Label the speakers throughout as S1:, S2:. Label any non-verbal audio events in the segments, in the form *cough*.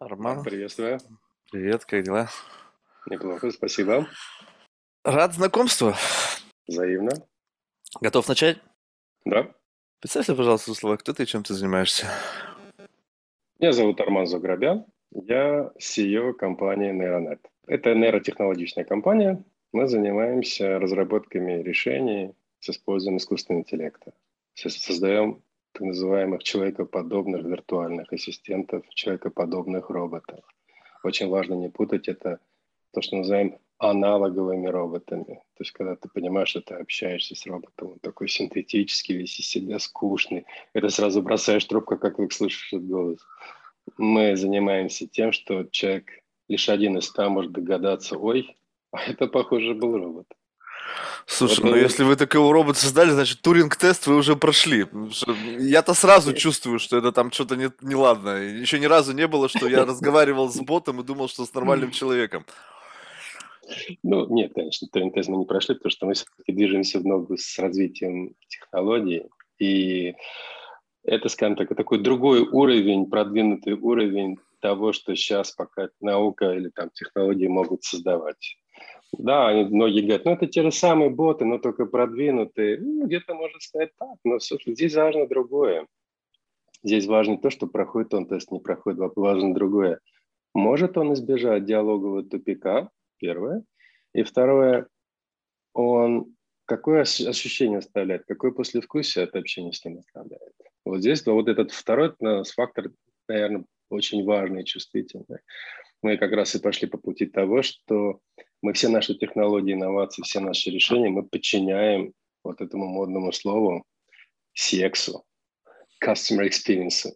S1: Арман,
S2: Приветствую.
S1: привет, как дела?
S2: Неплохо, спасибо.
S1: Рад знакомству.
S2: Взаимно.
S1: Готов начать?
S2: Да.
S1: Представься, пожалуйста, слова, кто ты и чем ты занимаешься?
S2: Меня зовут Арман Заграбян. Я CEO компании Neuronet. Это нейротехнологичная компания. Мы занимаемся разработками решений с использованием искусственного интеллекта. Со- Создаем так называемых человекоподобных виртуальных ассистентов, человекоподобных роботов. Очень важно не путать это то, что называем аналоговыми роботами. То есть, когда ты понимаешь, что ты общаешься с роботом, он такой синтетический, весь из себя скучный, это сразу бросаешь трубку, как только слышишь этот голос. Мы занимаемся тем, что человек лишь один из ста может догадаться, ой, а это, похоже, был робот.
S1: Слушай,
S2: Вот,
S1: ну
S2: э,
S1: если вы такого робота создали, значит, Туринг-тест вы уже прошли. Я-то сразу чувствую, что это там что-то не, неладно. Еще ни разу не было, что я *laughs* разговаривал с ботом и думал, что с нормальным человеком.
S2: Ну, нет, конечно, Туринг-тест мы не прошли, потому что мы все-таки движемся в ногу с развитием технологий. И это, скажем так, такой другой уровень, продвинутый уровень того, что сейчас пока наука или там технологии могут создавать. Да, они, многие говорят, ну это те же самые боты, но только продвинутые. Ну, где-то можно сказать так, но слушай, здесь важно другое. Здесь важно то, что проходит он тест, не проходит, важно другое. Может он избежать диалогового тупика, первое. И второе, он какое ощущение оставляет, какое послевкусие от общения с ним оставляет. Вот здесь вот этот второй э, фактор, наверное, очень важный и чувствительный. Мы как раз и пошли по пути того, что мы все наши технологии, инновации, все наши решения мы подчиняем вот этому модному слову CX, Customer Experience.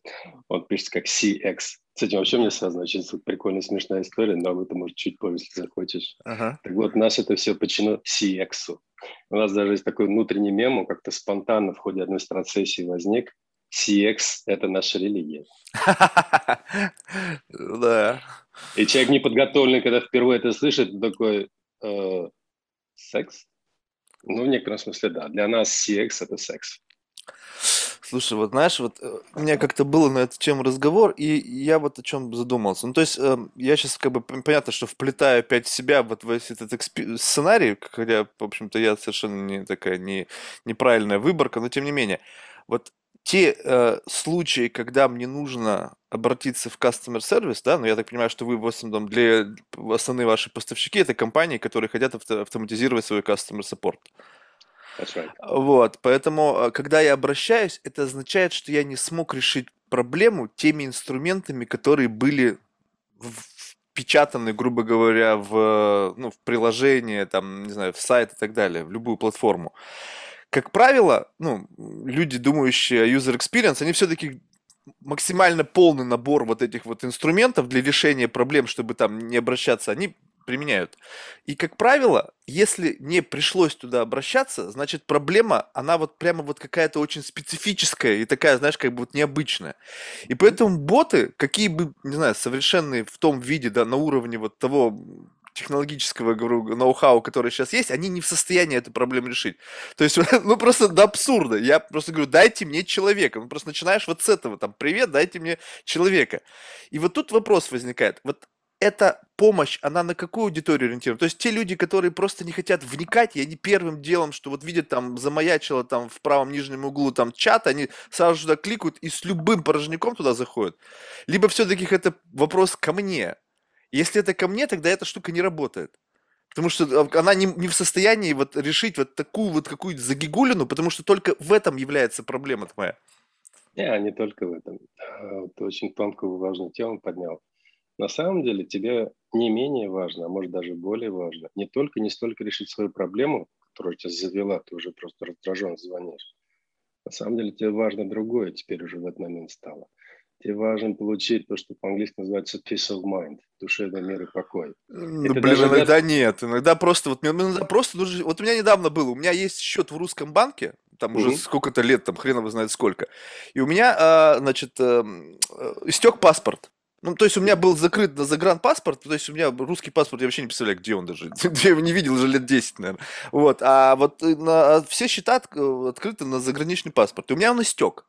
S2: Он пишется как CX. С этим вообще мне сразу очень прикольная, смешная история, но об этом может чуть позже, если захочешь.
S1: Ага.
S2: Так вот, нас это все подчинено CX. У нас даже есть такой внутренний мем, он как-то спонтанно в ходе одной страцессии возник. CX – это наша религия. *laughs*
S1: Да.
S2: И человек неподготовленный, когда впервые это слышит, такой, э, секс? Ну, в некотором смысле, да. Для нас CX – это секс.
S1: Слушай, вот знаешь, вот э, у меня как-то было на эту тему разговор, и я вот о чем задумался. Ну, то есть эм, я сейчас как бы понятно, что вплетаю опять себя вот в этот экспи- сценарий, хотя, в общем-то, я совершенно не такая не, неправильная выборка, но тем не менее. Вот те э, случаи, когда мне нужно обратиться в customer service, да, ну я так понимаю, что вы в основном для основные ваши поставщики это компании, которые хотят авто- автоматизировать свой customer support.
S2: That's right.
S1: Вот, поэтому, э, когда я обращаюсь, это означает, что я не смог решить проблему теми инструментами, которые были впечатаны, грубо говоря, в, ну, в приложение, там, не знаю, в сайт и так далее, в любую платформу. Как правило, ну, люди, думающие о user experience, они все-таки максимально полный набор вот этих вот инструментов для решения проблем, чтобы там не обращаться, они применяют. И, как правило, если не пришлось туда обращаться, значит, проблема, она вот прямо вот какая-то очень специфическая и такая, знаешь, как бы вот необычная. И поэтому боты, какие бы, не знаю, совершенные в том виде, да, на уровне вот того технологического, говорю, ноу-хау, который сейчас есть, они не в состоянии эту проблему решить. То есть, *laughs* ну просто до абсурда. Я просто говорю, дайте мне человека. Ну просто начинаешь вот с этого, там, привет, дайте мне человека. И вот тут вопрос возникает. Вот эта помощь, она на какую аудиторию ориентирована? То есть те люди, которые просто не хотят вникать, и они первым делом, что вот видят там замаячило там в правом нижнем углу там чат, они сразу туда кликают и с любым порожняком туда заходят. Либо все-таки это вопрос ко мне. Если это ко мне, тогда эта штука не работает. Потому что э, она не, не в состоянии вот решить вот такую вот какую-то загигулину, потому что только в этом является проблема твоя.
S2: Не, не только в этом. А, Ты очень тонкую, важную тему поднял. На самом деле тебе не менее важно, а может даже более важно, не только не столько решить свою проблему, которая тебя завела, ты уже просто раздражен, звонишь. На самом деле тебе важно другое теперь уже в этот момент стало. Тебе важно получить то, что по-английски называется peace of mind, душевный мир и покой.
S1: Ну,
S2: ты
S1: блин,
S2: даже
S1: иногда нет. Иногда просто вот мне иногда просто нужно. Вот у меня недавно было, у меня есть счет в русском банке, там уже
S2: Мгм.
S1: сколько-то лет, там хрен его знает сколько. И у меня, а, значит, э, истек паспорт. Ну, то есть у меня был закрыт на загранпаспорт, то есть у меня русский паспорт, я вообще не представляю, где он даже. *laughs* Я его не видел уже лет 10, наверное. Вот. А вот э, на, а все счета от- открыты на заграничный паспорт. И у меня он истек.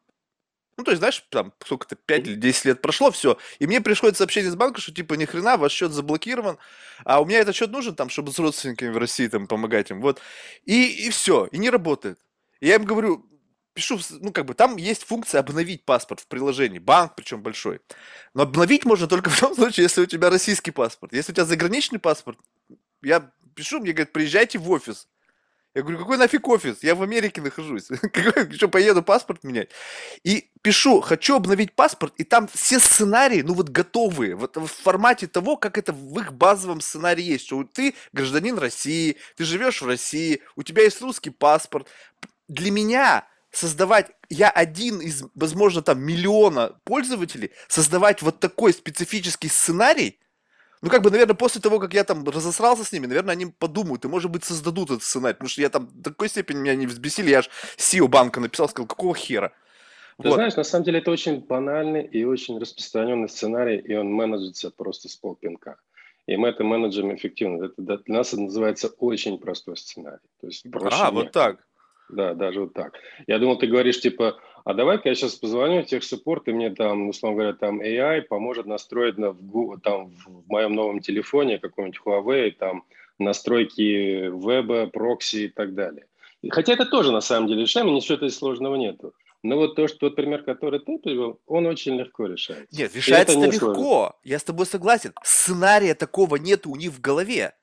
S1: Ну, то есть, знаешь, там сколько-то 5 или 10 лет прошло, все. И мне приходит сообщение из банка, что типа ни хрена, ваш счет заблокирован, а у меня этот счет нужен там, чтобы с родственниками в России там помогать им. Вот. И, и все, и не работает. И я им говорю, пишу, ну, как бы, там есть функция обновить паспорт в приложении, банк, причем большой. Но обновить можно только в том случае, если у тебя российский паспорт. Если у тебя заграничный паспорт, я пишу, мне говорят, приезжайте в офис. Я говорю, какой нафиг офис? Я в Америке нахожусь. *laughs* Что, поеду паспорт менять? И пишу, хочу обновить паспорт, и там все сценарии, ну вот готовые, вот в формате того, как это в их базовом сценарии есть, что ты гражданин России, ты живешь в России, у тебя есть русский паспорт. Для меня создавать, я один из, возможно, там миллиона пользователей, создавать вот такой специфический сценарий, ну, как бы, наверное, после того, как я там разосрался с ними, наверное, они подумают и, может быть, создадут этот сценарий. Потому что я там до такой степени меня не взбесили, я аж SEO банка написал, сказал, какого хера?
S2: Ты вот. знаешь, на самом деле это очень банальный и очень распространенный сценарий, и он менеджится просто с полпинка. И мы это менеджером эффективно. Это, для нас это называется очень простой сценарий. То есть проще
S1: а, вот так.
S2: Да, даже вот так. Я думал, ты говоришь, типа, а давай-ка я сейчас позвоню в техсуппорт, и мне там, условно говоря, там AI поможет настроить на, в, там, в моем новом телефоне какой-нибудь Huawei, там, настройки веба, прокси и так далее. Хотя это тоже на самом деле решаемо, ничего здесь сложного нету. Но вот то, что тот пример, который ты привел, он очень легко решается.
S1: Нет, решается это легко. Сложно. Я с тобой согласен. Сценария такого нету у них в голове.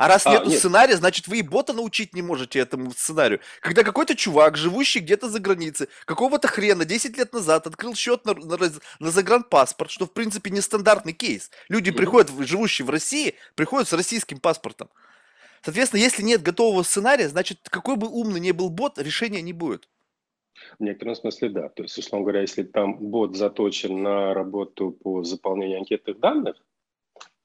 S1: А раз а, нету нет. сценария, значит, вы и бота научить не можете этому сценарию. Когда какой-то чувак, живущий где-то за границей, какого-то хрена 10 лет назад открыл счет на, на, на загранпаспорт, что, в принципе, нестандартный кейс. Люди mm-hmm. приходят, живущие в России, приходят с российским паспортом. Соответственно, если нет готового сценария, значит, какой бы умный ни был бот, решения не будет.
S2: В некотором смысле, да. То есть, условно говоря, если там бот заточен на работу по заполнению анкетных данных,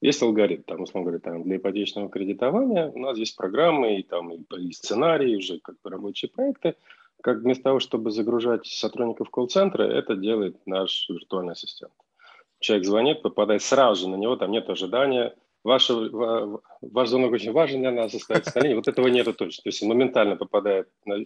S2: есть алгоритм, там, условно говоря, там, для ипотечного кредитования у нас есть программы и, там, и, и сценарии, уже как бы рабочие проекты. Как вместо того, чтобы загружать сотрудников колл-центра, это делает наш виртуальный ассистент. Человек звонит, попадает сразу же на него, там нет ожидания. Ваш, ваш звонок очень важен для нас, на линии. Вот этого нету точно. То есть моментально попадает на...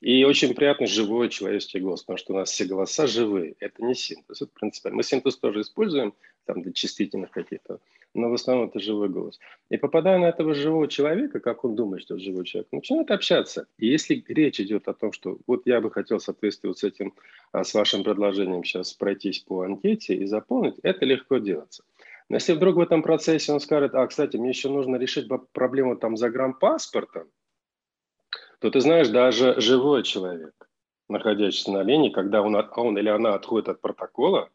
S2: И очень приятный живой человеческий голос, потому что у нас все голоса живые. Это не синтез, это принципиально. Мы синтез тоже используем, там, для чувствительных каких-то но в основном это живой голос. И попадая на этого живого человека, как он думает, что живой человек, начинает общаться. И если речь идет о том, что вот я бы хотел соответствовать с этим, а, с вашим предложением сейчас пройтись по анкете и заполнить, это легко делаться. Но если вдруг в этом процессе он скажет, а, кстати, мне еще нужно решить проблему там за паспорта, то ты знаешь, даже живой человек, находящийся на линии, когда он, он или она отходит от протокола,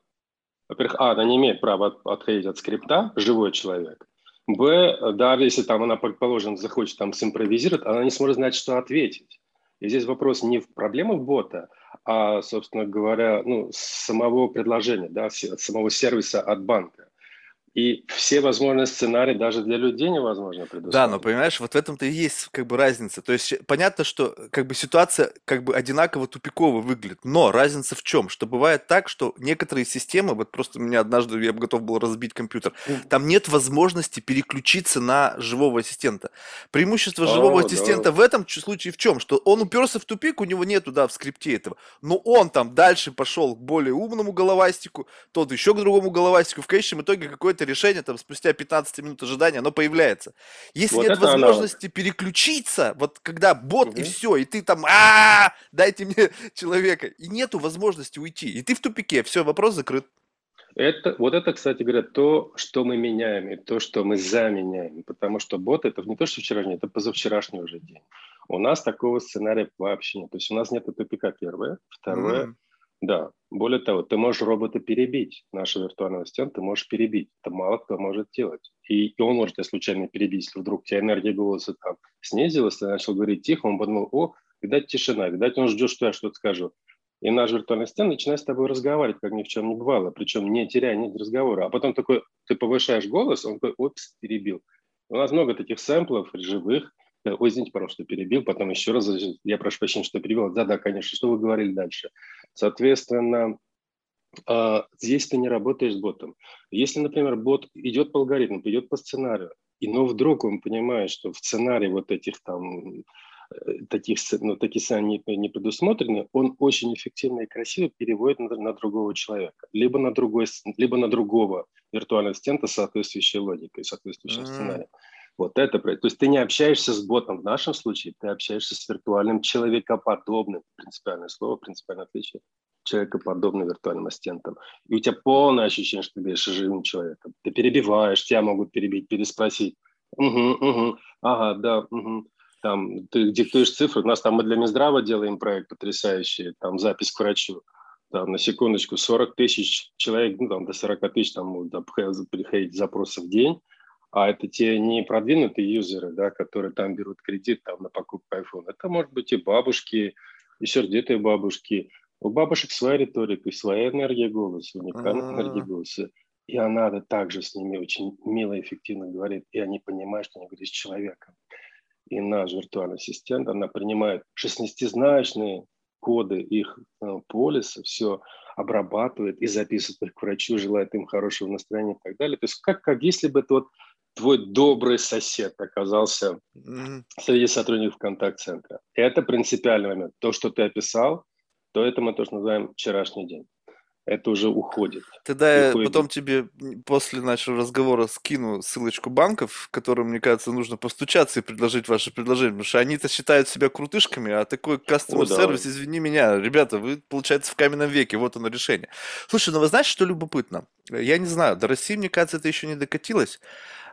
S2: во-первых, а, она не имеет права отходить от скрипта, живой человек. Б, даже если там она, предположим, захочет там симпровизировать, она не сможет знать, что ответить. И здесь вопрос не в проблемах бота, а, собственно говоря, ну, самого предложения, да, самого сервиса от банка. И все возможные сценарии даже для людей невозможно предусмотреть.
S1: Да, но понимаешь, вот в этом-то и есть как бы разница. То есть понятно, что как бы ситуация как бы одинаково тупиково выглядит, но разница в чем? Что бывает так, что некоторые системы, вот просто меня однажды я бы готов был разбить компьютер, там нет возможности переключиться на живого ассистента. Преимущество живого О, ассистента да. в этом случае в чем? Что он уперся в тупик, у него нету, да, в скрипте этого, но он там дальше пошел к более умному головастику, тот еще к другому головастику, в конечном итоге какой-то какое-то решение, там, спустя 15 минут ожидания, оно появляется. Если вот нет возможности она... переключиться, вот когда бот угу. и все, и ты там, а дайте мне человека, и нету возможности уйти, и ты в тупике, все, вопрос закрыт.
S2: Это, вот это, кстати говоря, то, что мы меняем, и то, что мы заменяем. Потому что бот это не то, что вчерашний, это позавчерашний уже день. У нас такого сценария вообще нет. То есть у нас нет тупика первое. Второе, mm. Да, более того, ты можешь робота перебить, нашего виртуального ассистента ты можешь перебить. Это мало кто может делать. И, и он может тебя случайно перебить, если вдруг у тебя энергия голоса там снизилась, ты начал говорить тихо, он подумал, о, видать тишина, видать он ждет, что я что-то скажу. И наш виртуальный ассистент начинает с тобой разговаривать, как ни в чем не бывало, причем не теряя нить разговора. А потом такой, ты повышаешь голос, он такой, опс, перебил. У нас много таких сэмплов живых, ой, извините, пожалуйста, перебил, потом еще раз, я прошу прощения, что перебил. Да-да, конечно, что вы говорили дальше? Соответственно, а, здесь ты не работаешь с ботом. Если, например, бот идет по алгоритму, идет по сценарию, и но вдруг он понимает, что в сценарии вот этих там э, таких, ну, такие сцены не, не предусмотрены, он очень эффективно и красиво переводит на, на другого человека, либо на, другой, либо на другого виртуального ассистента с соответствующей логикой, соответствующим mm-hmm. сценарием. Вот это, то есть ты не общаешься с ботом в нашем случае, ты общаешься с виртуальным человекоподобным, принципиальное слово, принципиальное отличие, человекоподобным виртуальным ассистентом. И у тебя полное ощущение, что ты говоришь живым человеком. Ты перебиваешь, тебя могут перебить, переспросить. Угу, угу, ага, да, угу. Там, ты диктуешь цифры. У нас там мы для Минздрава делаем проект потрясающий, там запись к врачу. Там, на секундочку, 40 тысяч человек, ну, там, до 40 тысяч там приходить запросы в день а это те не продвинутые юзеры, да, которые там берут кредит там, на покупку iPhone. Это может быть и бабушки, и сердитые бабушки. У бабушек своя риторика, своя энергия голоса, уникальная А-а-а. энергия голоса. И она также с ними очень мило и эффективно говорит, и они понимают, что они говорят с человеком. И наш виртуальный ассистент, она принимает шестнадцатизначные коды их э, полиса, все обрабатывает и записывает их к врачу, желает им хорошего настроения и так далее. То есть как, как если бы это вот твой добрый сосед оказался mm-hmm. среди сотрудников контакт-центра. Это принципиальный момент. То, что ты описал, то это мы тоже называем вчерашний день. Это уже уходит.
S1: Тогда уходит. я потом тебе после нашего разговора скину ссылочку банков, которым, мне кажется, нужно постучаться и предложить ваше предложение, потому что они-то считают себя крутышками, а такой customer сервис, извини меня, ребята, вы, получается, в каменном веке, вот оно решение. Слушай, ну вы знаете, что любопытно? Я не знаю, до России, мне кажется, это еще не докатилось.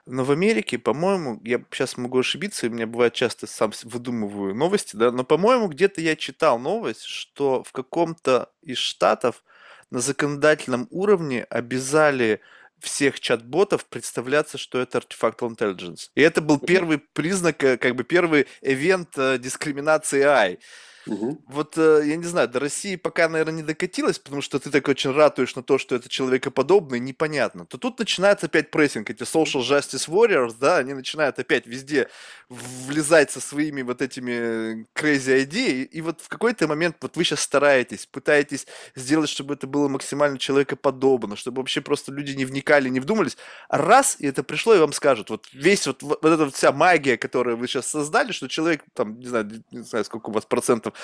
S1: Но в Америке, по-моему, я сейчас могу ошибиться, и мне бывает часто сам выдумываю новости, да, но, по-моему, где-то я читал новость, что в каком-то из штатов на законодательном уровне обязали всех чат-ботов представляться, что это Artificial Intelligence. И это был первый признак, э, как бы первый эвент дискриминации AI. Угу. Вот, э, я не знаю, до России пока, наверное, не докатилось, потому что ты так очень ратуешь на то, что это человекоподобный, непонятно. То тут начинается опять прессинг, эти social justice warriors, да, они начинают опять везде влезать со своими вот этими crazy идеи, и вот в какой-то момент вот вы сейчас стараетесь, пытаетесь сделать, чтобы это было максимально человекоподобно, чтобы вообще просто люди не вникали, не вдумались, раз, и это пришло, и вам скажут, вот весь вот, вот эта вся магия, которую вы сейчас создали, что человек, там, не знаю, не знаю, сколько у вас процентов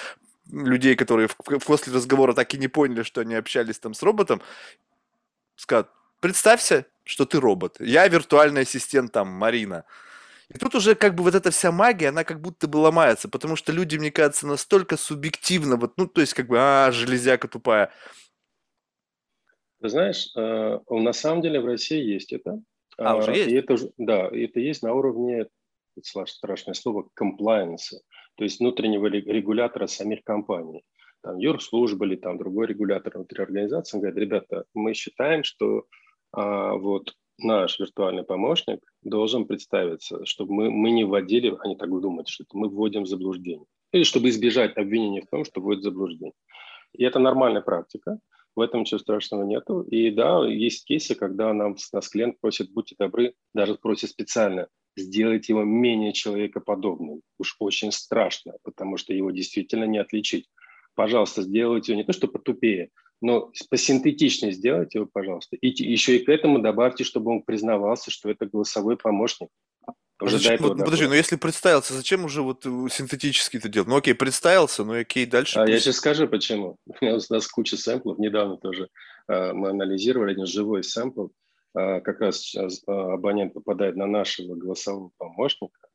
S1: людей, которые после разговора так и не поняли, что они общались там с роботом, скажут, представься, что ты робот. Я виртуальный ассистент там, Марина. И тут уже как бы вот эта вся магия, она как будто бы ломается, потому что люди, мне кажется, настолько субъективно, вот, ну, то есть как бы, а, железяка тупая.
S2: Ты знаешь, э, на самом деле в России есть это.
S1: А, уже есть? И
S2: это, да, это есть на уровне, страшное слово, compliance то есть внутреннего регулятора самих компаний. Там юрслужба или там другой регулятор внутри организации говорит, ребята, мы считаем, что а, вот наш виртуальный помощник должен представиться, чтобы мы, мы не вводили, они так думают, что мы вводим в заблуждение. Или чтобы избежать обвинений в том, что вводит заблуждение. И это нормальная практика, в этом ничего страшного нету. И да, есть кейсы, когда нам, нас клиент просит, будьте добры, даже просит специально, сделать его менее человекоподобным. Уж очень страшно, потому что его действительно не отличить. Пожалуйста, сделайте его не то, что потупее, но посинтетичнее сделайте его, пожалуйста. И еще и к этому добавьте, чтобы он признавался, что это голосовой помощник.
S1: Уже подожди, вот, подожди, но если представился, зачем уже вот э, синтетически это делать? Ну окей, представился, ну окей, дальше.
S2: А пусть... я сейчас скажу, почему. *laughs* У нас куча сэмплов, недавно тоже э, мы анализировали один живой сэмпл, а, как раз сейчас а, абонент попадает на нашего голосового помощника,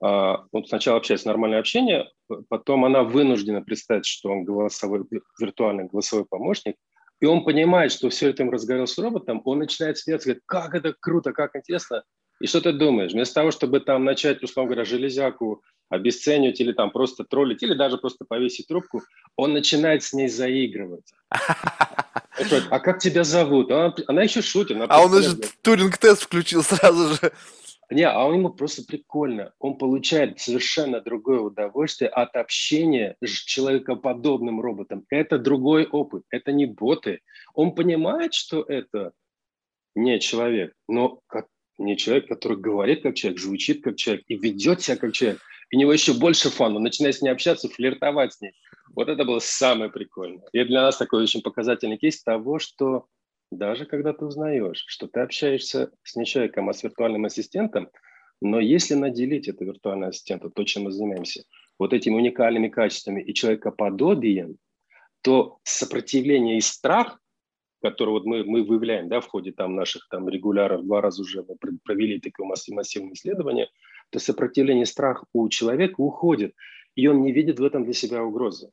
S2: а, вот сначала общается нормальное общение, потом она вынуждена представить, что он голосовой, виртуальный голосовой помощник, и он понимает, что все это разговаривал с роботом, он начинает смеяться, говорит, как это круто, как интересно. И что ты думаешь? Вместо того, чтобы там начать, условно говоря, железяку обесценивать или там просто троллить, или даже просто повесить трубку, он начинает с ней заигрывать. *laughs* А как тебя зовут? Она, она еще шутит. Она
S1: а он уже туринг-тест включил сразу же.
S2: Не, а он ему просто прикольно. Он получает совершенно другое удовольствие от общения с человекоподобным роботом. Это другой опыт, это не боты. Он понимает, что это не человек, но не человек, который говорит как человек, звучит как человек и ведет себя как человек. И у него еще больше фан. Начинает с ней общаться, флиртовать с ней. Вот это было самое прикольное. И для нас такой очень показательный кейс того, что даже когда ты узнаешь, что ты общаешься с не человеком, а с виртуальным ассистентом, но если наделить это виртуального ассистента, то, чем мы занимаемся, вот этими уникальными качествами и человекоподобием, то сопротивление и страх, который вот мы, мы выявляем да, в ходе там, наших там, регуляров, два раза уже мы провели такое массивное исследование, то сопротивление страх у человека уходит, и он не видит в этом для себя угрозы.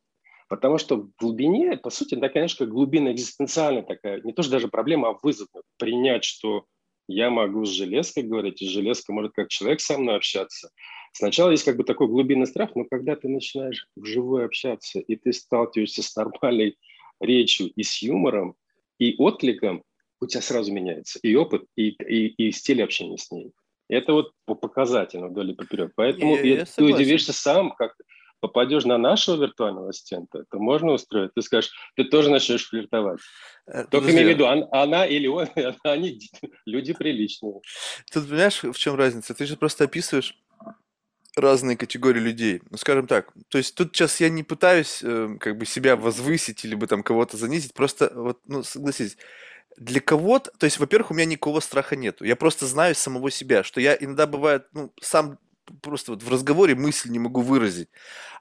S2: Потому что в глубине, по сути, да, конечно, глубина экзистенциальная такая, не то что даже проблема, а вызов. Принять, что я могу с железкой говорить, и железка может как человек со мной общаться. Сначала есть как бы такой глубинный страх, но когда ты начинаешь вживую общаться, и ты сталкиваешься с нормальной речью и с юмором, и откликом, у тебя сразу меняется и опыт, и, и, и стиль общения с ней. Это вот по показательно вдоль и поперек. Поэтому я, я ты удивишься сам, как попадешь на нашего виртуального ассистента, то можно устроить. Ты скажешь, ты тоже начнешь флиртовать. Э, Только имей в виду, она или он, *laughs* они люди приличные.
S1: Тут понимаешь, в чем разница? Ты же просто описываешь разные категории людей. Ну, скажем так, то есть тут сейчас я не пытаюсь э, как бы себя возвысить или бы там кого-то занизить, просто вот, ну, согласись, для кого-то, то есть, во-первых, у меня никакого страха нету. Я просто знаю самого себя, что я иногда бывает, ну, сам просто вот в разговоре мысль не могу выразить.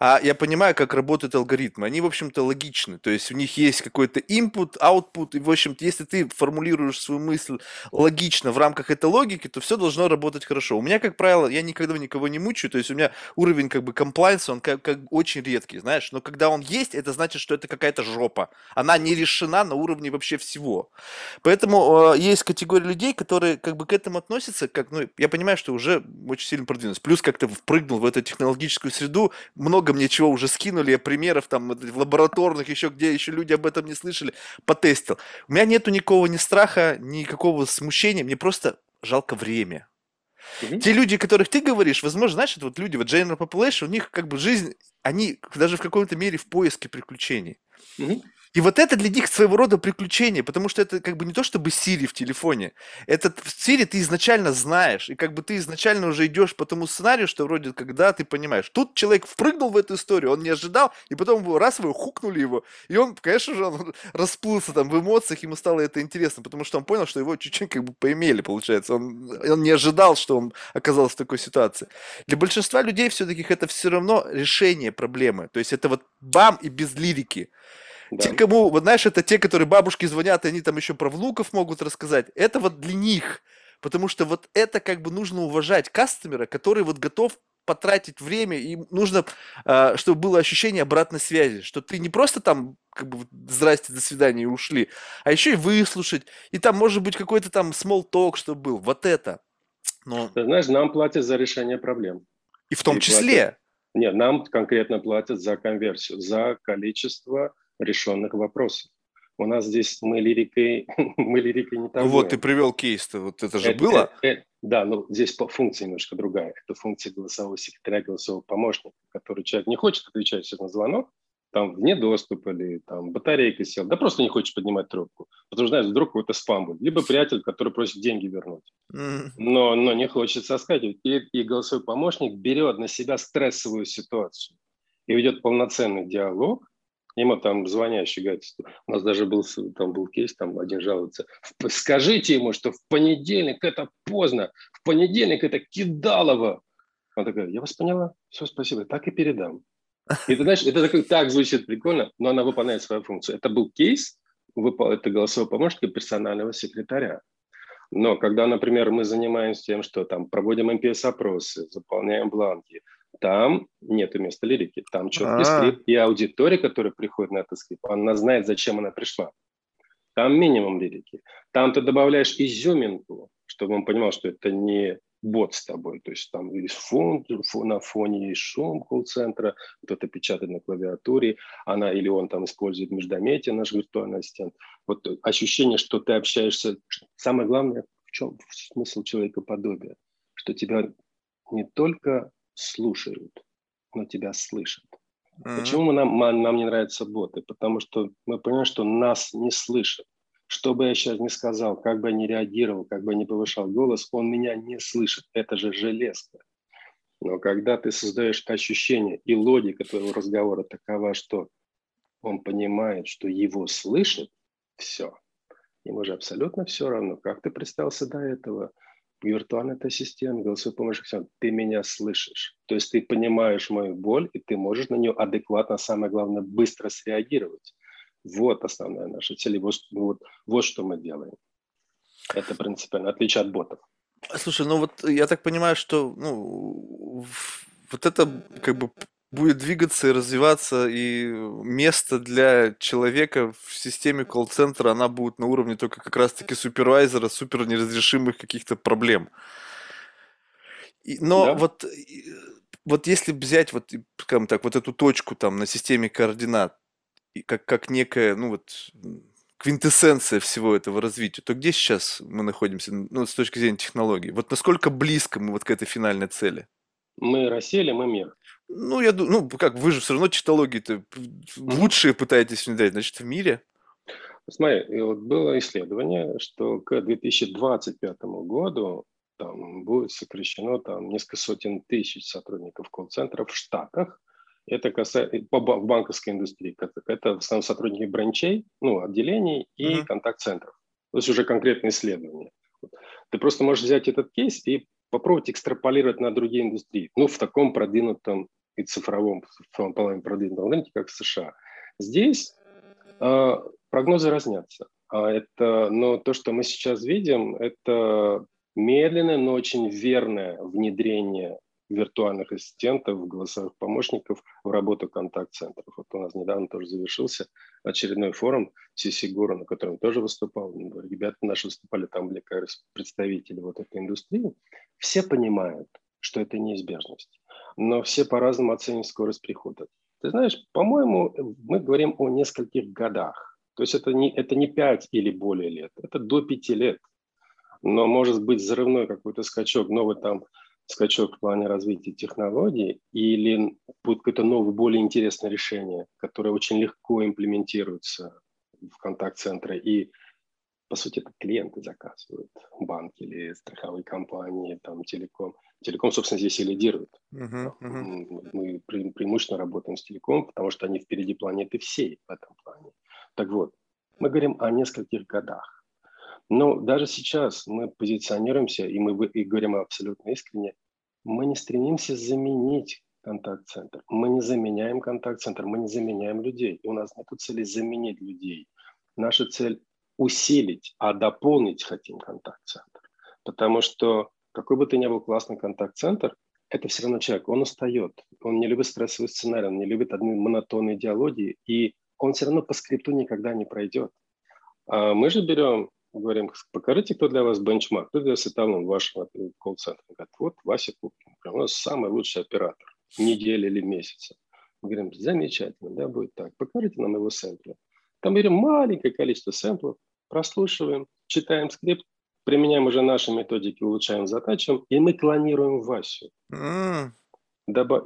S1: А я понимаю, как работают алгоритмы. Они, в общем-то, логичны. То есть у них есть какой-то input, output, и, в общем-то, если ты формулируешь свою мысль логично в рамках этой логики, то все должно работать хорошо. У меня, как правило, я никогда никого не мучаю, то есть у меня уровень как бы комплайнса, он как, как очень редкий, знаешь, но когда он есть, это значит, что это какая-то жопа. Она не решена на уровне вообще всего. Поэтому э, есть категория людей, которые как бы к этому относятся, как, ну, я понимаю, что уже очень сильно продвинулись. Плюс как-то впрыгнул в эту технологическую среду, много мне чего уже скинули, я примеров там в лабораторных, еще где еще люди об этом не слышали, потестил. У меня нету никакого ни страха, никакого смущения, мне просто жалко время. Mm-hmm. Те люди, о которых ты говоришь, возможно, знаешь, это вот люди, вот general population, у них как бы жизнь, они даже в какой-то мере в поиске приключений. Mm-hmm. И вот это для них своего рода приключение, потому что это как бы не то чтобы Siri в телефоне. Это Siri ты изначально знаешь, и как бы ты изначально уже идешь по тому сценарию, что вроде когда ты понимаешь. Тут человек впрыгнул в эту историю, он не ожидал, и потом раз вы хукнули его, и он, конечно же, он *laughs* расплылся там в эмоциях, ему стало это интересно, потому что он понял, что его чуть-чуть как бы поимели, получается. Он, он не ожидал, что он оказался в такой ситуации. Для большинства людей все-таки это все равно решение проблемы. То есть это вот бам и без лирики. Да. Те, кому, вот знаешь, это те, которые бабушки звонят, и они там еще про внуков могут рассказать. Это вот для них. Потому что вот это как бы нужно уважать кастомера, который вот готов потратить время, и нужно, а, чтобы было ощущение обратной связи, что ты не просто там как бы здрасте, до свидания и ушли, а еще и выслушать, и там может быть какой-то там small talk, чтобы был, вот это.
S2: Но... Ты знаешь, нам платят за решение проблем.
S1: И в том и числе. Платят...
S2: Нет, нам конкретно платят за конверсию, за количество решенных вопросов. У нас здесь мы лирикой, *laughs* мы лирикой не
S1: торгуем. Ну вот ты привел кейс-то, вот это же это, было? Это, это,
S2: да, но здесь по функция немножко другая. Это функция голосового секретаря, голосового помощника, который человек не хочет отвечать на звонок, там вне доступа или там батарейка сел, да просто не хочешь поднимать трубку, потому что, знаешь, вдруг какой-то спам будет, либо приятель, который просит деньги вернуть, но, но не хочет соскакивать, и, и голосовой помощник берет на себя стрессовую ситуацию и ведет полноценный диалог, Ему там звонящий говорит, у нас даже был, там был кейс, там один жалуется, скажите ему, что в понедельник это поздно, в понедельник это кидалово. Он такой, я вас поняла, все, спасибо, так и передам. И ты знаешь, это так, так звучит прикольно, но она выполняет свою функцию. Это был кейс, это голосовой помощник персонального секретаря. Но когда, например, мы занимаемся тем, что там проводим МПС-опросы, заполняем бланки, там нет места лирики, там четкий А-а-а. скрипт, и аудитория, которая приходит на этот скрипт, она знает, зачем она пришла. Там минимум лирики. Там ты добавляешь изюминку, чтобы он понимал, что это не бот с тобой. То есть там есть фон, фон, на фоне есть шум колл-центра, кто-то печатает на клавиатуре, она или он там использует междометие, наш виртуальный ассистент. Вот ощущение, что ты общаешься. Самое главное, в чем смысл человекоподобия? Что тебя не только слушают, но тебя слышат. Mm-hmm. Почему нам, нам не нравятся боты? Потому что мы понимаем, что нас не слышат. Что бы я сейчас ни сказал, как бы я ни реагировал, как бы я ни повышал голос, он меня не слышит. Это же железка. Но когда ты создаешь ощущение и логика твоего разговора такова, что он понимает, что его слышит, все. Ему же абсолютно все равно, как ты представился до этого, виртуальный ассистент, голосовой помощник, ты меня слышишь. То есть ты понимаешь мою боль, и ты можешь на нее адекватно, самое главное, быстро среагировать. Вот основная наша цель. Вот, вот, вот что мы делаем. Это принципиально, отличие от ботов.
S1: Слушай, ну вот я так понимаю, что ну, вот это как бы будет двигаться и развиваться, и место для человека в системе колл-центра, она будет на уровне только как раз-таки супервайзера, супер неразрешимых каких-то проблем. И, но да. вот, вот если взять вот, скажем так, вот эту точку там на системе координат, как, как некая, ну вот, квинтэссенция всего этого развития, то где сейчас мы находимся, ну, с точки зрения технологий? Вот насколько близко мы вот к этой финальной цели?
S2: Мы Россия, мы мир.
S1: Ну, я думаю, ну, как, вы же все равно технологии-то лучшие пытаетесь внедрять, значит, в мире.
S2: Смотри, вот было исследование, что к 2025 году там будет сокращено там несколько сотен тысяч сотрудников колл-центров в Штатах. Это касается по, в банковской индустрии. Это в основном сотрудники бранчей, ну, отделений и uh-huh. контакт-центров. То есть уже конкретное исследование. Ты просто можешь взять этот кейс и попробовать экстраполировать на другие индустрии. Ну, в таком продвинутом и цифровом, в плане продвинутом рынке, как в США. Здесь э, прогнозы разнятся. А это, но то, что мы сейчас видим, это медленное, но очень верное внедрение виртуальных ассистентов, голосовых помощников в работу контакт-центров. Вот у нас недавно тоже завершился очередной форум Сисигура, на котором тоже выступал. Ребята наши выступали, там были как раз представители вот этой индустрии. Все понимают, что это неизбежность, но все по-разному оценивают скорость прихода. Ты знаешь, по-моему, мы говорим о нескольких годах. То есть это не, это не 5 или более лет, это до 5 лет. Но может быть взрывной какой-то скачок, новый там скачок в плане развития технологий или будет какое-то новое, более интересное решение, которое очень легко имплементируется в контакт-центре и по сути, это клиенты заказывают, банки или страховые компании, там, телеком. Телеком, собственно, здесь и лидирует. Uh-huh, uh-huh. Мы пре- преимущественно работаем с телеком, потому что они впереди планеты всей в этом плане. Так вот, мы говорим о нескольких годах. Но даже сейчас мы позиционируемся, и мы и говорим абсолютно искренне, мы не стремимся заменить контакт-центр. Мы не заменяем контакт-центр, мы не заменяем людей. У нас нет цели заменить людей. Наша цель усилить, а дополнить хотим контакт-центр. Потому что какой бы ты ни был классный контакт-центр, это все равно человек, он устает, он не любит стрессовый сценарий, он не любит одни монотонные диалоги, и он все равно по скрипту никогда не пройдет. А мы же берем говорим, покажите, кто для вас бенчмарк, кто для вас эталон вашего колл-центра. Говорят, вот Вася Пупкин, у нас самый лучший оператор недели или месяца. Мы говорим, замечательно, да, будет так. Покажите нам его сэмплы. Там берем маленькое количество сэмплов, прослушиваем, читаем скрипт, применяем уже наши методики, улучшаем задачам, и мы клонируем Васю. Mm.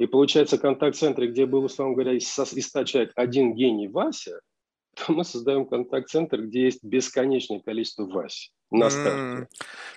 S2: И получается контакт-центр, где был, условно говоря, из 100 человек один гений Вася, то мы создаем контакт-центр, где есть бесконечное количество Вась на старте. Mm.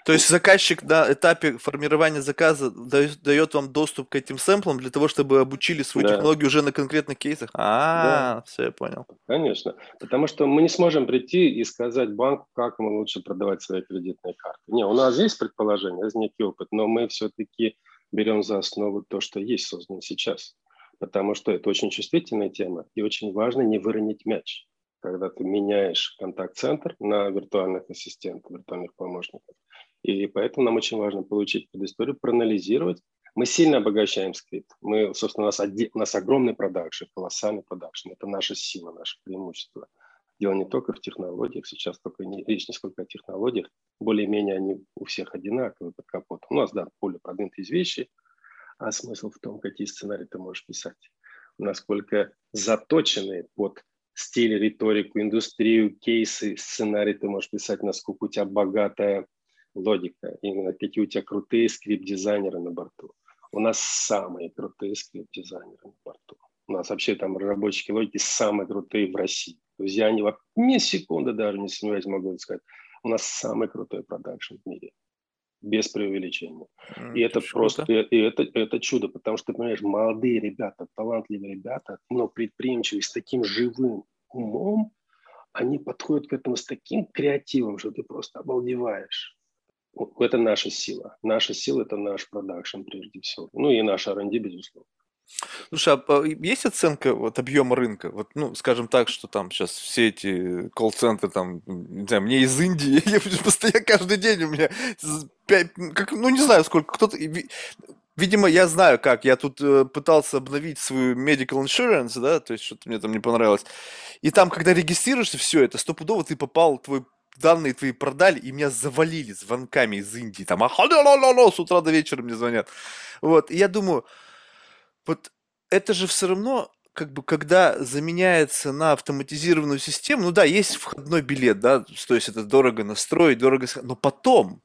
S1: То есть заказчик на этапе формирования заказа дает, дает вам доступ к этим сэмплам для того, чтобы обучили свою да. технологию уже на конкретных кейсах? А, да. все, я понял.
S2: Конечно. Потому что мы не сможем прийти и сказать банку, как ему лучше продавать свои кредитные карты. Не, у нас есть предположение, есть некий опыт, но мы все-таки берем за основу то, что есть создано сейчас. Потому что это очень чувствительная тема, и очень важно не выронить мяч когда ты меняешь контакт-центр на виртуальных ассистентов, виртуальных помощников. И поэтому нам очень важно получить предысторию, проанализировать. Мы сильно обогащаем скрипт. Мы, собственно, у нас, оди... у нас огромный продакшн, колоссальный продакшн. Это наша сила, наше преимущество. Дело не только в технологиях, сейчас только не, речь не сколько о технологиях, более-менее они у всех одинаковые под капотом. У нас, да, более продвинутые вещи, а смысл в том, какие сценарии ты можешь писать, насколько заточенные под стиль, риторику, индустрию, кейсы, сценарий ты можешь писать, насколько у тебя богатая логика, именно какие у тебя крутые скрипт-дизайнеры на борту. У нас самые крутые скрипт-дизайнеры на борту. У нас вообще там разработчики логики самые крутые в России. То есть я не, ни секунды даже не сомневаюсь, могу сказать. У нас самый крутой продакшн в мире. Без преувеличения. Mm, и это просто, и, и это, это чудо, потому что, понимаешь, молодые ребята, талантливые ребята, но предприимчивые, с таким живым умом, они подходят к этому с таким креативом, что ты просто обалдеваешь. Это наша сила. Наша сила – это наш продакшн прежде всего. Ну и наш R&D, безусловно.
S1: Слушай, а есть оценка вот объема рынка? Вот, ну, скажем так, что там сейчас все эти колл-центры, там, не знаю, мне из Индии, *laughs* я постоянно каждый день у меня 5, как, ну, не знаю, сколько, кто-то, Видимо, я знаю как. Я тут э, пытался обновить свою medical insurance, да, то есть что-то мне там не понравилось. И там, когда регистрируешься, все это стопудово ты попал, твой данные твои продали, и меня завалили звонками из Индии. Там, а с утра до вечера мне звонят. Вот, и я думаю, вот это же все равно как бы когда заменяется на автоматизированную систему, ну да, есть входной билет, да, то есть это дорого настроить, дорого, но потом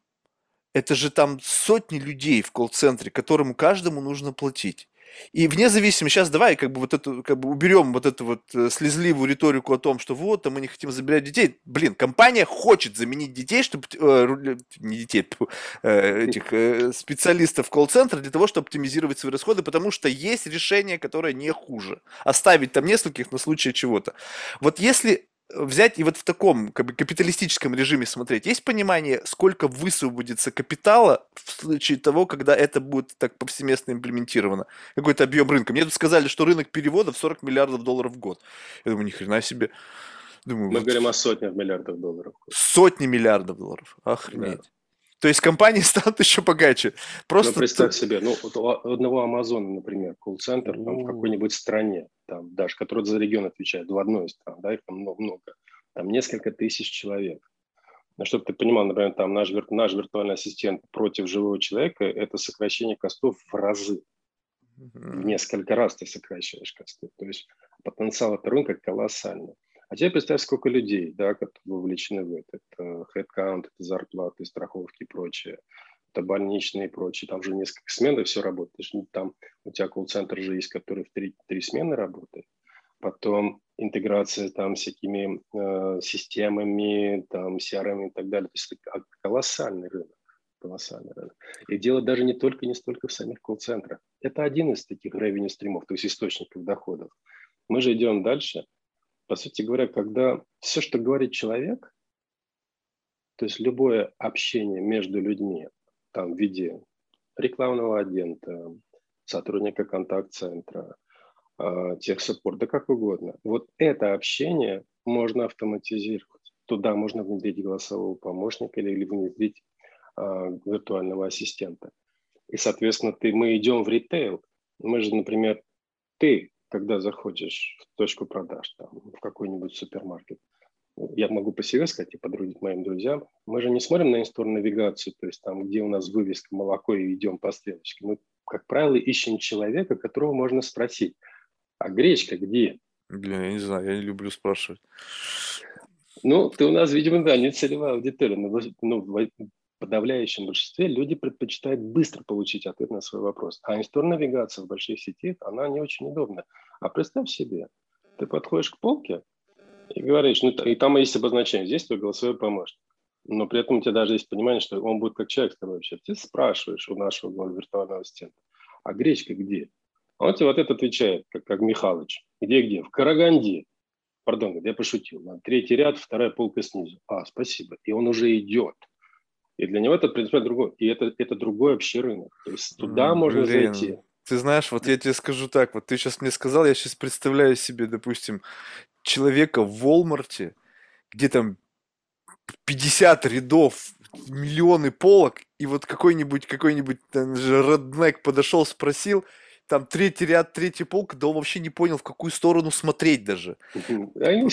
S1: это же там сотни людей в колл-центре, которому каждому нужно платить. И вне зависимости, сейчас давай как бы вот эту, как бы уберем вот эту вот э, слезливую риторику о том, что вот, а мы не хотим забирать детей. Блин, компания хочет заменить детей, чтобы, э, не детей, э, этих э, специалистов колл-центра для того, чтобы оптимизировать свои расходы, потому что есть решение, которое не хуже. Оставить там нескольких на случай чего-то. Вот если взять и вот в таком как бы, капиталистическом режиме смотреть, есть понимание, сколько высвободится капитала в случае того, когда это будет так повсеместно имплементировано? Какой-то объем рынка. Мне тут сказали, что рынок переводов 40 миллиардов долларов в год. Я думаю, ни хрена себе.
S2: Думаю, Мы вот... говорим о сотнях миллиардов долларов.
S1: Сотни миллиардов долларов. Охренеть. Да. То есть компании *laughs* станут еще богаче. Просто
S2: ну, представь себе, ну, вот у одного Амазона, например, колл-центр там, в какой-нибудь стране, там, даже, который за регион отвечает, в одной из стран, да, их там много, много, там несколько тысяч человек. Но чтобы ты понимал, например, там наш, наш виртуальный ассистент против живого человека – это сокращение костов в разы. В несколько раз ты сокращаешь косты. То есть потенциал этого рынка колоссальный. А теперь представь, сколько людей, да, которые вовлечены в это. Это headcount, это зарплаты, страховки и прочее. Это больничные и прочее. Там же несколько смен, и все работает. Там у тебя колл-центр же есть, который в три, три смены работает. Потом интеграция там всякими э, системами, там CRM и так далее. То есть это колоссальный рынок. Колоссальный рынок. И дело даже не только не столько в самих колл-центрах. Это один из таких revenue стримов, то есть источников доходов. Мы же идем дальше – по сути говоря, когда все, что говорит человек, то есть любое общение между людьми, там, в виде рекламного агента, сотрудника контакт-центра, э, техсаппорт, да как угодно. Вот это общение можно автоматизировать. Туда можно внедрить голосового помощника или, или внедрить э, виртуального ассистента. И, соответственно, ты, мы идем в ритейл. Мы же, например, ты когда заходишь в точку продаж, там, в какой-нибудь супермаркет, я могу по себе сказать и по другим моим друзьям, мы же не смотрим на инстор навигацию, то есть там, где у нас вывеска молоко и идем по стрелочке. Мы, как правило, ищем человека, которого можно спросить, а гречка где?
S1: Блин, я не знаю, я не люблю спрашивать.
S2: Ну, ты у нас, видимо, да, не целевая аудитория. Но, ну, подавляющем большинстве люди предпочитают быстро получить ответ на свой вопрос. А инстор-навигация в большой сети, она не очень удобна. А представь себе, ты подходишь к полке и говоришь, ну и там есть обозначение, здесь твой голосовой помощник. Но при этом у тебя даже есть понимание, что он будет как человек с тобой общаться. Ты спрашиваешь у нашего виртуального ассистента, а гречка где? А он тебе вот это отвечает, как, как Михалыч. Где-где? В Караганде. Пардон, я пошутил. Третий ряд, вторая полка снизу. А, спасибо. И он уже идет. И для него это принципиально другой. И это, это другой вообще рынок. То есть туда mm, можно блин. зайти.
S1: Ты знаешь, вот я тебе скажу так, вот ты сейчас мне сказал, я сейчас представляю себе, допустим, человека в Волмарте, где там 50 рядов, миллионы полок, и вот какой-нибудь, какой-нибудь же реднек подошел, спросил, там третий ряд, третий полк, да он вообще не понял, в какую сторону смотреть даже.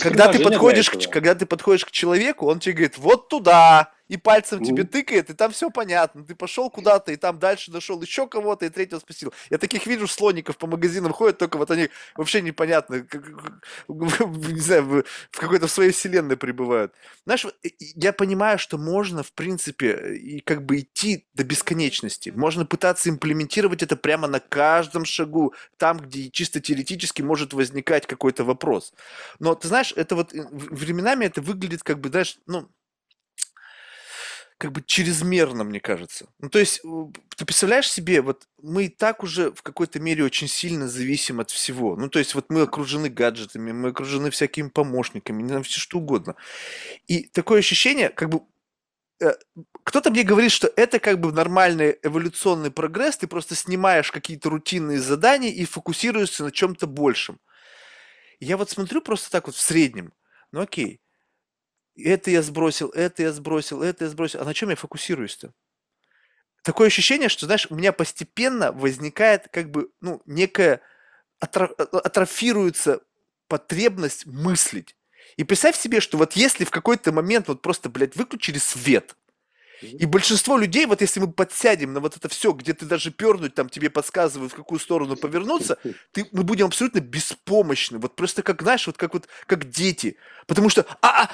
S1: Когда ты подходишь, к, когда ты подходишь к человеку, он тебе говорит, вот туда, и пальцем тебе тыкает, и там все понятно. Ты пошел куда-то, и там дальше нашел еще кого-то, и третьего спасил. Я таких вижу слоников по магазинам ходят, только вот они вообще непонятно, как, *laughs* не знаю, в какой-то своей вселенной пребывают. Знаешь, я понимаю, что можно, в принципе, и как бы идти до бесконечности. Можно пытаться имплементировать это прямо на каждом шагу, там, где чисто теоретически может возникать какой-то вопрос. Но ты знаешь, это вот э, временами это выглядит как бы, знаешь, ну, как бы чрезмерно, мне кажется. Ну, то есть, ты представляешь себе, вот мы и так уже в какой-то мере очень сильно зависим от всего. Ну, то есть, вот мы окружены гаджетами, мы окружены всякими помощниками, не знаю, все что угодно. И такое ощущение, как бы э, кто-то мне говорит, что это как бы нормальный эволюционный прогресс, ты просто снимаешь какие-то рутинные задания и фокусируешься на чем-то большем. Я вот смотрю просто так вот в среднем, ну окей, это я сбросил, это я сбросил, это я сбросил, а на чем я фокусируюсь-то? Такое ощущение, что, знаешь, у меня постепенно возникает как бы, ну, некая атрофируется потребность мыслить. И представь себе, что вот если в какой-то момент вот просто, блядь, выключили свет, и большинство людей, вот если мы подсядем на вот это все, где ты даже пернуть, там тебе подсказывают, в какую сторону повернуться, *laughs* ты, мы будем абсолютно беспомощны. Вот просто как, знаешь, вот как вот, как дети. Потому что, а, а, а,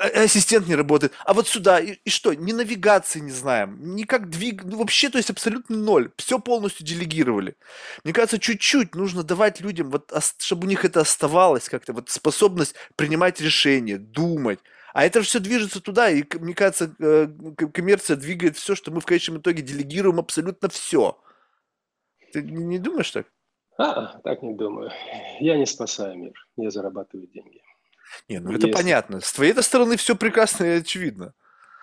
S1: ассистент не работает, а вот сюда, и, и что, ни навигации не знаем, никак двиг, ну, вообще, то есть абсолютно ноль, все полностью делегировали. Мне кажется, чуть-чуть нужно давать людям, вот, чтобы у них это оставалось как-то, вот способность принимать решения, думать. А это все движется туда, и, мне кажется, э, коммерция двигает все, что мы в конечном итоге делегируем абсолютно все. Ты не думаешь так?
S2: А, так не думаю. Я не спасаю мир, я зарабатываю деньги.
S1: Не, ну это Если... понятно. С твоей стороны все прекрасно и очевидно.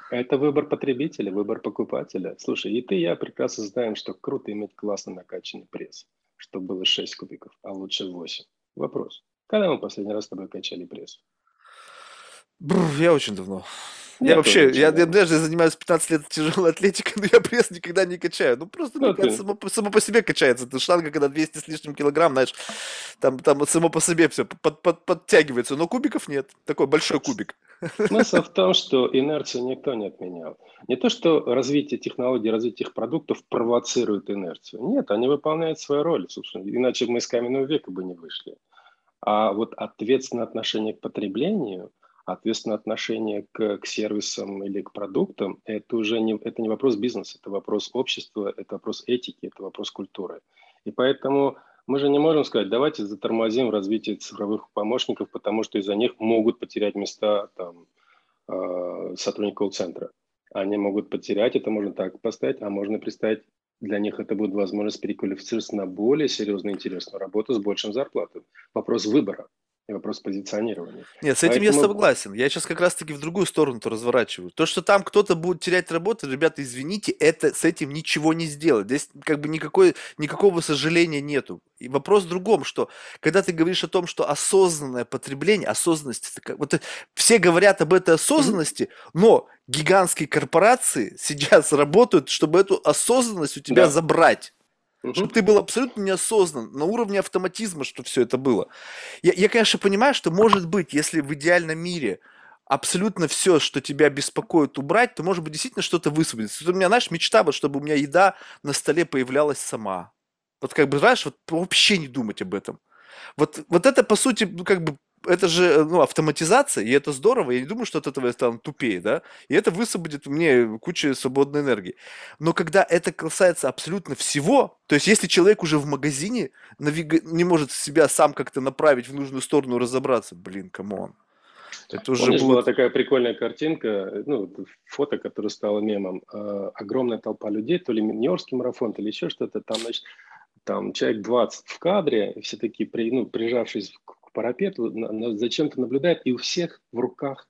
S2: Это выбор потребителя, выбор покупателя. Слушай, и ты, и я прекрасно знаем, что круто иметь классно накачанный пресс, чтобы было 6 кубиков, а лучше 8. Вопрос. Когда мы последний раз с тобой качали пресс?
S1: Бррр, я очень давно. Я, я вообще, я, я даже занимаюсь 15 лет тяжелой атлетикой, *laughs* но я пресс никогда не качаю. Ну, просто ну, ты... само, само по себе качается. Ты штанга, когда 200 с лишним килограмм, знаешь, там, там само по себе все под, под, подтягивается, но кубиков нет. Такой большой кубик. *laughs*
S2: Смысл в том, что инерцию никто не отменял. Не то, что развитие технологий, развитие их продуктов провоцирует инерцию. Нет, они выполняют свою роль, собственно. Иначе мы из каменного века бы не вышли. А вот ответственное отношение к потреблению – Ответственно, отношение к, к сервисам или к продуктам – это уже не, это не вопрос бизнеса, это вопрос общества, это вопрос этики, это вопрос культуры. И поэтому мы же не можем сказать, давайте затормозим развитие цифровых помощников, потому что из-за них могут потерять места там, э, сотрудника колл-центра. Они могут потерять, это можно так поставить, а можно представить, для них это будет возможность переквалифицироваться на более серьезную интересную работу с большим зарплатой. Вопрос выбора и вопрос позиционирования.
S1: Нет, с этим Поэтому... я согласен. Я сейчас как раз-таки в другую сторону-то разворачиваю. То, что там кто-то будет терять работу, ребята, извините, это с этим ничего не сделать. Здесь как бы никакой, никакого сожаления нету. И вопрос в другом, что когда ты говоришь о том, что осознанное потребление, осознанность, вот все говорят об этой осознанности, но гигантские корпорации *laughs* сейчас работают, чтобы эту осознанность у тебя да. забрать. Угу. Чтобы ты был абсолютно неосознан, на уровне автоматизма, что все это было. Я, я, конечно, понимаю, что может быть, если в идеальном мире абсолютно все, что тебя беспокоит, убрать, то, может быть, действительно что-то высвободится. Вот у меня, знаешь, мечта, вот, чтобы у меня еда на столе появлялась сама. Вот как бы, знаешь, вот вообще не думать об этом. Вот, вот это, по сути, ну, как бы это же ну, автоматизация, и это здорово. Я не думаю, что от этого я стану тупее, да. И это высвободит мне кучу свободной энергии. Но когда это касается абсолютно всего, то есть если человек уже в магазине навига... не может себя сам как-то направить в нужную сторону, разобраться, блин, come on.
S2: Это уже Помнишь, будет... была такая прикольная картинка, ну, фото, которое стало мемом. Э, огромная толпа людей, то ли Нью-Йоркский марафон, то ли еще что-то. Там, значит, там человек 20 в кадре, все такие, при, ну, прижавшись к парапету, зачем-то наблюдает, и у всех в руках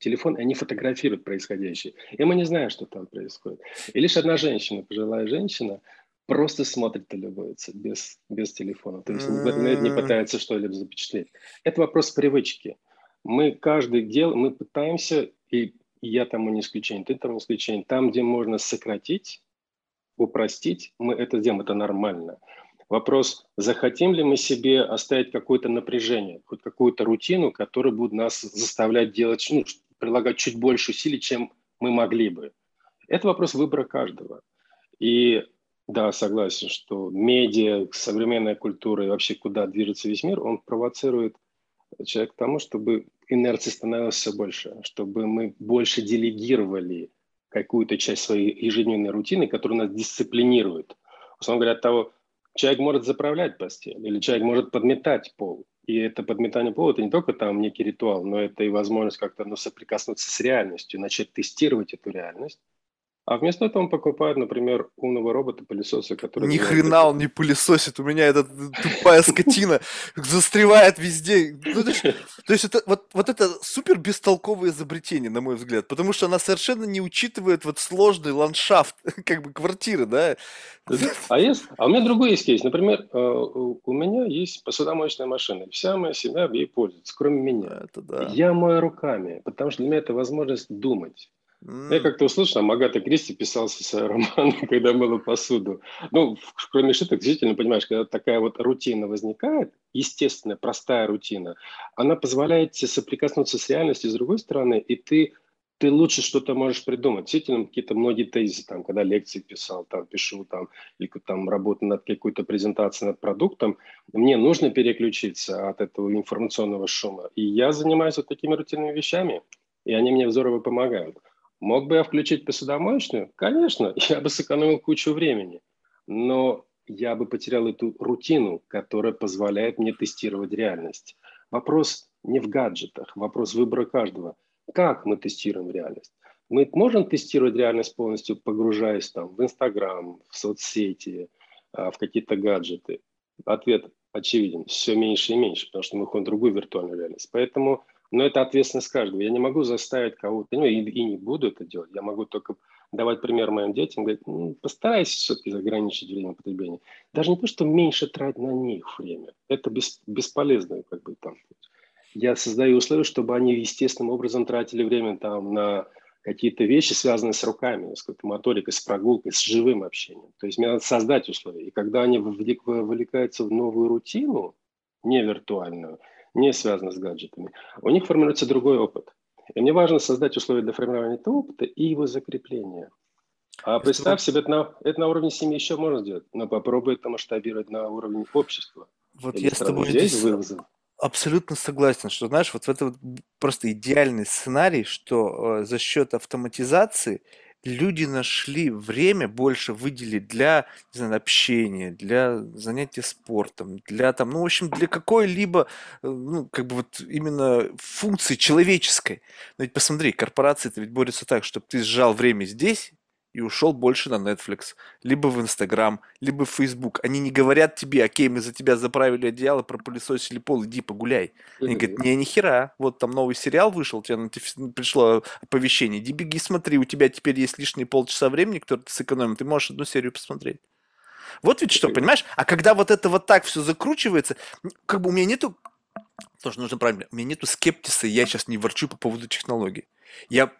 S2: телефон, и они фотографируют происходящее. И мы не знаем, что там происходит. И лишь одна женщина, пожилая женщина, просто смотрит и любуется без, без телефона. То есть в не пытается что-либо запечатлеть. Это вопрос привычки. Мы каждый дел, мы пытаемся, и я тому не исключение, ты тому не исключение, там, где можно сократить, упростить, мы это сделаем, это нормально. Вопрос, захотим ли мы себе оставить какое-то напряжение, хоть какую-то рутину, которая будет нас заставлять делать, ну, прилагать чуть больше усилий, чем мы могли бы. Это вопрос выбора каждого. И да, согласен, что медиа, современная культура и вообще куда движется весь мир, он провоцирует человека к тому, чтобы инерции становилось все больше, чтобы мы больше делегировали какую-то часть своей ежедневной рутины, которая нас дисциплинирует. Условно говоря, от того, человек может заправлять постель, или человек может подметать пол. И это подметание пола – это не только там некий ритуал, но это и возможность как-то ну, соприкоснуться с реальностью, начать тестировать эту реальность, А вместо этого он покупает, например, умного робота-пылесоса, который...
S1: Ни хрена он не пылесосит, у меня эта тупая скотина застревает везде. Ну, то, есть, то есть это вот, вот это супер бестолковое изобретение, на мой взгляд, потому что она совершенно не учитывает вот сложный ландшафт, *laughs* как бы квартиры, да?
S2: А, есть, а у меня другой есть кейс. Например, э, у меня есть посудомоечная машина, вся моя семья ей пользуется, кроме меня. Это да. Я мою руками, потому что для меня это возможность думать. Я как-то услышал, там Агата Кристи писался свой *laughs* роман, когда мыла посуду. Ну, кроме шуток, действительно, понимаешь, когда такая вот рутина возникает, естественная, простая рутина, она позволяет тебе соприкоснуться с реальностью с другой стороны, и ты, ты лучше что-то можешь придумать. Действительно, какие-то многие тезисы, там, когда лекции писал, там, пишу, там, или там, работаю над какой-то презентацией, над продуктом, мне нужно переключиться от этого информационного шума. И я занимаюсь вот такими рутинными вещами, и они мне здорово помогают. Мог бы я включить посудомоечную? Конечно, *laughs* я бы сэкономил кучу времени. Но я бы потерял эту рутину, которая позволяет мне тестировать реальность. Вопрос не в гаджетах, вопрос выбора каждого. Как мы тестируем реальность? Мы можем тестировать реальность полностью, погружаясь там в Инстаграм, в соцсети, а, в какие-то гаджеты? Ответ очевиден. Все меньше и меньше, потому что мы ходим в другую виртуальную реальность. Поэтому но это ответственность каждого. Я не могу заставить кого-то, ну и, и не буду это делать. Я могу только давать пример моим детям, говорить, ну, постарайся все-таки ограничить время потребления. Даже не то, что меньше тратить на них время. Это без, бесполезно, как бы там. Я создаю условия, чтобы они естественным образом тратили время там на какие-то вещи, связанные с руками, с какой-то моторикой, с прогулкой, с живым общением. То есть мне надо создать условия. И когда они вовлекаются в новую рутину, не виртуальную, не связано с гаджетами, у них формируется другой опыт. И мне важно создать условия для формирования этого опыта и его закрепления. А представь себе, это на, это на уровне семьи еще можно сделать, но попробуй это масштабировать на уровне общества.
S1: Вот Или я с тобой здесь вызов. абсолютно согласен, что, знаешь, вот это вот просто идеальный сценарий, что э, за счет автоматизации люди нашли время больше выделить для, не знаю, общения, для занятия спортом, для там, ну, в общем, для какой-либо, э, ну, как бы вот именно функции человеческой. Но ведь посмотри, корпорации-то ведь борются так, чтобы ты сжал время здесь и ушел больше на Netflix, либо в Instagram, либо в Facebook. Они не говорят тебе, окей, мы за тебя заправили одеяло, пропылесосили пол, иди погуляй. Они говорят, не, ни хера, вот там новый сериал вышел, тебе пришло оповещение, иди беги смотри, у тебя теперь есть лишние полчаса времени, которые ты сэкономил, ты можешь одну серию посмотреть. Вот ведь что, понимаешь? А когда вот это вот так все закручивается, как бы у меня нету тоже нужно правильно. У меня нету скептиса, я сейчас не ворчу по поводу технологий. Я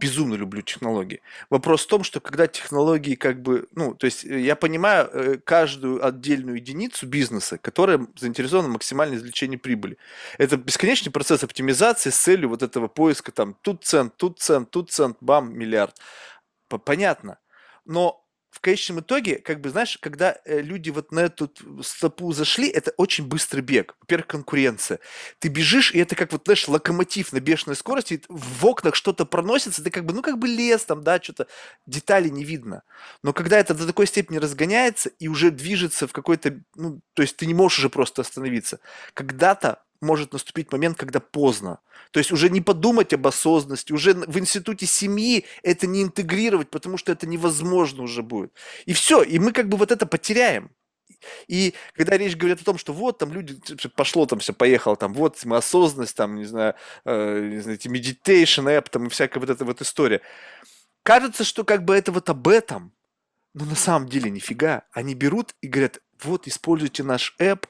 S1: безумно люблю технологии. Вопрос в том, что когда технологии как бы, ну, то есть э, я понимаю э, каждую отдельную единицу бизнеса, которая заинтересована в максимальном извлечении прибыли. Это бесконечный процесс оптимизации с целью вот этого поиска там тут цент, тут цент, тут цент, бам, миллиард. Понятно. Но в конечном итоге, как бы, знаешь, когда э, люди вот на эту стопу зашли, это очень быстрый бег. Во-первых, конкуренция. Ты бежишь, и это как вот, знаешь, локомотив на бешеной скорости, в окнах что-то проносится, ты как бы, ну, как бы лес там, да, что-то, деталей не видно. Но когда это до такой степени разгоняется и уже движется в какой-то, ну, то есть ты не можешь уже просто остановиться. Когда-то может наступить момент, когда поздно. То есть уже не подумать об осознанности, уже в институте семьи это не интегрировать, потому что это невозможно уже будет. И все, и мы как бы вот это потеряем. И когда речь говорит о том, что вот там люди, пошло там все, поехало там, вот осознанность, там, не знаю, э, не знаю, meditation app, там и всякая вот эта вот история. Кажется, что как бы это вот об этом, но на самом деле нифига. Они берут и говорят, вот, используйте наш app,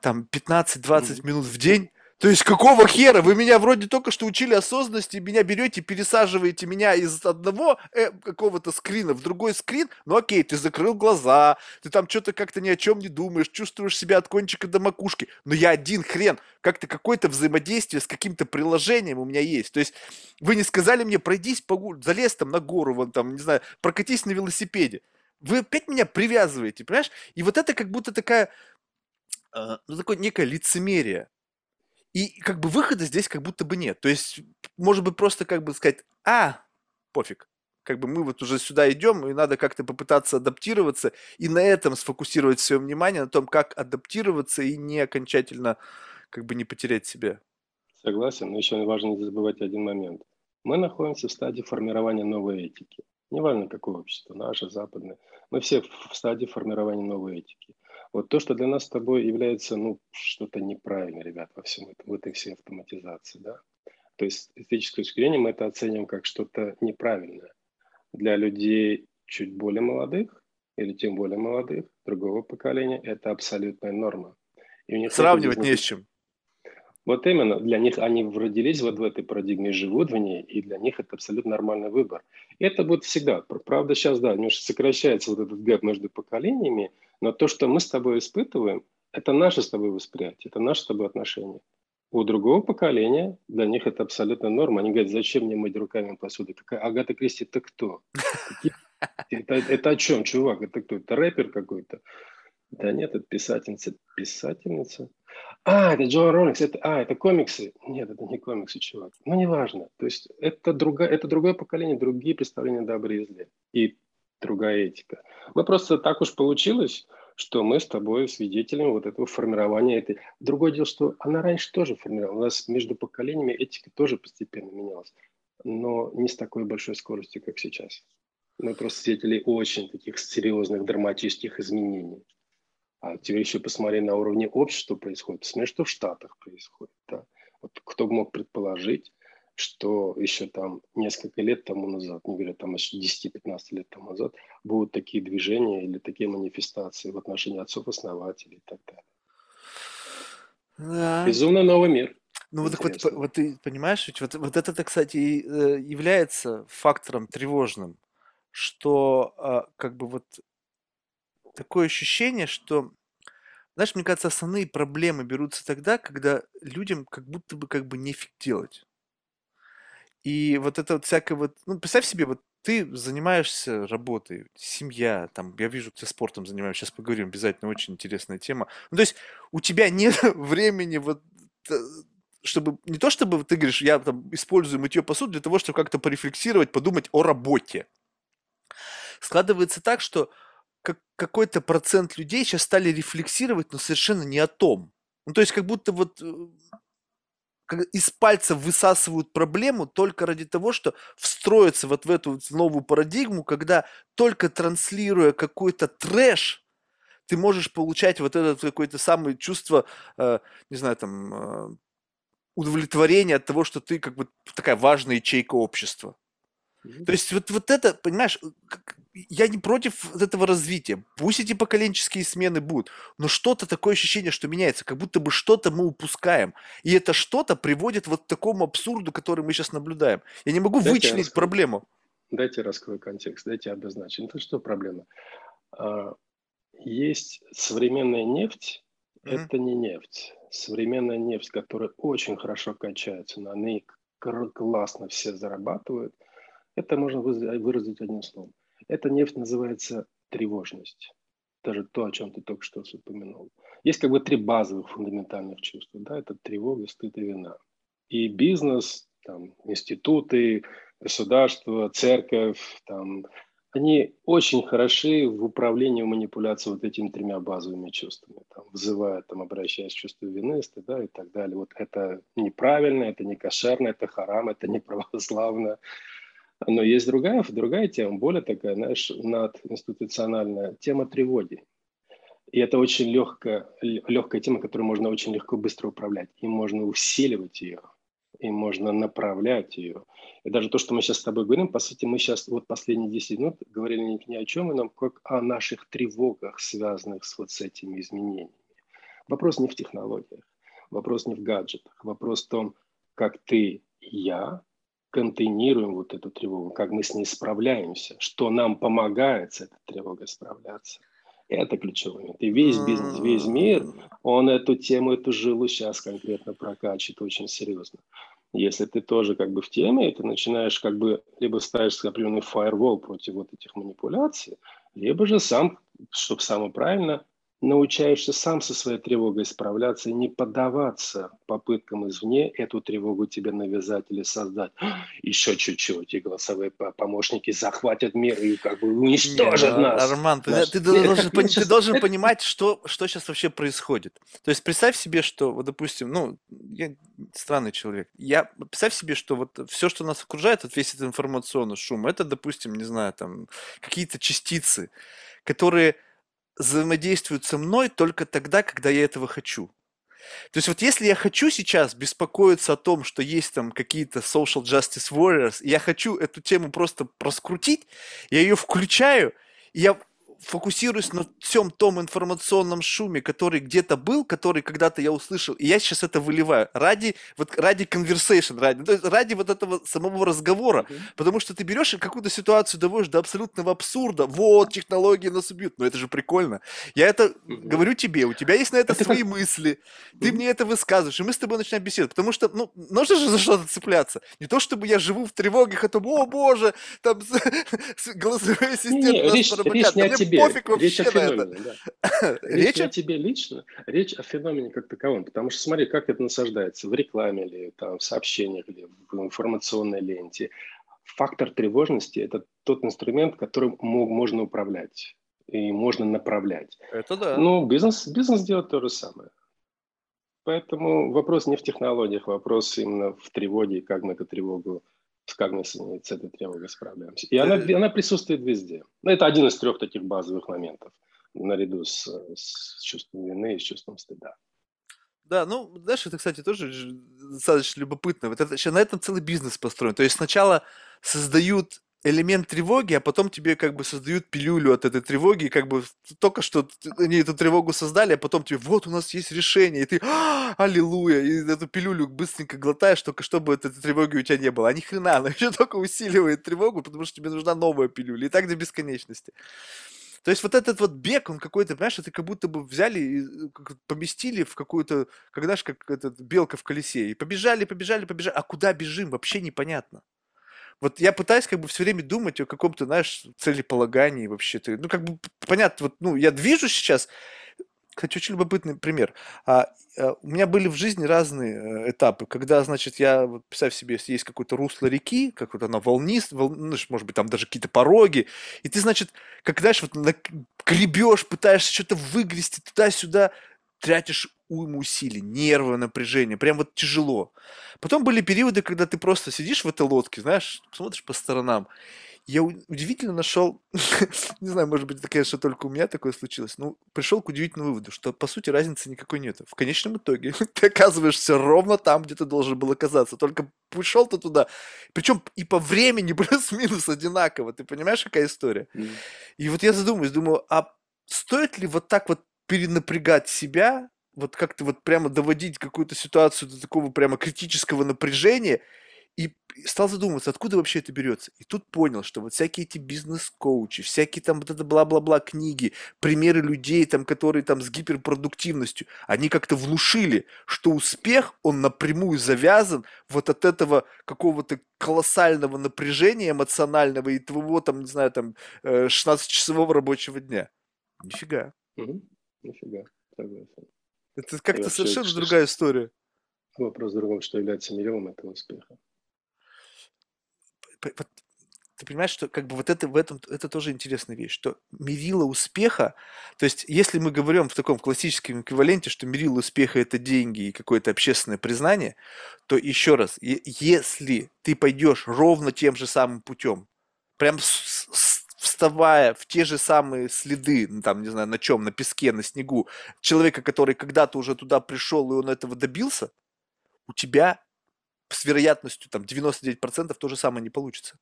S1: там 15-20 минут в день, то есть какого хера? Вы меня вроде только что учили осознанности, меня берете, пересаживаете меня из одного э, какого-то скрина в другой скрин. Ну окей, ты закрыл глаза, ты там что-то как-то ни о чем не думаешь, чувствуешь себя от кончика до макушки. Но я один хрен. Как-то какое-то взаимодействие с каким-то приложением у меня есть. То есть вы не сказали мне, пройдись, погуль, залез там на гору, вон там, не знаю, прокатись на велосипеде. Вы опять меня привязываете, понимаешь? И вот это как будто такая, э, ну, такое некое лицемерие. И как бы выхода здесь как будто бы нет. То есть, может быть, просто как бы сказать, а, пофиг, как бы мы вот уже сюда идем, и надо как-то попытаться адаптироваться, и на этом сфокусировать свое внимание, на том, как адаптироваться и не окончательно как бы не потерять себя.
S2: Согласен, но еще важно не забывать один момент. Мы находимся в стадии формирования новой этики. Неважно, какое общество, наше, западное. Мы все в стадии формирования новой этики. Вот то, что для нас с тобой является, ну, что-то неправильно, ребят, во всем этом, в этой всей автоматизации, да. То есть с этической точки зрения мы это оценим как что-то неправильное. Для людей чуть более молодых или тем более молодых, другого поколения, это абсолютная норма.
S1: И у них Сравнивать не с чем.
S2: Вот именно, для них они родились вот в этой парадигме, живут в ней, и для них это абсолютно нормальный выбор. И это будет всегда. Правда, сейчас, да, немножко сокращается вот этот гэп между поколениями, но то, что мы с тобой испытываем, это наше с тобой восприятие, это наше с тобой отношение. У другого поколения для них это абсолютно норма. Они говорят, зачем мне мыть руками посуду? Какая Агата Кристи, это кто? *laughs* Это, это о чем, чувак? Это кто? Это рэпер какой-то? Да нет, это писательница. Писательница? А, это Джоан Роллингс, это, а, это комиксы. Нет, это не комиксы, чувак. Ну, неважно. То есть это, другое, это другое поколение, другие представления добры и зле. И другая этика. Мы просто так уж получилось, что мы с тобой свидетелями вот этого формирования этой. Другое дело, что она раньше тоже формировалась. У нас между поколениями этика тоже постепенно менялась, но не с такой большой скоростью, как сейчас. Мы просто свидетели очень таких серьезных драматических изменений. А теперь еще посмотри на уровне общества происходит. Посмотри, что в Штатах происходит. Да? Вот кто мог предположить, что еще там несколько лет тому назад, не говоря там еще 10-15 лет тому назад, будут такие движения или такие манифестации в отношении отцов-основателей и так далее. Да. Безумно новый мир.
S1: Ну вот, вот, вот ты понимаешь, вот, вот это, кстати, э, является фактором тревожным, что а, как бы вот такое ощущение, что, знаешь, мне кажется, основные проблемы берутся тогда, когда людям как будто бы как бы нефиг делать. И вот это вот всякое вот, ну, представь себе, вот ты занимаешься работой, семья, там, я вижу, ты спортом занимаешься, сейчас поговорим, обязательно очень интересная тема. Ну, то есть у тебя нет *laughs* времени вот э, чтобы не то чтобы ты говоришь, я там использую мытье посуды для того, чтобы как-то порефлексировать, подумать о работе. Складывается так, что как, какой-то процент людей сейчас стали рефлексировать, но совершенно не о том. Ну, то есть как будто вот э, из пальца высасывают проблему только ради того, что встроиться вот в эту новую парадигму, когда только транслируя какой-то трэш, ты можешь получать вот это какое-то самое чувство, э, не знаю, там, э, удовлетворения от того, что ты как бы такая важная ячейка общества. То есть вот, вот это, понимаешь, я не против этого развития. Пусть эти поколенческие смены будут, но что-то такое ощущение, что меняется, как будто бы что-то мы упускаем. И это что-то приводит вот к такому абсурду, который мы сейчас наблюдаем. Я не могу дайте вычленить проблему.
S2: Дайте раскрою контекст, дайте обозначить. Это что проблема? А, есть современная нефть, mm-hmm. это не нефть. Современная нефть, которая очень хорошо качается, на ней классно все зарабатывают – это можно выразить одним словом. Эта нефть называется тревожность. Даже то, о чем ты только что упомянул. Есть как бы три базовых фундаментальных чувства. Да? Это тревога, стыд и вина. И бизнес, там, институты, государство, церковь, там, они очень хороши в управлении, в манипуляции вот этими тремя базовыми чувствами. Там, вызывая, там, обращаясь к чувству вины, стыда и так далее. Вот это неправильно, это не кошерно, это харам, это не православно, но есть другая, другая тема, более такая, знаешь, надинституциональная, тема тревоги. И это очень легкая, легкая тема, которую можно очень легко быстро управлять. И можно усиливать ее, и можно направлять ее. И даже то, что мы сейчас с тобой говорим, по сути, мы сейчас вот последние 10 минут говорили ни, ни о чем ином, как о наших тревогах, связанных с вот с этими изменениями. Вопрос не в технологиях, вопрос не в гаджетах, вопрос в том, как ты я контейнируем вот эту тревогу, как мы с ней справляемся, что нам помогает с этой тревогой справляться. Это ключевой момент. И весь бизнес, весь мир, он эту тему, эту жилу сейчас конкретно прокачивает очень серьезно. Если ты тоже как бы в теме, ты начинаешь как бы либо ставишь определенный фаервол против вот этих манипуляций, либо же сам, чтобы самое правильно, научаешься сам со своей тревогой справляться и не поддаваться попыткам извне эту тревогу тебе навязать или создать. Еще чуть-чуть, и голосовые помощники захватят мир и как бы уничтожат Не, нас.
S1: Арман, ты, ты, должен, ты *laughs* должен понимать, что, что сейчас вообще происходит. То есть представь себе, что, вот, допустим, ну, я странный человек. Я представь себе, что вот все, что нас окружает, вот весь этот информационный шум, это, допустим, не знаю, там какие-то частицы, которые взаимодействуют со мной только тогда, когда я этого хочу. То есть вот если я хочу сейчас беспокоиться о том, что есть там какие-то social justice warriors, я хочу эту тему просто проскрутить, я ее включаю, и я фокусируюсь на всем том информационном шуме, который где-то был, который когда-то я услышал, и я сейчас это выливаю ради вот ради conversation, ради, то есть ради вот этого самого разговора, mm-hmm. потому что ты берешь и какую-то ситуацию доводишь до абсолютного абсурда. Вот технологии нас убьют, но это же прикольно. Я это mm-hmm. говорю тебе, у тебя есть на это, свои мысли, ты мне это высказываешь, и мы с тобой начинаем беседовать, потому что ну нужно же за что-то цепляться. Не то чтобы я живу в тревоге, то, о боже, там *laughs* голосовой ассистент
S2: не, нас речь, речь не о тебе тебе. Пофиг вообще речь о феномене, да. *laughs* Речь о тебе лично, речь о феномене как таковом. Потому что смотри, как это насаждается в рекламе или там, в сообщениях, или в информационной ленте. Фактор тревожности – это тот инструмент, которым можно управлять и можно направлять.
S1: Это да.
S2: Ну, бизнес, бизнес делает то же самое. Поэтому вопрос не в технологиях, вопрос именно в тревоге, как мы эту тревогу как мы с, с этой тревогой справляемся. И она, она присутствует везде. Ну, это один из трех таких базовых моментов, наряду с, с чувством вины и с чувством стыда.
S1: Да, ну, знаешь, это, кстати, тоже достаточно любопытно. Вот это, на этом целый бизнес построен. То есть сначала создают элемент тревоги, а потом тебе как бы создают пилюлю от этой тревоги, как бы только что они эту тревогу создали, а потом тебе, вот у нас есть решение, и ты, а, аллилуйя, и эту пилюлю быстренько глотаешь, только чтобы этой тревоги у тебя не было. А ни хрена, она еще только усиливает тревогу, потому что тебе нужна новая пилюля, и так до бесконечности. То есть вот этот вот бег, он какой-то, понимаешь, это как будто бы взяли и э, поместили в какую-то, когда же как этот белка в колесе, и побежали, побежали, побежали, а куда бежим, вообще непонятно. Вот я пытаюсь как бы все время думать о каком-то, знаешь, целеполагании вообще-то. Ну, как бы понятно, вот, ну, я движусь сейчас, кстати, очень любопытный пример. А, а, у меня были в жизни разные э, этапы, когда, значит, я, вот, представь себе, если есть какое-то русло реки, как вот она волнист, вол, ну, может быть, там даже какие-то пороги, и ты, значит, как, знаешь, вот гребешь, пытаешься что-то выгрести туда-сюда, тратишь уйму усилий, нервы, напряжение, прям вот тяжело. Потом были периоды, когда ты просто сидишь в этой лодке, знаешь, смотришь по сторонам. Я удивительно нашел, *laughs* не знаю, может быть, это, конечно, только у меня такое случилось, но пришел к удивительному выводу, что, по сути, разницы никакой нет. В конечном итоге *laughs* ты оказываешься ровно там, где ты должен был оказаться, только пришел ты туда, причем и по времени *laughs* плюс-минус одинаково, ты понимаешь, какая история? Mm. И вот я задумываюсь, думаю, а стоит ли вот так вот перенапрягать себя, вот как-то вот прямо доводить какую-то ситуацию до такого прямо критического напряжения, и стал задумываться, откуда вообще это берется. И тут понял, что вот всякие эти бизнес-коучи, всякие там вот это бла-бла-бла книги, примеры людей, там, которые там с гиперпродуктивностью, они как-то внушили, что успех, он напрямую завязан вот от этого какого-то колоссального напряжения эмоционального и твоего там, не знаю, там 16-часового рабочего дня. Нифига.
S2: Угу. Нифига, согласен.
S1: Это как-то совершенно другая история.
S2: Вопрос в другом, что является мерилом этого успеха.
S1: Ты понимаешь, что как бы вот это в этом это тоже интересная вещь, что мерило успеха, то есть если мы говорим в таком классическом эквиваленте, что мерило успеха это деньги и какое-то общественное признание, то еще раз, если ты пойдешь ровно тем же самым путем, прям с вставая в те же самые следы, там, не знаю, на чем, на песке, на снегу, человека, который когда-то уже туда пришел, и он этого добился, у тебя с вероятностью там 99% то же самое не получится.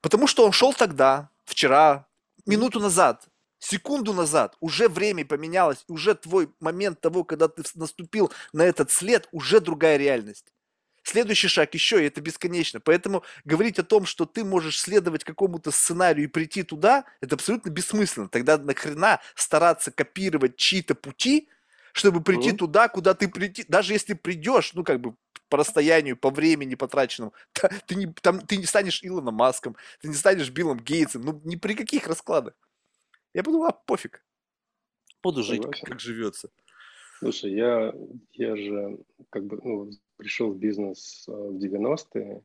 S1: Потому что он шел тогда, вчера, минуту назад, секунду назад, уже время поменялось, уже твой момент того, когда ты наступил на этот след, уже другая реальность. Следующий шаг еще, и это бесконечно. Поэтому говорить о том, что ты можешь следовать какому-то сценарию и прийти туда, это абсолютно бессмысленно. Тогда нахрена стараться копировать чьи-то пути, чтобы прийти mm-hmm. туда, куда ты прийти. Даже если придешь, ну, как бы по расстоянию, по времени потраченному, *laughs* ты не, там, ты не станешь Илоном Маском, ты не станешь Биллом Гейтсом, ну, ни при каких раскладах. Я подумал, а пофиг. Буду жить, как, как живется.
S2: Слушай, я, я же как бы ну, пришел в бизнес э, в 90-е,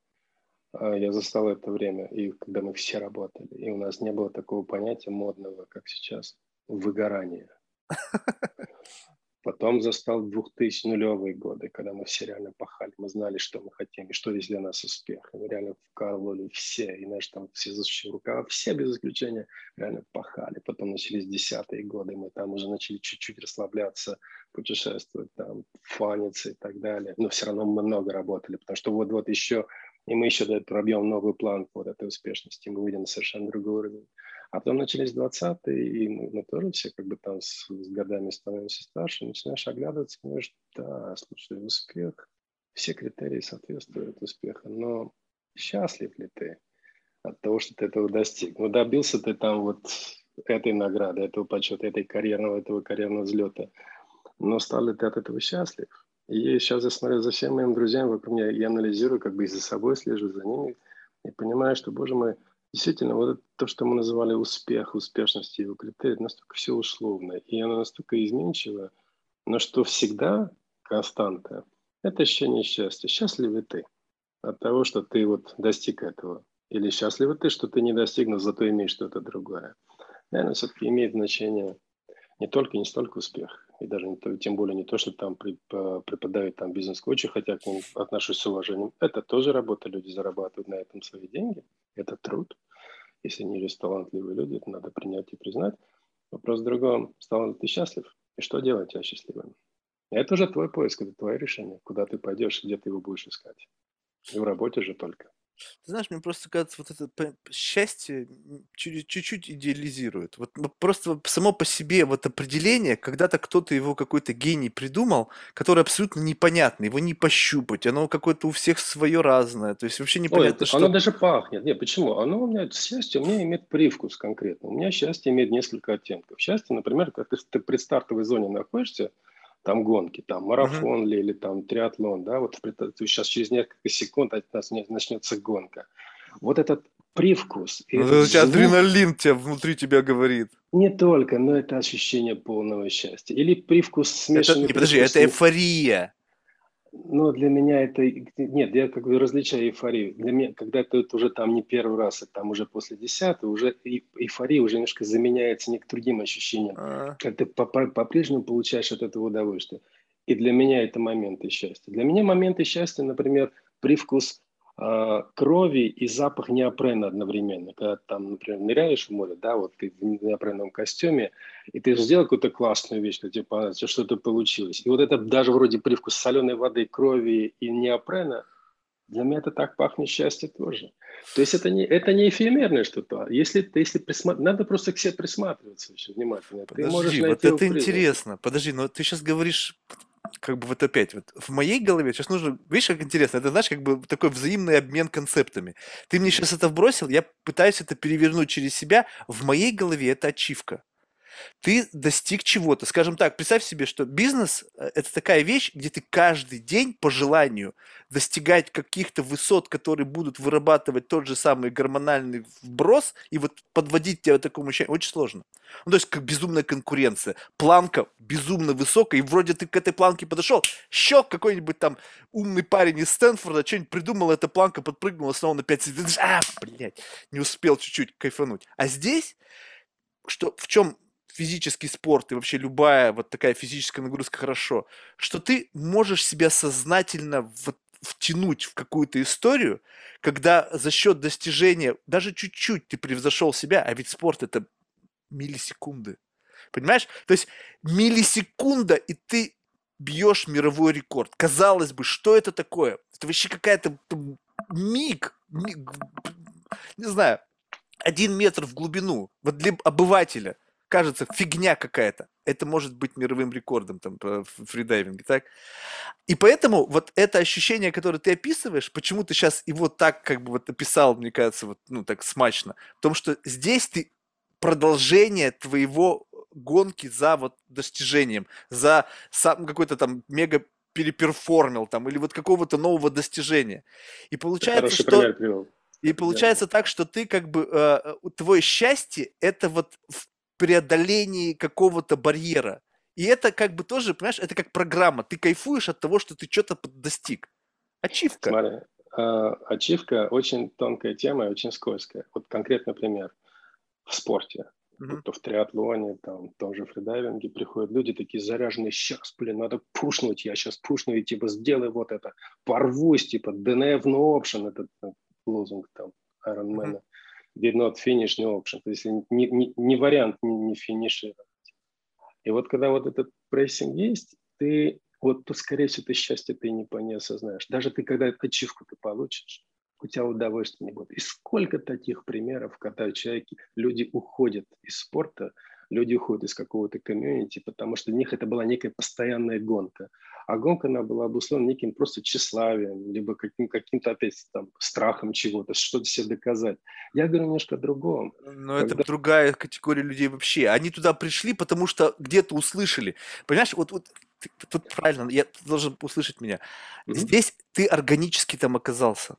S2: а я застал это время, и когда мы все работали, и у нас не было такого понятия модного, как сейчас, выгорание. *laughs* Потом застал 2000 нулевые годы, когда мы все реально пахали, мы знали, что мы хотим, и что есть для нас успех. И мы реально вкалывали все, и наши там все засущие рукава, все без исключения реально пахали. Потом начались десятые годы, мы там уже начали чуть-чуть расслабляться, путешествовать, там, фаниться и так далее. Но все равно мы много работали, потому что вот-вот еще, и мы еще пробьем новый план вот этой успешности, мы выйдем на совершенно другой уровень. А потом начались 20-е, и мы, мы тоже все как бы там с, с годами становимся старше, начинаешь оглядываться, понимаешь, да, слушай, успех, все критерии соответствуют успеху, но счастлив ли ты от того, что ты этого достиг? Ну, добился ты там вот этой награды, этого почета, этой карьерного, этого карьерного взлета, но стал ли ты от этого счастлив? И сейчас я смотрю за всеми моими друзьями вокруг меня, я анализирую, как бы и за собой слежу, за ними, и понимаю, что, боже мой, Действительно, вот то, что мы называли успех, успешность его критерий, настолько все условно, и оно настолько изменчиво, но что всегда константа – это ощущение счастья. Счастливый ты от того, что ты вот достиг этого? Или счастливый ты, что ты не достиг, но зато имеешь что-то другое? Наверное, все-таки имеет значение не только, не столько успех, и даже не то, тем более не то, что там преподают там бизнес-коучи, хотя к ним отношусь с уважением. Это тоже работа, люди зарабатывают на этом свои деньги, это труд. Если они есть талантливые люди, это надо принять и признать. Вопрос в другом. Стал ли ты счастлив? И что делать тебя счастливым? Это уже твой поиск, это твое решение. Куда ты пойдешь, где ты его будешь искать. И в работе же только.
S1: Ты знаешь, мне просто кажется, вот это счастье чуть-чуть идеализирует. Вот просто само по себе вот определение, когда-то кто-то его какой-то гений придумал, который абсолютно непонятный, его не пощупать, оно какое-то у всех свое разное, то есть вообще непонятно,
S2: Ой,
S1: что...
S2: Оно даже пахнет. Нет, почему? Оно у меня, счастье у меня имеет привкус конкретно. У меня счастье имеет несколько оттенков. Счастье, например, когда ты в предстартовой зоне находишься, там гонки, там марафон uh-huh. ли, или там триатлон, да, вот сейчас через несколько секунд от нас начнется гонка. Вот этот привкус.
S1: Ну, этот звук, адреналин тебя внутри тебя говорит.
S2: Не только, но это ощущение полного счастья. Или привкус
S1: смешанный. Это, подожди, это эйфория.
S2: Но для меня это... Нет, я как бы различаю эйфорию. Для меня, когда это, уже там не первый раз, это там уже после десятого, уже эйфория уже немножко заменяется некоторым другим ощущением. А-а-а. Как ты по-прежнему получаешь от этого удовольствие. И для меня это моменты счастья. Для меня моменты счастья, например, привкус а, крови и запах неопрена одновременно. Когда там, например, ныряешь в море, да, вот ты в неопреновом костюме, и ты сделал какую-то классную вещь, что типа что-то получилось. И вот это даже вроде привкус соленой воды, крови и неопрена, для меня это так пахнет счастье тоже. То есть это не, это не эфемерное что-то. Если ты, если присмат... надо просто к себе присматриваться очень внимательно.
S1: Подожди, ты можешь вот это интересно. Подожди, но ты сейчас говоришь как бы вот опять, вот в моей голове сейчас нужно, видишь, как интересно, это, знаешь, как бы такой взаимный обмен концептами. Ты мне сейчас это вбросил, я пытаюсь это перевернуть через себя, в моей голове это ачивка ты достиг чего-то. Скажем так, представь себе, что бизнес э, – это такая вещь, где ты каждый день по желанию достигать каких-то высот, которые будут вырабатывать тот же самый гормональный вброс, и вот подводить тебя к такому ощущению очень сложно. Ну, то есть, как безумная конкуренция. Планка безумно высокая, и вроде ты к этой планке подошел, щелк, какой-нибудь там умный парень из Стэнфорда что-нибудь придумал, эта планка подпрыгнула снова на 5 секунд, а, блядь, не успел чуть-чуть кайфануть. А здесь, что, в чем физический спорт и вообще любая вот такая физическая нагрузка хорошо, что ты можешь себя сознательно вот втянуть в какую-то историю, когда за счет достижения, даже чуть-чуть ты превзошел себя, а ведь спорт это миллисекунды. Понимаешь? То есть миллисекунда, и ты бьешь мировой рекорд. Казалось бы, что это такое? Это вообще какая-то миг, миг, не знаю, один метр в глубину. Вот для обывателя кажется фигня какая-то. Это может быть мировым рекордом там по фридайвинге, так? И поэтому вот это ощущение, которое ты описываешь, почему ты сейчас его так как бы вот описал, мне кажется, вот, ну, так смачно, потому что здесь ты продолжение твоего гонки за вот достижением, за сам какой-то там мега переперформил там, или вот какого-то нового достижения. И получается, что... И получается да. так, что ты как бы, э, твое счастье, это вот в преодолении какого-то барьера. И это как бы тоже, понимаешь, это как программа. Ты кайфуешь от того, что ты что-то достиг. Ачивка.
S2: Смотри, э, ачивка очень тонкая тема и очень скользкая. Вот конкретный пример. В спорте, mm-hmm. то в триатлоне, там, в том же фридайвинге приходят люди такие заряженные, сейчас, блин, надо пушнуть, я сейчас пушну и типа сделай вот это, порвусь, типа DNF no option, этот э, лозунг там Ironman. Mm-hmm. Did not finish no option. То есть не, не, не вариант не, не финишировать. И вот когда вот этот прессинг есть, ты вот то, скорее всего, ты счастье ты не, не осознаешь. Даже ты, когда ачивку ты получишь, у тебя удовольствия не будет. И сколько таких примеров, когда человеки, люди уходят из спорта, люди уходят из какого-то комьюнити, потому что для них это была некая постоянная гонка. А гонка, она была обусловлена неким просто тщеславием, либо каким, каким-то, опять, там, страхом чего-то, что-то себе доказать. Я говорю немножко о другом.
S1: Но Когда... это другая категория людей вообще. Они туда пришли, потому что где-то услышали. Понимаешь, вот, вот тут правильно, я, ты должен услышать меня. Mm-hmm. Здесь ты органически там оказался.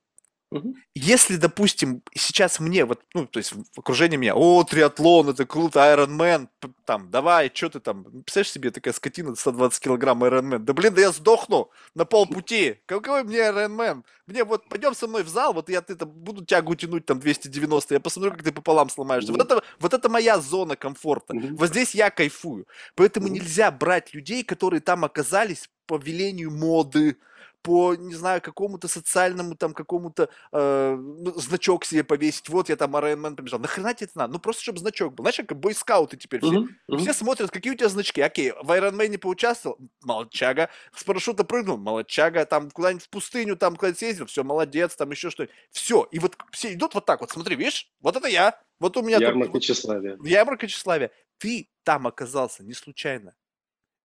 S1: Если, допустим, сейчас мне, вот, ну, то есть в окружении меня, о, триатлон, это круто, Ironman, там, давай, что ты там, представляешь себе, такая скотина, 120 килограмм Ironman, да блин, да я сдохну на полпути, какой мне Ironman? Мне вот, пойдем со мной в зал, вот я ты там, буду тягу тянуть там 290, я посмотрю, как ты пополам сломаешься. Вот это, вот это моя зона комфорта, вот здесь я кайфую. Поэтому нельзя брать людей, которые там оказались по велению моды, по, не знаю, какому-то социальному там какому-то э, ну, значок себе повесить. Вот я там Iron Man побежал. Нахрена тебе это надо? Ну просто чтобы значок был. Знаешь, как бойскауты теперь все. Uh-huh, uh-huh. Все смотрят, какие у тебя значки. Окей, в Iron Man поучаствовал, молодчага. С парашюта прыгнул, молодчага. Там куда-нибудь в пустыню, там куда-нибудь съездил, все, молодец, там еще что-нибудь. Все. И вот все идут вот так вот. Смотри, видишь? Вот это я. Вот у меня...
S2: Ярмарка тут, тщеславия.
S1: Ярмарка тщеславия. Ты там оказался не случайно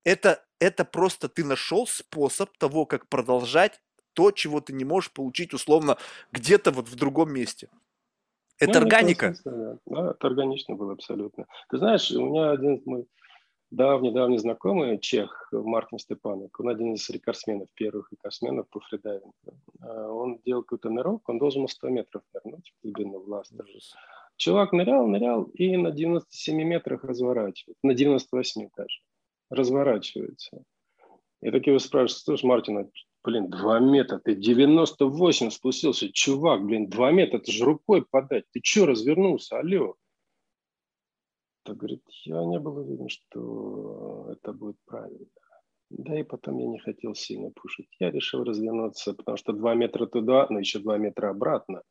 S1: это, это просто ты нашел способ того, как продолжать то, чего ты не можешь получить условно где-то вот в другом месте. Это ну, органика.
S2: да. да, это органично было абсолютно. Ты знаешь, у меня один мой давний-давний знакомый, чех Мартин Степанок, он один из рекордсменов, первых рекордсменов по фридайвингу. А, он делал какой-то нырок, он должен 100 метров нырнуть глубину в ластер. Чувак нырял, нырял и на 97 метрах разворачивает, на 98 даже разворачивается. И такие вы спрашиваете, слушай, Мартин, блин, 2 метра, ты 98 спустился, чувак, блин, 2 метра, это же рукой подать, ты что развернулся, алло? Так говорит, я не был уверен, что это будет правильно. Да и потом я не хотел сильно пушить. Я решил развернуться, потому что 2 метра туда, но еще 2 метра обратно.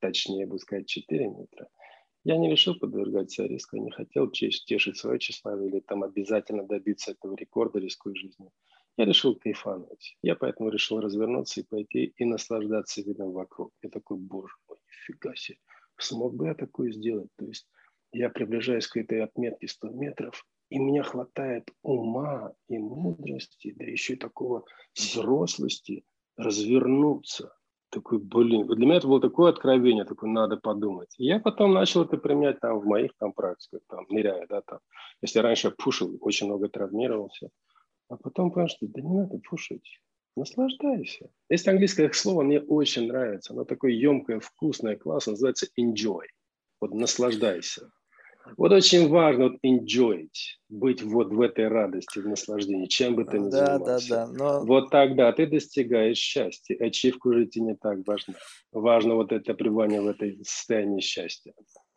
S2: Точнее, бы сказать, 4 метра – я не решил подвергать себя риску, я не хотел тешить свое тщеславие или там обязательно добиться этого рекорда, рискуя жизнью. Я решил кайфануть. Я поэтому решил развернуться и пойти и наслаждаться видом вокруг. Я такой, боже мой, нифига себе, смог бы я такое сделать? То есть я приближаюсь к этой отметке 100 метров, и мне хватает ума и мудрости, да еще и такого взрослости развернуться – такой, блин, для меня это было такое откровение, такое, надо подумать. И я потом начал это применять там в моих там практиках, там, ныряя, да, там. Если раньше я пушил, очень много травмировался, а потом понял, что да не надо пушить, наслаждайся. Есть английское слово, мне очень нравится, оно такое емкое, вкусное, классное, называется enjoy. Вот наслаждайся. Вот очень важно вот enjoy, быть вот в этой радости, в наслаждении, чем бы ты ни да, занимался. Да, да, но... Вот тогда ты достигаешь счастья. Ачивка уже тебе не так важна. Важно вот это пребывание в этой состоянии счастья.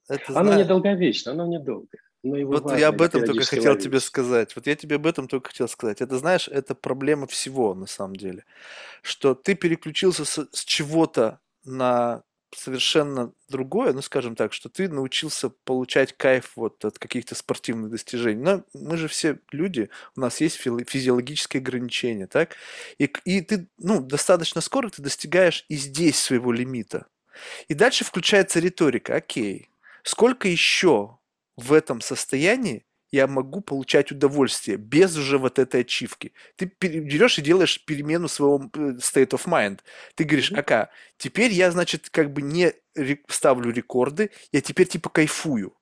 S2: Это оно знаю. недолговечно, оно недолго.
S1: Но его вот я об этом только хотел ловить. тебе сказать. Вот я тебе об этом только хотел сказать. Это, знаешь, это проблема всего на самом деле. Что ты переключился с, с чего-то на совершенно другое, ну, скажем так, что ты научился получать кайф вот от каких-то спортивных достижений. Но мы же все люди, у нас есть физиологические ограничения, так? И, и ты, ну, достаточно скоро ты достигаешь и здесь своего лимита. И дальше включается риторика. Окей, сколько еще в этом состоянии я могу получать удовольствие без уже вот этой ачивки. Ты берешь и делаешь перемену своего э, state of mind. Ты говоришь, ака, теперь я, значит, как бы не ставлю рекорды, я теперь типа кайфую.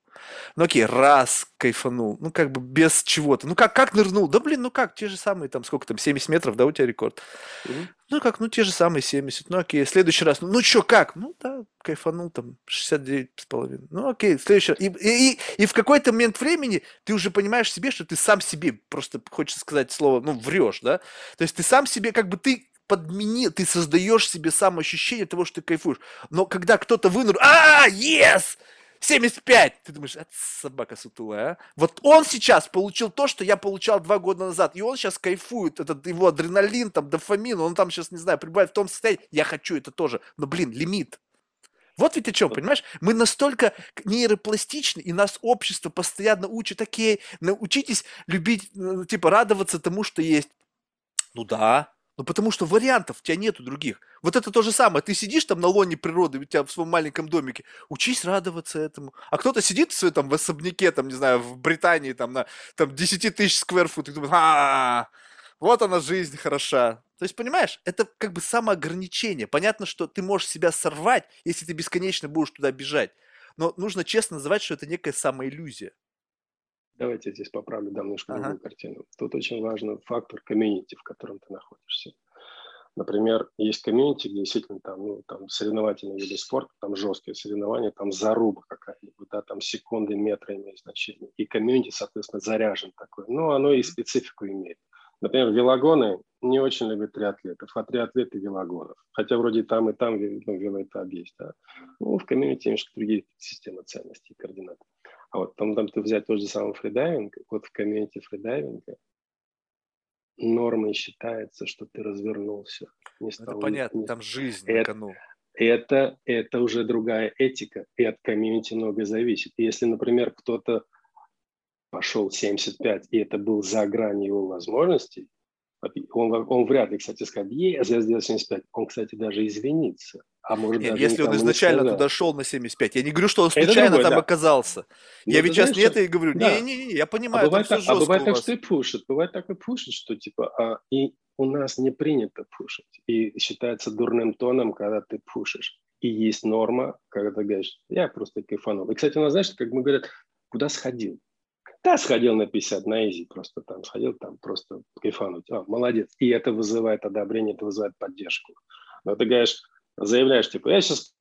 S1: Ну окей, раз кайфанул, ну как бы без чего-то. Ну как, как нырнул? Да блин, ну как, те же самые там, сколько там, 70 метров, да, у тебя рекорд? Угу. Ну как, ну те же самые 70. Ну окей, следующий раз, ну, ну что, как? Ну да, кайфанул там 69 с половиной. Ну окей, следующий раз. И, и, и, и в какой-то момент времени ты уже понимаешь себе, что ты сам себе, просто хочется сказать слово, ну врешь, да? То есть ты сам себе, как бы ты подмени, ты создаешь себе сам ощущение того, что ты кайфуешь. Но когда кто-то вынул, а, yes! 75! Ты думаешь, это собака сутулая, а? Вот он сейчас получил то, что я получал два года назад, и он сейчас кайфует, этот его адреналин, там, дофамин, он там сейчас, не знаю, пребывает в том состоянии, я хочу это тоже, но, блин, лимит. Вот ведь о чем, понимаешь? Мы настолько нейропластичны, и нас общество постоянно учит, такие, научитесь любить, типа, радоваться тому, что есть. Ну да, ну, потому что вариантов у тебя нету других. Вот это то же самое. Ты сидишь там на лоне природы, у тебя в своем маленьком домике, учись радоваться этому. А кто-то сидит в своем там в особняке, там, не знаю, в Британии, там, на там 10 тысяч скверфут, и думает, а вот она жизнь хороша. То есть, понимаешь, это как бы самоограничение. Понятно, что ты можешь себя сорвать, если ты бесконечно будешь туда бежать. Но нужно честно называть, что это некая самоиллюзия.
S2: Давайте я здесь поправлю, дам немножко ага. другую картину. Тут очень важный фактор комьюнити, в котором ты находишься. Например, есть комьюнити, где действительно там, ну, там соревновательные виды спорта, там жесткие соревнования, там заруба какая-нибудь, да, там секунды, метры имеют значение. И комьюнити, соответственно, заряжен такой. Ну, оно и специфику имеет. Например, велогоны не очень любят триатлетов, а триатлеты велогонов. Хотя вроде там и там ну, велоэтап есть. Да. Ну, в комьюнити немножко другие системы ценностей и координат. А вот там, там ты взять тот же самый фридайвинг, вот в комьюнити фридайвинга нормой считается, что ты развернулся.
S1: Не ну, стал, это понятно, не... там жизнь это, на кону.
S2: Это, это уже другая этика, и от комьюнити много зависит. Если, например, кто-то пошел 75, и это был за гранью его возможностей, он, он вряд ли, кстати, скажет, я сделал 75. Он, кстати, даже извинится. А может,
S1: Нет, если он изначально туда шел на 75. Я не говорю, что он случайно другой, там да. оказался. Ну, я ведь сейчас не это и говорю. Не-не-не, я понимаю,
S2: а бывает так, А бывает так, что и пушит. Бывает так и пушит, что типа, а, и у нас не принято пушить. И считается дурным тоном, когда ты пушишь. И есть норма, когда ты говоришь, я просто кайфанул. И, кстати, у нас, знаешь, как мы говорят, куда сходил? Да, сходил на 50 на изи, просто там сходил, там просто кайфануть. А, молодец. И это вызывает одобрение, это вызывает поддержку. Но ты говоришь, заявляешь, типа, я сейчас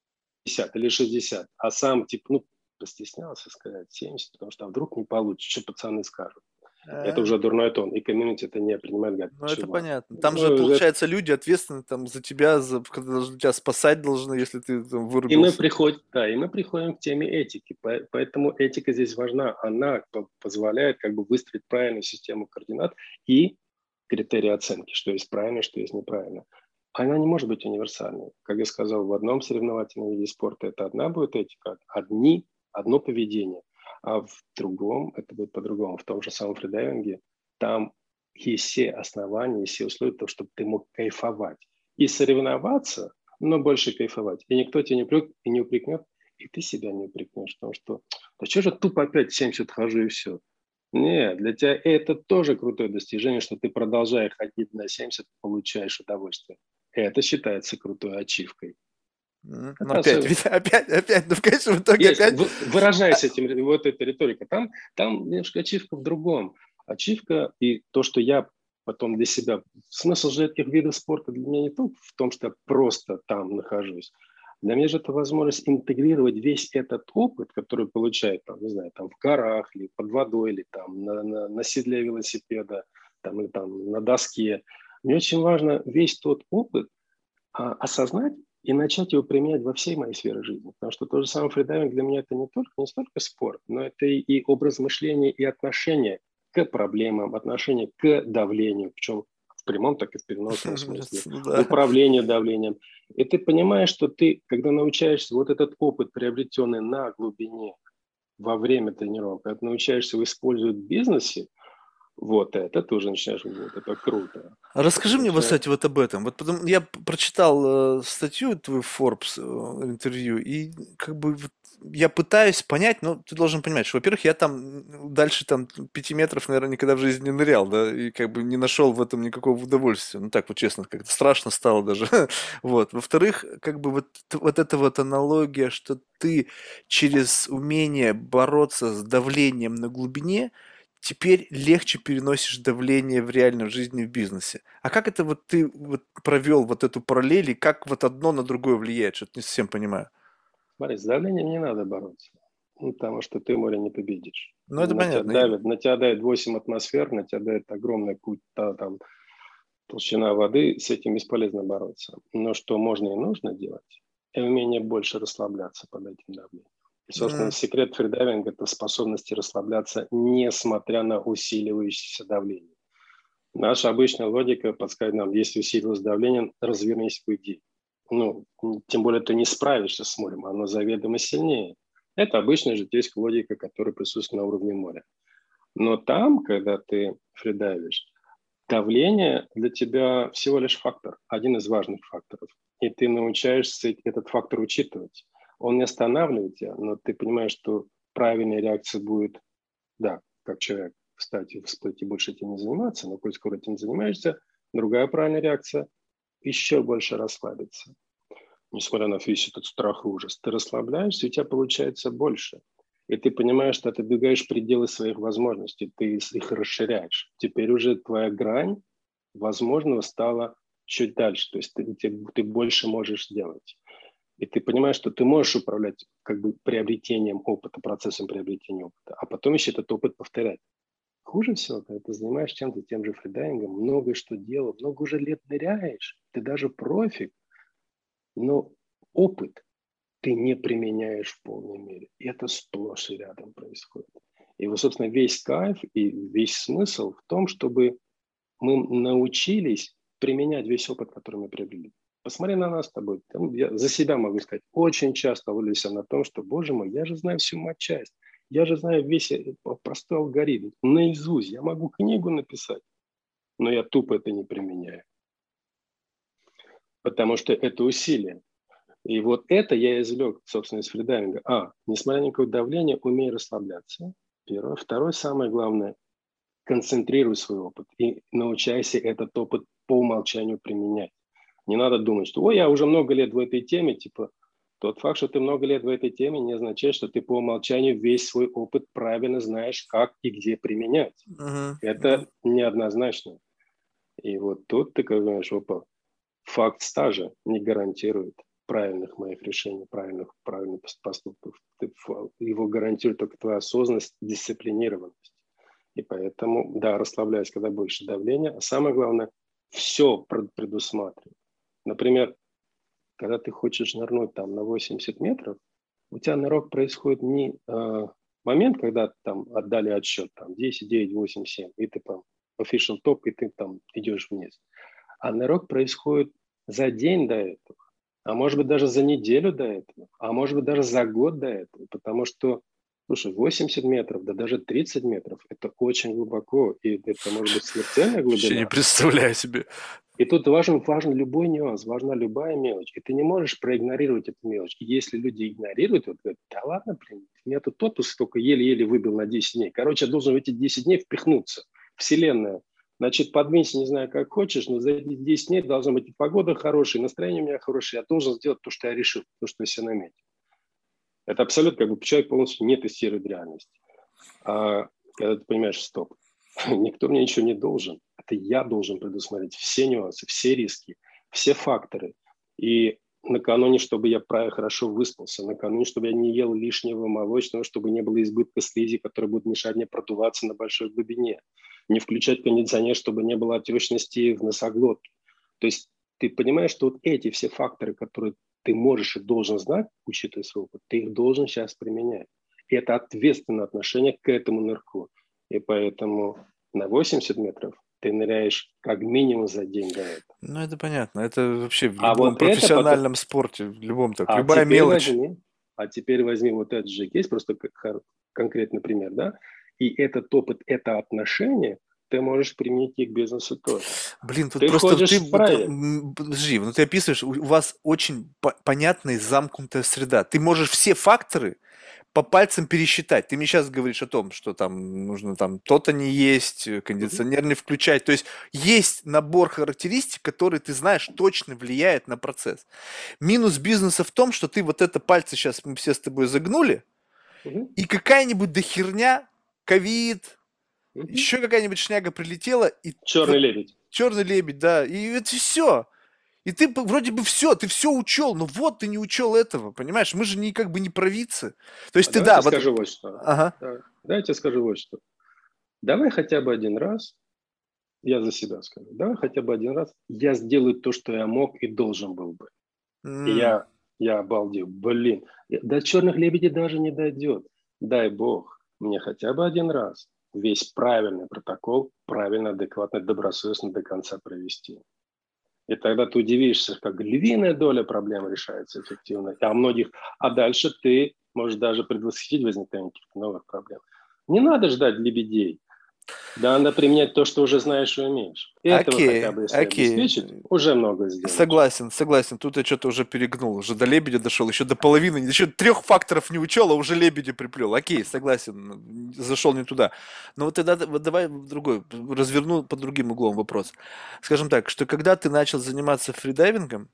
S2: 50 или 60, а сам, типа, ну, постеснялся сказать 70, потому что а вдруг не получится, что пацаны скажут. А-а-а. Это уже дурной тон, и комьюнити это не принимает
S1: как Ну, это понятно. Там ну, же, получается, это... люди ответственны там, за тебя, за, когда должны тебя спасать должны, если ты там вырубился.
S2: И мы приходим, да, и мы приходим к теме этики. Поэтому этика здесь важна. Она позволяет как бы выстроить правильную систему координат и критерии оценки, что есть правильно, что есть неправильно. Она не может быть универсальной. Как я сказал, в одном соревновательном виде спорта это одна будет этика, одни, одно поведение а в другом это будет по-другому. В том же самом фридайвинге там есть все основания, все условия, то, чтобы ты мог кайфовать. И соревноваться, но больше кайфовать. И никто тебя не, упрек, и не упрекнет, и ты себя не упрекнешь. Потому что, да что же тупо опять 70 хожу и все. Нет, для тебя это тоже крутое достижение, что ты продолжая ходить на 70, получаешь удовольствие. Это считается крутой ачивкой.
S1: Ну, опять, ведь, *laughs* опять, опять, ну, в конечном итоге
S2: Есть, опять... Выражаясь этим, *laughs* вот эта риторика, там, там немножко ачивка в другом. Ачивка и то, что я потом для себя... Смысл же этих видов спорта для меня не только в том, что я просто там нахожусь. Для меня же это возможность интегрировать весь этот опыт, который получает, там, не знаю, там в горах, или под водой, или там на, на, на седле велосипеда, там, или там на доске. Мне очень важно весь тот опыт а, осознать и начать его применять во всей моей сфере жизни. Потому что то же самое фридайвинг для меня это не только не столько спорт, но это и, и образ мышления, и отношение к проблемам, отношение к давлению, причем в прямом, так и в переносном *laughs* смысле, да. управление давлением. И ты понимаешь, что ты, когда научаешься вот этот опыт, приобретенный на глубине во время тренировок, когда научаешься его использовать в бизнесе, вот это тоже начинаешь, вот это круто.
S1: Расскажи мне, вот, кстати, вот об этом. Вот потом я прочитал э, статью твою Forbes э, интервью, и как бы вот, я пытаюсь понять, но ты должен понимать, что, во-первых, я там дальше там пяти метров, наверное, никогда в жизни не нырял, да, и как бы не нашел в этом никакого удовольствия. Ну так вот честно, как-то страшно стало даже. *laughs* вот. Во-вторых, как бы вот, вот эта вот аналогия, что ты через умение бороться с давлением на глубине – теперь легче переносишь давление в реальной жизни в бизнесе. А как это вот ты вот провел вот эту параллель, и как вот одно на другое влияет? Что-то не совсем понимаю.
S2: Смотри, с давлением не надо бороться, ну, потому что ты море не победишь.
S1: Ну, это
S2: на
S1: понятно.
S2: Тебя давит, на тебя давит 8 атмосфер, на тебя давит огромная путь, там, толщина воды, с этим бесполезно бороться. Но что можно и нужно делать, и умение больше расслабляться под этим давлением. Собственно, mm. секрет фридайвинга – это способность расслабляться, несмотря на усиливающееся давление. Наша обычная логика подсказывает нам, если усилилось давление, развернись, уйди. Ну, тем более ты не справишься с морем, оно заведомо сильнее. Это обычная житейская логика, которая присутствует на уровне моря. Но там, когда ты фридайвишь, давление для тебя всего лишь фактор, один из важных факторов. И ты научаешься этот фактор учитывать он не останавливает тебя, но ты понимаешь, что правильная реакция будет, да, как человек встать и всплыть и больше этим не заниматься, но коль скоро этим занимаешься, другая правильная реакция – еще больше расслабиться. Несмотря на весь этот страх и ужас, ты расслабляешься, и у тебя получается больше. И ты понимаешь, что ты двигаешь пределы своих возможностей, ты их расширяешь. Теперь уже твоя грань возможного стала чуть дальше, то есть ты, ты, ты больше можешь сделать и ты понимаешь, что ты можешь управлять как бы приобретением опыта, процессом приобретения опыта, а потом еще этот опыт повторять. Хуже всего, когда ты занимаешься чем-то тем же фридайвингом, много что делал, много уже лет ныряешь, ты даже профик, но опыт ты не применяешь в полной мере. И это сплошь и рядом происходит. И, вот, собственно, весь кайф и весь смысл в том, чтобы мы научились применять весь опыт, который мы приобрели. Посмотри на нас с тобой. Там, я за себя могу сказать, очень часто ловлюсь на том, что, боже мой, я же знаю всю матчасть. Я же знаю весь э, простой алгоритм. Наизусть. Я могу книгу написать, но я тупо это не применяю. Потому что это усилие. И вот это я извлек, собственно, из фридайвинга. А, несмотря на никакое давление, умей расслабляться. Первое. Второе, самое главное, концентрируй свой опыт и научайся этот опыт по умолчанию применять. Не надо думать, что «Ой, я уже много лет в этой теме», типа тот факт, что ты много лет в этой теме, не означает, что ты по умолчанию весь свой опыт правильно знаешь, как и где применять. Uh-huh. Это неоднозначно. И вот тут ты как говоришь, опа, факт стажа не гарантирует правильных моих решений, правильных, правильных поступков. Ты, его гарантирует только твоя осознанность, дисциплинированность. И поэтому, да, расслабляюсь, когда больше давления. А самое главное, все предусматривать. Например, когда ты хочешь нырнуть там на 80 метров, у тебя нырок происходит не э, момент, когда там отдали отсчет, там 10, 9, 8, 7, и ты там official топ, и ты там идешь вниз. А нырок происходит за день до этого, а может быть даже за неделю до этого, а может быть даже за год до этого, потому что, слушай, 80 метров, да даже 30 метров, это очень глубоко, и это может быть смертельная глубина.
S1: Вообще не представляю себе.
S2: И тут важен, важен любой нюанс, важна любая мелочь. И ты не можешь проигнорировать эту мелочь. И если люди игнорируют, вот говорят, да ладно, блин, меня тут отпуск только еле-еле выбил на 10 дней. Короче, я должен в эти 10 дней впихнуться. Вселенная. Значит, подменься, не знаю, как хочешь, но за эти 10 дней должна быть и погода хорошая, и настроение у меня хорошее. Я должен сделать то, что я решил, то, что я себе наметил. Это абсолютно как бы человек полностью не тестирует реальность. А когда ты понимаешь, стоп, *laughs* никто мне ничего не должен. Это я должен предусмотреть все нюансы, все риски, все факторы. И накануне, чтобы я правильно хорошо выспался, накануне, чтобы я не ел лишнего молочного, чтобы не было избытка слизи, которая будет мешать мне продуваться на большой глубине, не включать кондиционер, чтобы не было отечности в носоглотке. То есть ты понимаешь, что вот эти все факторы, которые ты можешь и должен знать, учитывая свой опыт, ты их должен сейчас применять. И это ответственное отношение к этому нырку. И поэтому на 80 метров ты ныряешь как минимум за день до этого.
S1: Ну, это понятно. Это вообще в а любом вот профессиональном потом... спорте, в любом так. А Любая мелочь.
S2: Возьми, а теперь возьми вот этот же кейс, просто как конкретный пример, да? И этот опыт, это отношение ты можешь применить их к бизнесу тоже.
S1: Блин, тут ты просто ты, подожди, ну ты описываешь, у вас очень по- понятная замкнутая среда. Ты можешь все факторы по пальцам пересчитать. Ты мне сейчас говоришь о том, что там нужно там то-то не есть, э, кондиционер не включать. То есть есть набор характеристик, которые ты знаешь точно влияет на процесс. Минус бизнеса в том, что ты вот это пальцы сейчас мы все с тобой загнули, угу. и какая-нибудь дохерня, ковид, угу. еще какая-нибудь шняга прилетела. И
S2: Черный лебедь.
S1: Черный лебедь, да. И это все. И ты вроде бы все, ты все учел, но вот ты не учел этого, понимаешь? Мы же не как бы не провидцы. То есть а ты да.
S2: Вот... скажу вот что. Ага. Я тебе скажу вот что. Давай хотя бы один раз, я за себя скажу, давай хотя бы один раз я сделаю то, что я мог и должен был бы. Mm. И я, я обалдел, блин, до черных лебедей даже не дойдет. Дай бог мне хотя бы один раз весь правильный протокол, правильно, адекватно, добросовестно до конца провести. И тогда ты удивишься, как львиная доля проблем решается эффективно, а многих, а дальше ты можешь даже предвосхитить возникновение каких-то новых проблем. Не надо ждать лебедей. Да, надо применять то, что уже знаешь и умеешь. И
S1: этого
S2: хотя бы, если окей. обеспечить, уже много сделать.
S1: Согласен, согласен. Тут я что-то уже перегнул. Уже до лебедя дошел, еще до половины, еще трех факторов не учел, а уже лебедя приплел. Окей, согласен, зашел не туда. Но вот тогда вот давай другой, разверну под другим углом вопрос. Скажем так, что когда ты начал заниматься фридайвингом,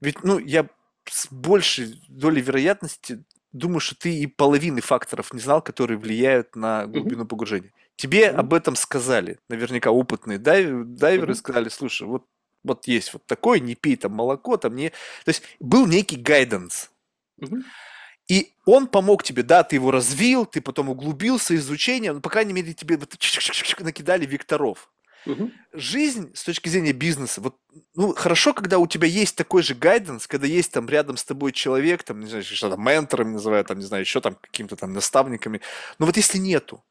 S1: ведь, ну, я с большей долей вероятности думаю, что ты и половины факторов не знал, которые влияют на глубину погружения. Тебе mm-hmm. об этом сказали, наверняка опытные дайв, дайверы mm-hmm. сказали, слушай, вот, вот есть вот такое, не пей там молоко, там не... То есть был некий гайденс. Mm-hmm. И он помог тебе, да, ты его развил, ты потом углубился, изучение, ну, по крайней мере, тебе накидали векторов. Угу. Жизнь с точки зрения бизнеса, вот, ну, хорошо, когда у тебя есть такой же гайденс, когда есть там рядом с тобой человек, там, не знаю, что там, менторами называют, там, не знаю, еще там какими-то там наставниками, но вот если нету,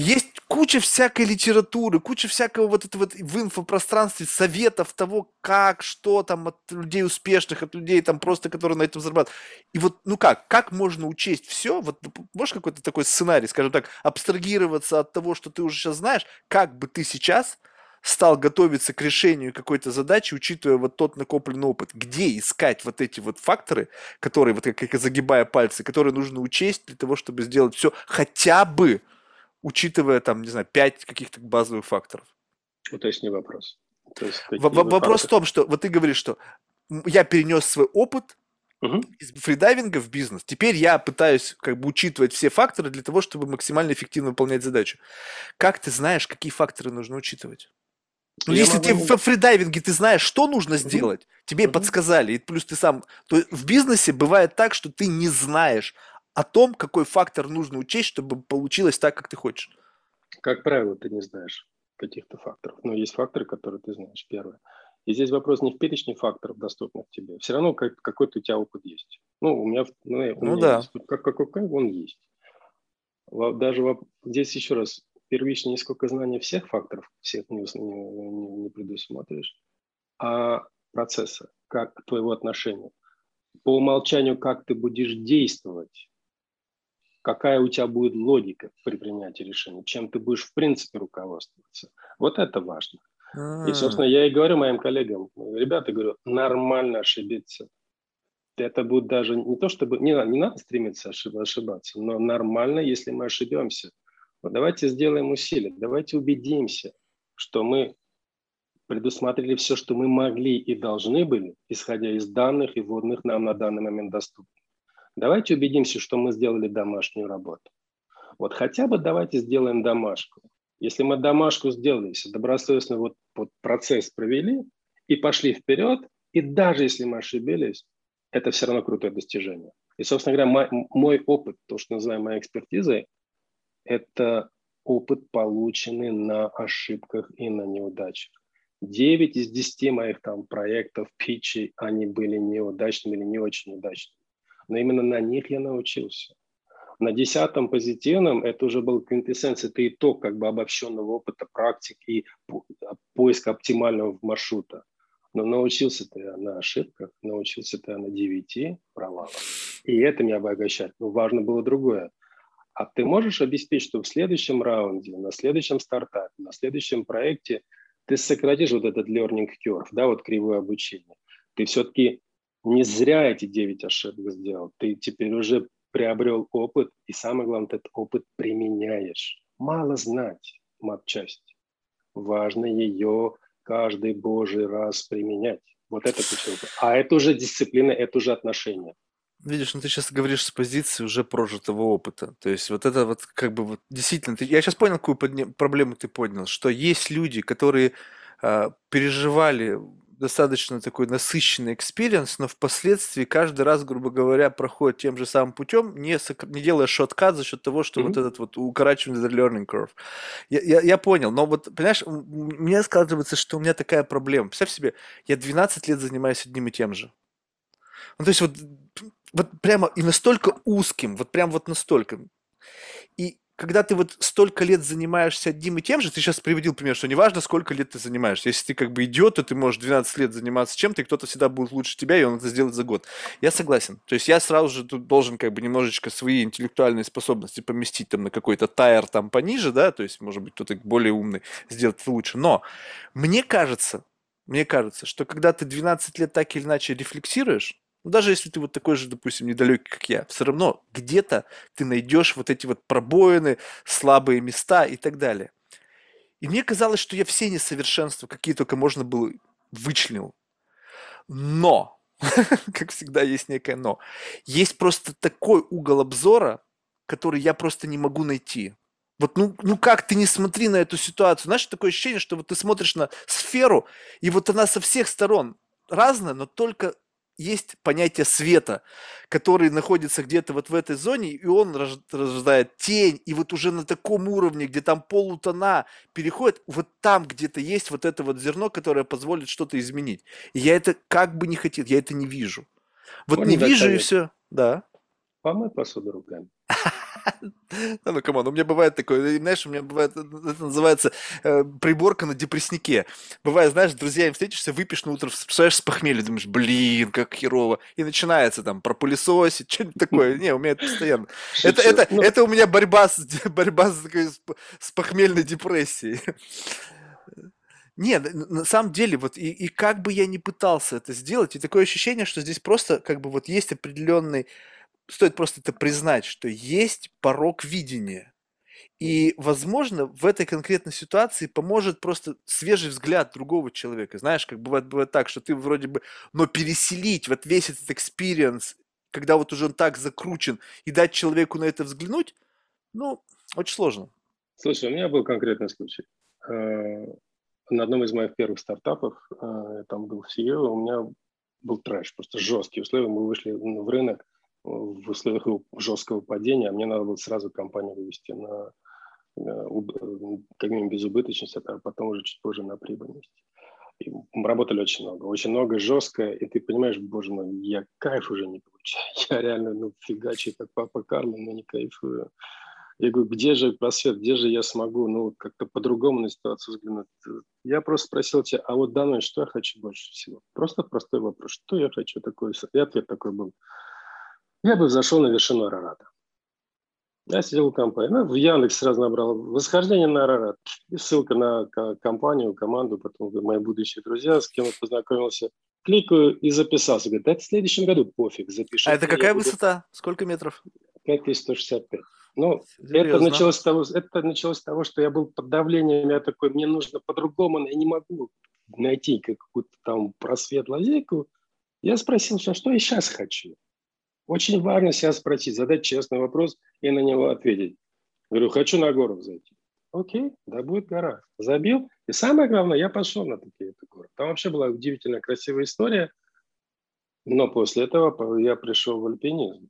S1: есть куча всякой литературы, куча всякого вот этого в инфопространстве советов того, как, что там от людей успешных, от людей там просто, которые на этом зарабатывают. И вот, ну как, как можно учесть все? Вот можешь какой-то такой сценарий, скажем так, абстрагироваться от того, что ты уже сейчас знаешь, как бы ты сейчас стал готовиться к решению какой-то задачи, учитывая вот тот накопленный опыт. Где искать вот эти вот факторы, которые, вот как, как загибая пальцы, которые нужно учесть для того, чтобы сделать все хотя бы учитывая там, не знаю, пять каких-то базовых факторов.
S2: Ну, то есть не вопрос.
S1: То есть, вопрос в том, что вот ты говоришь, что я перенес свой опыт угу. из фридайвинга в бизнес. Теперь я пытаюсь как бы учитывать все факторы для того, чтобы максимально эффективно выполнять задачу. Как ты знаешь, какие факторы нужно учитывать? Ну, я если могу... ты в фридайвинге ты знаешь, что нужно сделать, угу. тебе угу. подсказали, и плюс ты сам... То в бизнесе бывает так, что ты не знаешь, о том, какой фактор нужно учесть, чтобы получилось так, как ты хочешь.
S2: Как правило, ты не знаешь каких-то факторов. Но есть факторы, которые ты знаешь. Первое. И здесь вопрос не в перечне факторов, доступных тебе. Все равно как, какой-то у тебя опыт есть. Ну, у меня, ну, у ну меня да. есть. Как, какой, как он есть. Даже здесь еще раз, первично не сколько знания всех факторов, всех не, не, не предусмотришь, а процесса, как твоего отношения. По умолчанию, как ты будешь действовать какая у тебя будет логика при принятии решения, чем ты будешь в принципе руководствоваться. Вот это важно. И, собственно, я и говорю моим коллегам, ребята, говорю, нормально ошибиться. Это будет даже не то, чтобы... Не, не надо стремиться ошибаться, но нормально, если мы ошибемся. Но давайте сделаем усилия, давайте убедимся, что мы предусмотрели все, что мы могли и должны были, исходя из данных и вводных нам на данный момент доступных. Давайте убедимся, что мы сделали домашнюю работу. Вот хотя бы давайте сделаем домашку. Если мы домашку сделали, все добросовестно вот, вот процесс провели и пошли вперед, и даже если мы ошибились, это все равно крутое достижение. И, собственно говоря, мой, мой опыт, то, что называем моей экспертизой, это опыт, полученный на ошибках и на неудачах. 9 из 10 моих там проектов, питчей, они были неудачными или не очень удачными но именно на них я научился. На десятом позитивном это уже был квинтэссенция, это итог как бы обобщенного опыта, практик и поиска оптимального маршрута. Но научился ты на ошибках, научился ты на девяти провалах. И это меня обогащает. Но важно было другое. А ты можешь обеспечить, что в следующем раунде, на следующем стартапе, на следующем проекте ты сократишь вот этот learning curve, да, вот кривое обучение. Ты все-таки не зря эти 9 ошибок сделал. Ты теперь уже приобрел опыт, и самое главное, этот опыт применяешь. Мало знать матчасть. Важно ее каждый божий раз применять. Вот это ключевое. А это уже дисциплина, это уже отношения.
S1: Видишь, ну ты сейчас говоришь с позиции уже прожитого опыта. То есть вот это вот как бы вот действительно, ты, я сейчас понял, какую подня- проблему ты поднял, что есть люди, которые э, переживали достаточно такой насыщенный experience, но впоследствии каждый раз, грубо говоря, проходит тем же самым путем, не, не делая shortcut за счет того, что mm-hmm. вот этот вот укорачивание the learning curve. Я, я, я понял, но вот, понимаешь, мне складывается, что у меня такая проблема. Представь себе, я 12 лет занимаюсь одним и тем же. Ну, то есть вот, вот прямо и настолько узким, вот прям вот настолько. И когда ты вот столько лет занимаешься одним и тем же, ты сейчас приводил пример, что неважно, сколько лет ты занимаешься. Если ты как бы идет, то ты можешь 12 лет заниматься чем-то, и кто-то всегда будет лучше тебя, и он это сделает за год. Я согласен. То есть я сразу же тут должен как бы немножечко свои интеллектуальные способности поместить там на какой-то тайр там пониже, да, то есть, может быть, кто-то более умный сделает это лучше. Но мне кажется, мне кажется, что когда ты 12 лет так или иначе рефлексируешь, ну, даже если ты вот такой же, допустим, недалекий, как я, все равно где-то ты найдешь вот эти вот пробоины, слабые места и так далее. И мне казалось, что я все несовершенства, какие только можно было, вычленил. Но, *laughs* как всегда, есть некое но. Есть просто такой угол обзора, который я просто не могу найти. Вот ну, ну как ты не смотри на эту ситуацию? Знаешь, такое ощущение, что вот ты смотришь на сферу, и вот она со всех сторон разная, но только есть понятие света, который находится где-то вот в этой зоне, и он рождает тень, и вот уже на таком уровне, где там полутона переходит, вот там где-то есть вот это вот зерно, которое позволит что-то изменить. И я это как бы не хотел, я это не вижу. Вот Можно не вижу и все. Да.
S2: Помой посуду руками.
S1: Да ну, come on, у меня бывает такое, знаешь, у меня бывает, это называется э, приборка на депресснике. Бывает, знаешь, с друзьями встретишься, выпьешь на утро, представляешь, с похмелья, думаешь, блин, как херово. И начинается там про пылесосить, *laughs* что-нибудь такое. Не, у меня это постоянно. Это, это, ну это у меня борьба с, *laughs* борьба с, такой, с похмельной депрессией. Нет, на самом деле, вот и, и как бы я ни пытался это сделать, и такое ощущение, что здесь просто как бы вот есть определенный стоит просто это признать, что есть порог видения. И, возможно, в этой конкретной ситуации поможет просто свежий взгляд другого человека. Знаешь, как бывает, бывает так, что ты вроде бы, но переселить вот весь этот experience, когда вот уже он так закручен, и дать человеку на это взглянуть, ну, очень сложно.
S2: Слушай, у меня был конкретный случай. Э, на одном из моих первых стартапов, э, там был CEO, у меня был трэш, просто жесткие условия. Мы вышли в рынок, в условиях жесткого падения, а мне надо было сразу компанию вывести на, как минимум безубыточность, а потом уже чуть позже на прибыльность. И мы работали очень много, очень много, жестко, и ты понимаешь, боже мой, я кайф уже не получаю. *laughs* Я реально, ну, фигачи, как папа Карло, но не кайфую. Я говорю, где же просвет, где же я смогу, ну, как-то по-другому на ситуацию взглянуть. Я просто спросил тебя, а вот данное, что я хочу больше всего? Просто простой вопрос, что я хочу такое? И ответ такой был – я бы зашел на вершину Арарата. Я сидел в компании. Ну, в Яндекс сразу набрал восхождение на Арарат. И ссылка на компанию, команду, потом мои будущие друзья, с кем я познакомился. Кликаю и записался. Говорит, это в следующем году пофиг, запиши.
S1: А это какая буду... высота? Сколько метров?
S2: 5165. Ну, это началось, с того, это началось с того, что я был под давлением, я такой, мне нужно по-другому, я не могу найти какую-то там просвет, лазейку. Я спросил, что, что я сейчас хочу. Очень важно себя спросить, задать честный вопрос и на него ответить. Говорю, хочу на гору зайти. Окей, да будет гора. Забил. И самое главное, я пошел на такие горы. Там вообще была удивительная красивая история. Но после этого я пришел в альпинизм.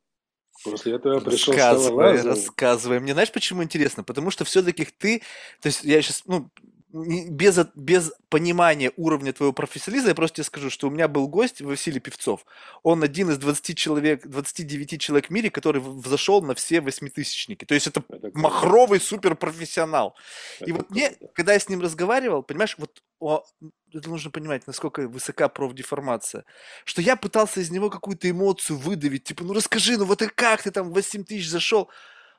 S2: После этого я пришел
S1: рассказывай, рассказывай. Мне знаешь, почему интересно? Потому что все-таки ты, то есть я сейчас, ну, без, без понимания уровня твоего профессионализма, я просто тебе скажу, что у меня был гость Василий Певцов. Он один из 20 человек, 29 человек в мире, который взошел на все восьмитысячники. То есть это, это махровый суперпрофессионал. Это И вот мне, когда я с ним разговаривал, понимаешь, вот о, это нужно понимать, насколько высока профдеформация, что я пытался из него какую-то эмоцию выдавить, типа, ну расскажи, ну вот и как ты там в 8 тысяч зашел?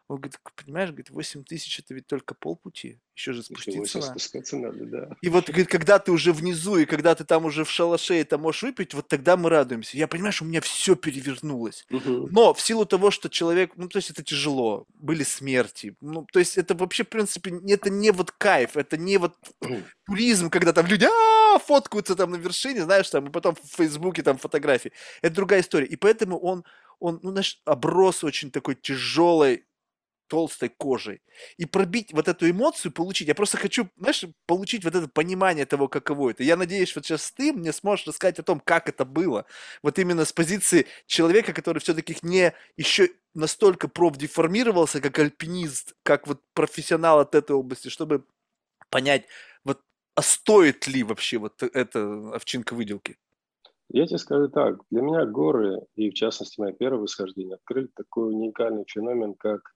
S1: Он говорит, понимаешь, говорит, 8 тысяч это ведь только полпути, еще же спуститься
S2: надо. спускаться надо, да.
S1: И вот, говорит, когда ты уже внизу, и когда ты там уже в шалаше, и там можешь выпить, вот тогда мы радуемся. Я, понимаешь, у меня все перевернулось. Угу. Но в силу того, что человек, ну, то есть это тяжело, были смерти, ну, то есть это вообще, в принципе, это не вот кайф, это не вот *clears throat* туризм, когда там люди а, фоткаются там на вершине, знаешь, там, и потом в Фейсбуке там фотографии. Это другая история. И поэтому он, он, ну, знаешь, оброс очень такой тяжелой толстой кожей. И пробить вот эту эмоцию, получить. Я просто хочу, знаешь, получить вот это понимание того, каково это. Я надеюсь, вот сейчас ты мне сможешь рассказать о том, как это было. Вот именно с позиции человека, который все-таки не еще настолько профдеформировался, как альпинист, как вот профессионал от этой области, чтобы понять, вот, а стоит ли вообще вот эта овчинка выделки?
S2: Я тебе скажу так, для меня горы, и в частности мое первое восхождение, открыли такой уникальный феномен, как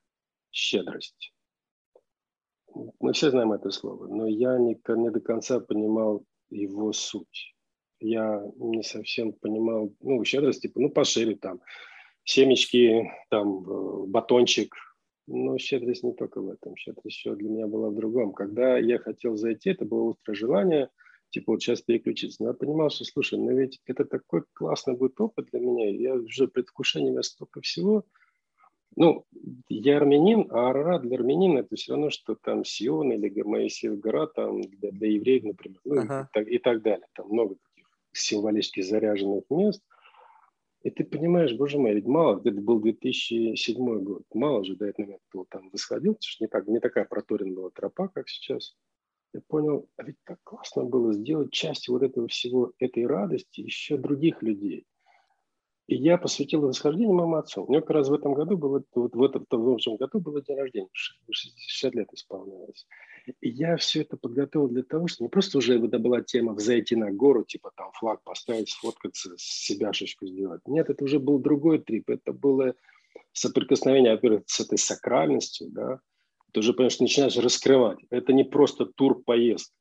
S2: щедрость. Мы все знаем это слово, но я не, не до конца понимал его суть. Я не совсем понимал, ну, щедрость, типа, ну, пошире там, семечки, там, э, батончик. Но щедрость не только в этом, щедрость еще для меня была в другом. Когда я хотел зайти, это было острое желание, типа, вот сейчас переключиться. Но я понимал, что, слушай, ну ведь это такой классный будет опыт для меня, я уже предвкушением столько всего – ну, я армянин, а Арарат для армянина это все равно, что там Сион или Моисеев гора там для, для евреев, например, ну, ага. и, так, и так далее. Там много таких символически заряженных мест. И ты понимаешь, боже мой, ведь мало, это был 2007 год, мало же до этого момента кто там восходил, потому что не, так, не такая проторенная была тропа, как сейчас. Я понял, а ведь как классно было сделать часть вот этого всего, этой радости еще других людей. И я посвятил восхождению моему отцу. У него как раз в этом году было, вот в этом, в этом году было день рождения, 60 лет исполнилось. И я все это подготовил для того, что не просто уже это была тема взойти на гору, типа там флаг поставить, сфоткаться, себя шишку сделать. Нет, это уже был другой трип. Это было соприкосновение, во-первых, с этой сакральностью, да. Ты уже, понимаешь, начинаешь раскрывать. Это не просто тур-поездка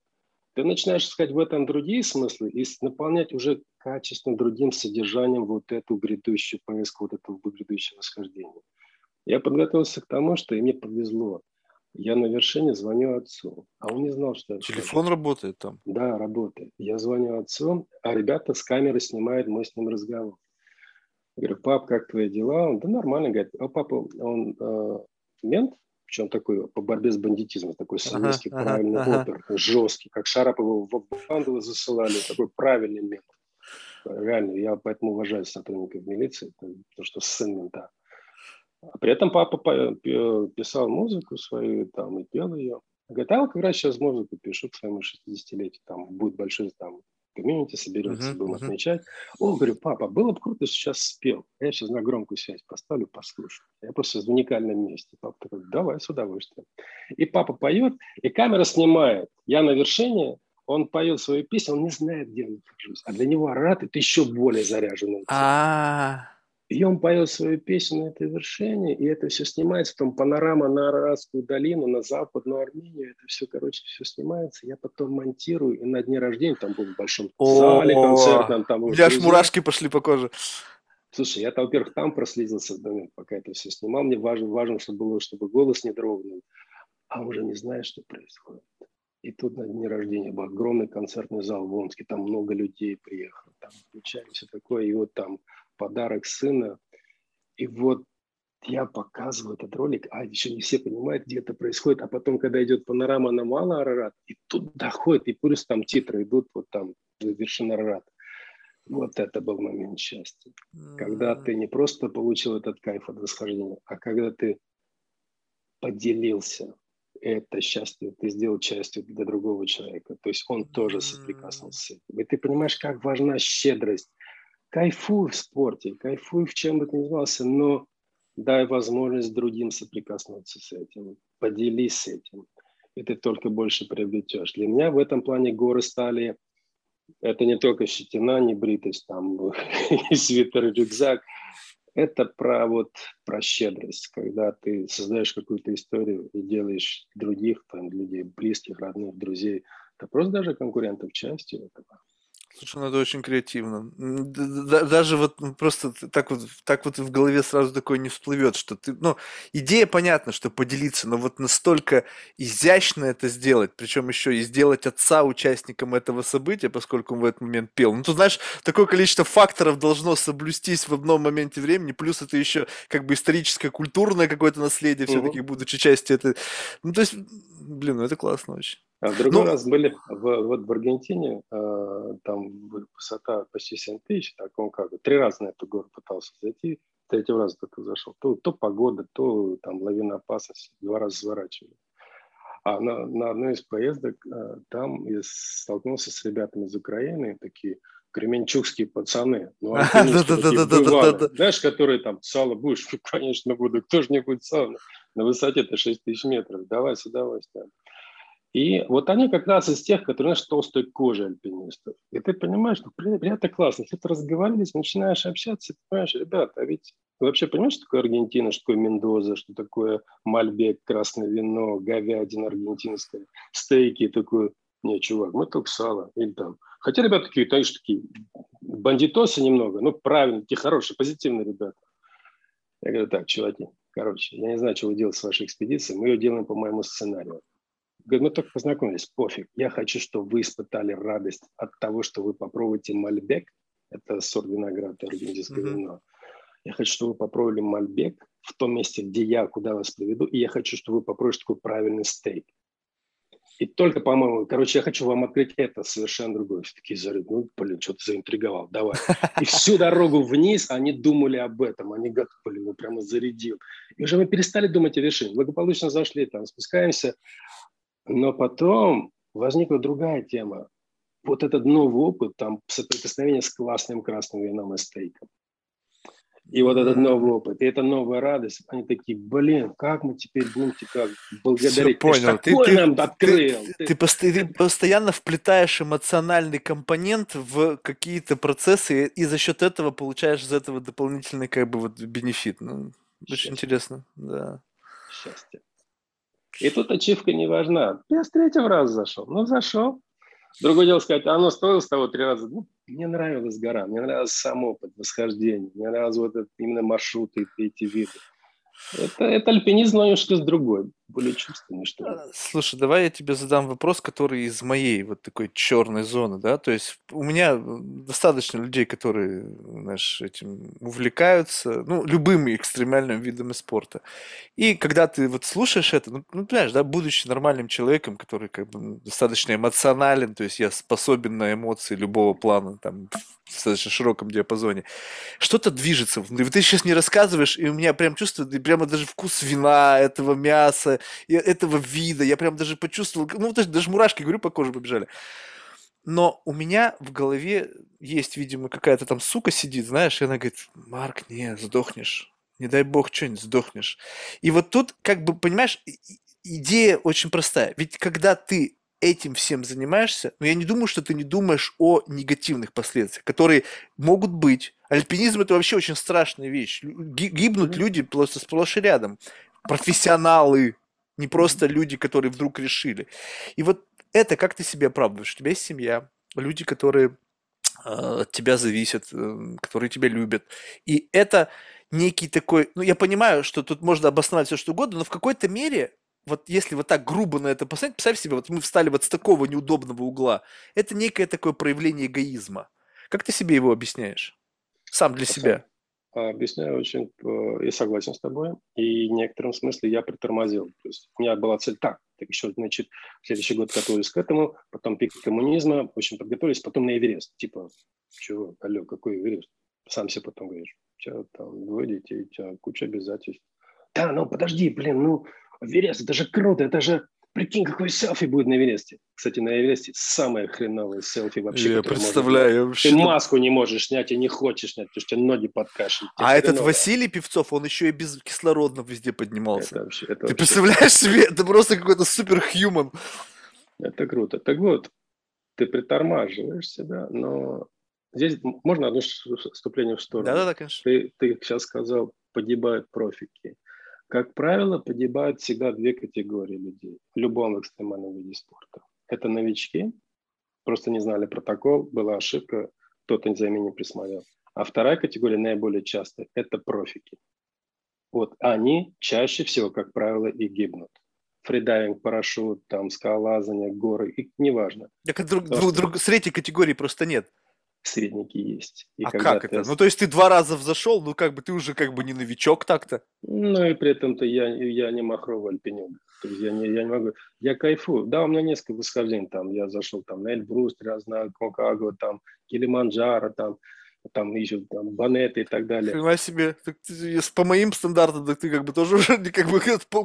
S2: ты начинаешь искать в этом другие смыслы и наполнять уже качественно другим содержанием вот эту грядущую поездку, вот это грядущее восхождение. Я подготовился к тому, что и мне повезло. Я на вершине звоню отцу, а он не знал, что
S1: Телефон скажу. работает там?
S2: Да, работает. Я звоню отцу, а ребята с камеры снимают мой с ним разговор. Я говорю, пап, как твои дела? Он, да нормально, говорит, а папа, он э, мент, причем такой по борьбе с бандитизмом, такой советский ага, правильный ага, опер, ага. жесткий, как Шарапова в банду засылали, такой правильный метод. Реально, я поэтому уважаю сотрудников милиции, потому что сын мента. А при этом папа писал музыку свою там и пел ее. Говорит, а вот как раз сейчас музыку пишу к своему 60-летию, там будет большой там комьюнити соберется, uh-huh, будем uh-huh. отмечать. О, говорю, папа, было бы круто, сейчас спел. Я сейчас на громкую связь поставлю, послушаю. Я просто в уникальном месте. Папа такой, давай, с удовольствием. И папа поет, и камера снимает. Я на вершине, он поет свою песню, он не знает, где я нахожусь. А для него Арат – это еще более заряженный. А-а-а. И он поет свою песню на этой вершине, и это все снимается, там панорама на Арадскую долину, на западную Армению, это все, короче, все снимается. Я потом монтирую, и на дне рождения, там был в большом зале концертном. Там,
S1: У меня аж мурашки пошли по коже.
S2: Слушай, я, во-первых, там проследился в момент, пока это все снимал. Мне важно, важно чтобы было, чтобы голос не дрогнул. А уже не знаешь, что происходит. И тут на дне рождения был огромный концертный зал в Омске, там много людей приехало, там включали все такое, и вот там подарок сына. И вот я показываю этот ролик, а еще не все понимают, где это происходит, а потом, когда идет панорама на Мало Арарат, и тут доходит, и плюс там титры идут, вот там вершина Арарат. Вот это был момент счастья. Mm-hmm. Когда ты не просто получил этот кайф от восхождения, а когда ты поделился это счастье, ты сделал частью для другого человека. То есть он тоже соприкоснулся. И ты понимаешь, как важна щедрость кайфуй в спорте, кайфуй в чем бы ты ни занимался, но дай возможность другим соприкоснуться с этим, поделись с этим, и ты только больше приобретешь. Для меня в этом плане горы стали, это не только щетина, не бритость, там, *laughs* свитер, рюкзак, это про вот про щедрость, когда ты создаешь какую-то историю и делаешь других, там, людей близких, родных, друзей, это просто даже конкурентов частью этого.
S1: Слушай, ну это очень креативно. Даже вот просто так вот, так вот в голове сразу такое не всплывет, что ты, ну, идея понятна, что поделиться, но вот настолько изящно это сделать, причем еще и сделать отца участником этого события, поскольку он в этот момент пел. Ну, ты знаешь, такое количество факторов должно соблюстись в одном моменте времени, плюс это еще как бы историческое, культурное какое-то наследие, все-таки будучи частью этой. Ну, то есть, блин, ну это классно очень.
S2: А в другой ну, раз были в, вот в Аргентине, э, там высота почти 7 тысяч, так он как бы три раза на эту гору пытался зайти, третий раз только зашел. То, то погода, то там лавина опасности, два раза сворачивали. А на, на одной из поездок э, там я столкнулся с ребятами из Украины, такие кременчугские пацаны, ну, *laughs* знаешь, которые там, сало будешь? *laughs* Конечно, буду. Кто же не будет сало? На высоте-то 6 тысяч метров. Давай с удовольствием. И вот они как раз из тех, которые, знаешь, толстой кожи альпинистов. И ты понимаешь, что, это классно. Ты разговаривались, начинаешь общаться, ты понимаешь, ребята, а ведь ты вообще понимаешь, что такое Аргентина, что такое Мендоза, что такое Мальбек, красное вино, говядина аргентинская, стейки, такое. Не, чувак, мы только сало. Или там. Хотя ребята такие, конечно, такие бандитосы немного, но правильно, такие хорошие, позитивные ребята. Я говорю, так, чуваки, короче, я не знаю, что вы делаете с вашей экспедицией, мы ее делаем по моему сценарию. Говорит, мы только познакомились, пофиг. Я хочу, чтобы вы испытали радость от того, что вы попробуете мальбек. Это сорт винограда, аргентинское mm-hmm. вино. Я хочу, чтобы вы попробовали мальбек в том месте, где я, куда вас приведу. И я хочу, чтобы вы попробовали такой правильный стейк. И только, по-моему, короче, я хочу вам открыть это совершенно другое. Все такие зарыли, ну, блин, что-то заинтриговал, давай. И всю дорогу вниз они думали об этом, они говорят, блин, ну, прямо зарядил. И уже мы перестали думать о вершине. Благополучно зашли, там, спускаемся, но потом возникла другая тема. Вот этот новый опыт, там, соприкосновение с классным красным вином и стейком. И вот этот новый опыт, и эта новая радость, они такие, блин, как мы теперь будем тебя благодарить? Все
S1: понял. Ты, ты, нам открыл. Ты, ты, ты, ты, ты постоянно вплетаешь эмоциональный компонент в какие-то процессы, и за счет этого получаешь из этого дополнительный как бы вот бенефит. Ну, очень интересно, да.
S2: Счастье. И тут ачивка не важна. Я с третьего раза зашел. Ну, зашел. Другое дело сказать, оно стоило с того три раза. Ну, мне нравилась гора, мне нравился сам опыт восхождения, мне нравилось вот это, именно маршруты и эти виды. Это, это альпинизм, но немножко с другой, более чувственный, что ли.
S1: А, слушай, давай я тебе задам вопрос, который из моей вот такой черной зоны, да, то есть у меня достаточно людей, которые, знаешь, этим увлекаются, ну, любыми экстремальными видами спорта. И когда ты вот слушаешь это, ну, ну понимаешь, да, будучи нормальным человеком, который как бы достаточно эмоционален, то есть я способен на эмоции любого плана, там, в достаточно широком диапазоне, что-то движется. Ты сейчас не рассказываешь, и у меня прям чувство, прямо даже вкус вина, этого мяса, этого вида, я прям даже почувствовал, ну, даже, даже мурашки, говорю, по коже побежали. Но у меня в голове есть, видимо, какая-то там сука сидит, знаешь, и она говорит, Марк, не, сдохнешь. Не дай бог что-нибудь, сдохнешь. И вот тут, как бы, понимаешь, идея очень простая. Ведь когда ты этим всем занимаешься, но я не думаю, что ты не думаешь о негативных последствиях, которые могут быть. Альпинизм это вообще очень страшная вещь. Гибнут люди просто сплошь и рядом. Профессионалы, не просто люди, которые вдруг решили. И вот это как ты себе оправдываешь? У тебя есть семья, люди, которые э, от тебя зависят, э, которые тебя любят. И это некий такой, ну я понимаю, что тут можно обосновать все что угодно, но в какой-то мере вот если вот так грубо на это посмотреть, представь себе, вот мы встали вот с такого неудобного угла. Это некое такое проявление эгоизма. Как ты себе его объясняешь? Сам для себя.
S2: Объясняю очень, э, я согласен с тобой, и в некотором смысле я притормозил. То есть у меня была цель так, так еще, значит, следующий год готовились к этому, потом пик коммунизма, в общем, подготовились, потом на Эверест. Типа, чего, алло, какой Эверест? Сам себе потом говоришь, у там двое детей, у тебя куча обязательств. Да, ну подожди, блин, ну Эверест, это же круто, это же, прикинь, какой селфи будет на Эвересте. Кстати, на Эвересте самое хреновое селфи вообще.
S1: Я представляю.
S2: Вообще... Ты маску не можешь снять и не хочешь снять, потому что тебе ноги подкашивают.
S1: А этот Василий Певцов, он еще и без кислородно везде поднимался. Это вообще, это Ты вообще... представляешь себе, это просто какой-то суперхьюман.
S2: Это круто. Так вот, ты притормаживаешь себя, но здесь можно одно вступление в сторону.
S1: Да-да-да, конечно.
S2: Ты, ты сейчас сказал, погибают профики. Как правило, погибают всегда две категории людей в любом экстремальном виде спорта. Это новички Просто не знали протокол, была ошибка, кто-то за ними не присмотрел. А вторая категория, наиболее частая, это профики. Вот они чаще всего, как правило, и гибнут. Фридайвинг, парашют, там, скалолазание, горы, и неважно.
S1: Так, друг, друг, друг, средней категории просто нет
S2: средники есть.
S1: И а как это? Ну, то есть ты два раза взошел, ну, как бы ты уже как бы не новичок так-то.
S2: Ну, и при этом-то я, я не махровый альпинюк. То есть я не, я не могу... Я кайфую. Да, у меня несколько восхождений там. Я зашел там на Эльбрус, раз на Конкагуа, там, Килиманджаро, там, там еще там Банеты и так далее.
S1: Хрена себе. Так, по моим стандартам, так ты как бы тоже *laughs* уже как бы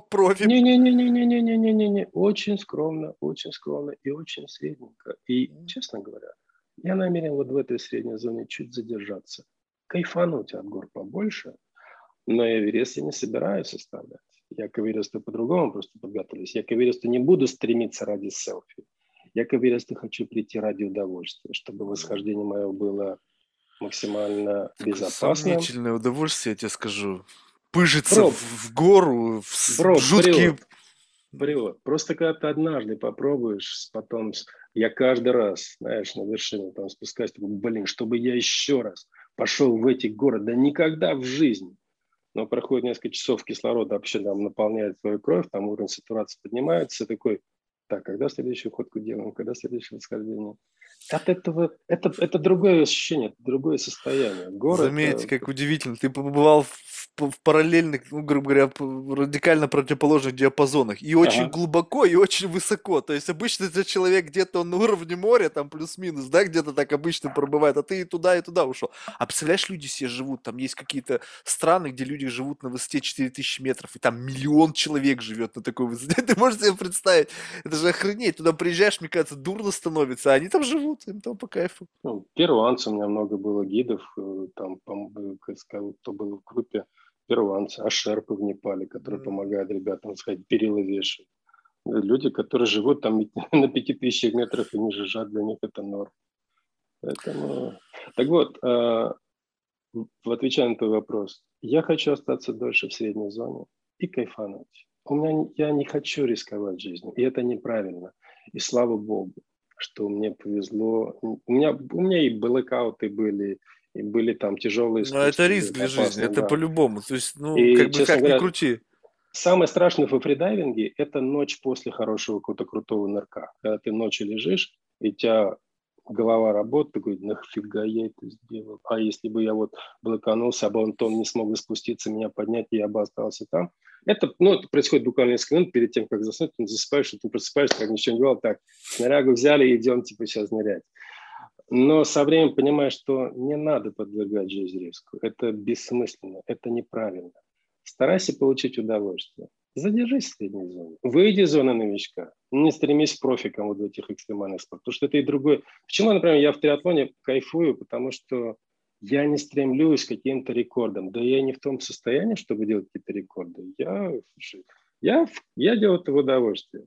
S1: профи.
S2: Не-не-не-не-не-не-не-не-не. Очень скромно, очень скромно и очень средненько. И, честно говоря, я намерен вот в этой средней зоне чуть задержаться. Кайфануть от гор побольше, но Эверест я не собираюсь оставлять. Я к Эвересту по-другому просто подготовлюсь. Я к Эвересту не буду стремиться ради селфи. Я к Эвересту хочу прийти ради удовольствия, чтобы восхождение мое было максимально безопасным.
S1: Сомнительное удовольствие, я тебе скажу. Пыжиться Бро, в, гору, в бро, жуткие...
S2: Бред, бред. Просто когда ты однажды попробуешь, потом я каждый раз, знаешь, на вершину там спускаюсь, такой, блин, чтобы я еще раз пошел в эти горы, да никогда в жизни. Но проходит несколько часов кислорода вообще там наполняет твою кровь, там уровень сатурации поднимается, такой, так, когда следующую ходку делаем, когда следующее восхождение? От этого, это, это другое ощущение, это другое состояние.
S1: Город, Заметь, это... как удивительно, ты побывал в в параллельных, ну, грубо говоря, радикально противоположных диапазонах. И очень ага. глубоко, и очень высоко. То есть обычно этот человек где-то на уровне моря, там плюс-минус, да, где-то так обычно пробывает, а ты и туда, и туда ушел. А представляешь, люди все живут, там есть какие-то страны, где люди живут на высоте 4000 метров, и там миллион человек живет на такой высоте. *laughs* Ты можешь себе представить? Это же охренеть. Туда приезжаешь, мне кажется, дурно становится, а они там живут, им там по кайфу.
S2: Ну, перуанцы, у меня много было гидов, э, там, кто был в группе, перуанцы, а шерпы в Непале, которые mm. помогают ребятам сходить, перила вешать. Люди, которые живут там *laughs* на пяти тысячах метров и не жижат, для них это норм. Поэтому... Так вот, э, отвечая на твой вопрос, я хочу остаться дольше в средней зоне и кайфануть. У меня, я не хочу рисковать жизнью, и это неправильно. И слава богу, что мне повезло. У меня, у меня и блэкауты были, и были там тяжелые
S1: Но это риск для жизни, это да. по-любому. То есть, ну, и, как бы как говоря, ни крути.
S2: Самое страшное во фридайвинге – это ночь после хорошего какого-то крутого нырка. Когда ты ночью лежишь, и у тебя голова работает, такой, нафига я это сделал? А если бы я вот блоканулся, а бы Антон не смог бы спуститься, меня поднять, и я бы остался там. Это, ну, это происходит буквально несколько минут перед тем, как заснуть, ты засыпаешь, и ты просыпаешься, как ничего не делал, так, снарягу взяли, идем, типа, сейчас нырять. Но со временем понимаешь, что не надо подвергать жизнь риску. Это бессмысленно, это неправильно. Старайся получить удовольствие. Задержись в средней зоне. Выйди из зоны новичка. Не стремись к профикам вот в этих экстремальных спортах. Потому что это и другое. Почему, например, я в триатлоне кайфую? Потому что я не стремлюсь к каким-то рекордам. Да я не в том состоянии, чтобы делать какие-то рекорды. Я, я, я делаю это в удовольствие.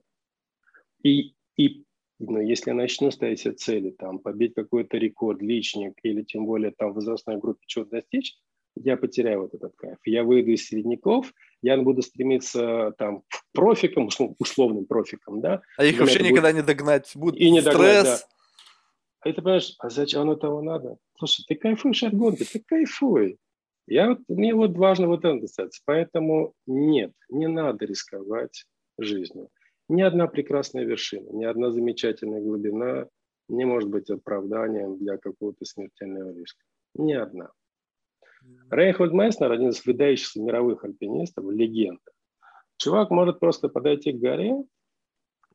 S2: И, и но если я начну ставить себе цели, там, побить какой-то рекорд, личник, или тем более там в возрастной группе чего-то достичь, я потеряю вот этот кайф. Я выйду из средняков, я буду стремиться там к профикам, условным профикам, да.
S1: А их вообще никогда будет... не догнать. Будет и не стресс. Догнать, да.
S2: А ты понимаешь, а зачем оно того надо? Слушай, ты кайфуешь от гонки, ты кайфуй. Я вот, мне вот важно вот это касаться. Поэтому нет, не надо рисковать жизнью. Ни одна прекрасная вершина, ни одна замечательная глубина не может быть оправданием для какого-то смертельного риска. Ни одна. Рейнхольд Месснер, один из выдающихся мировых альпинистов, легенда. Чувак может просто подойти к горе,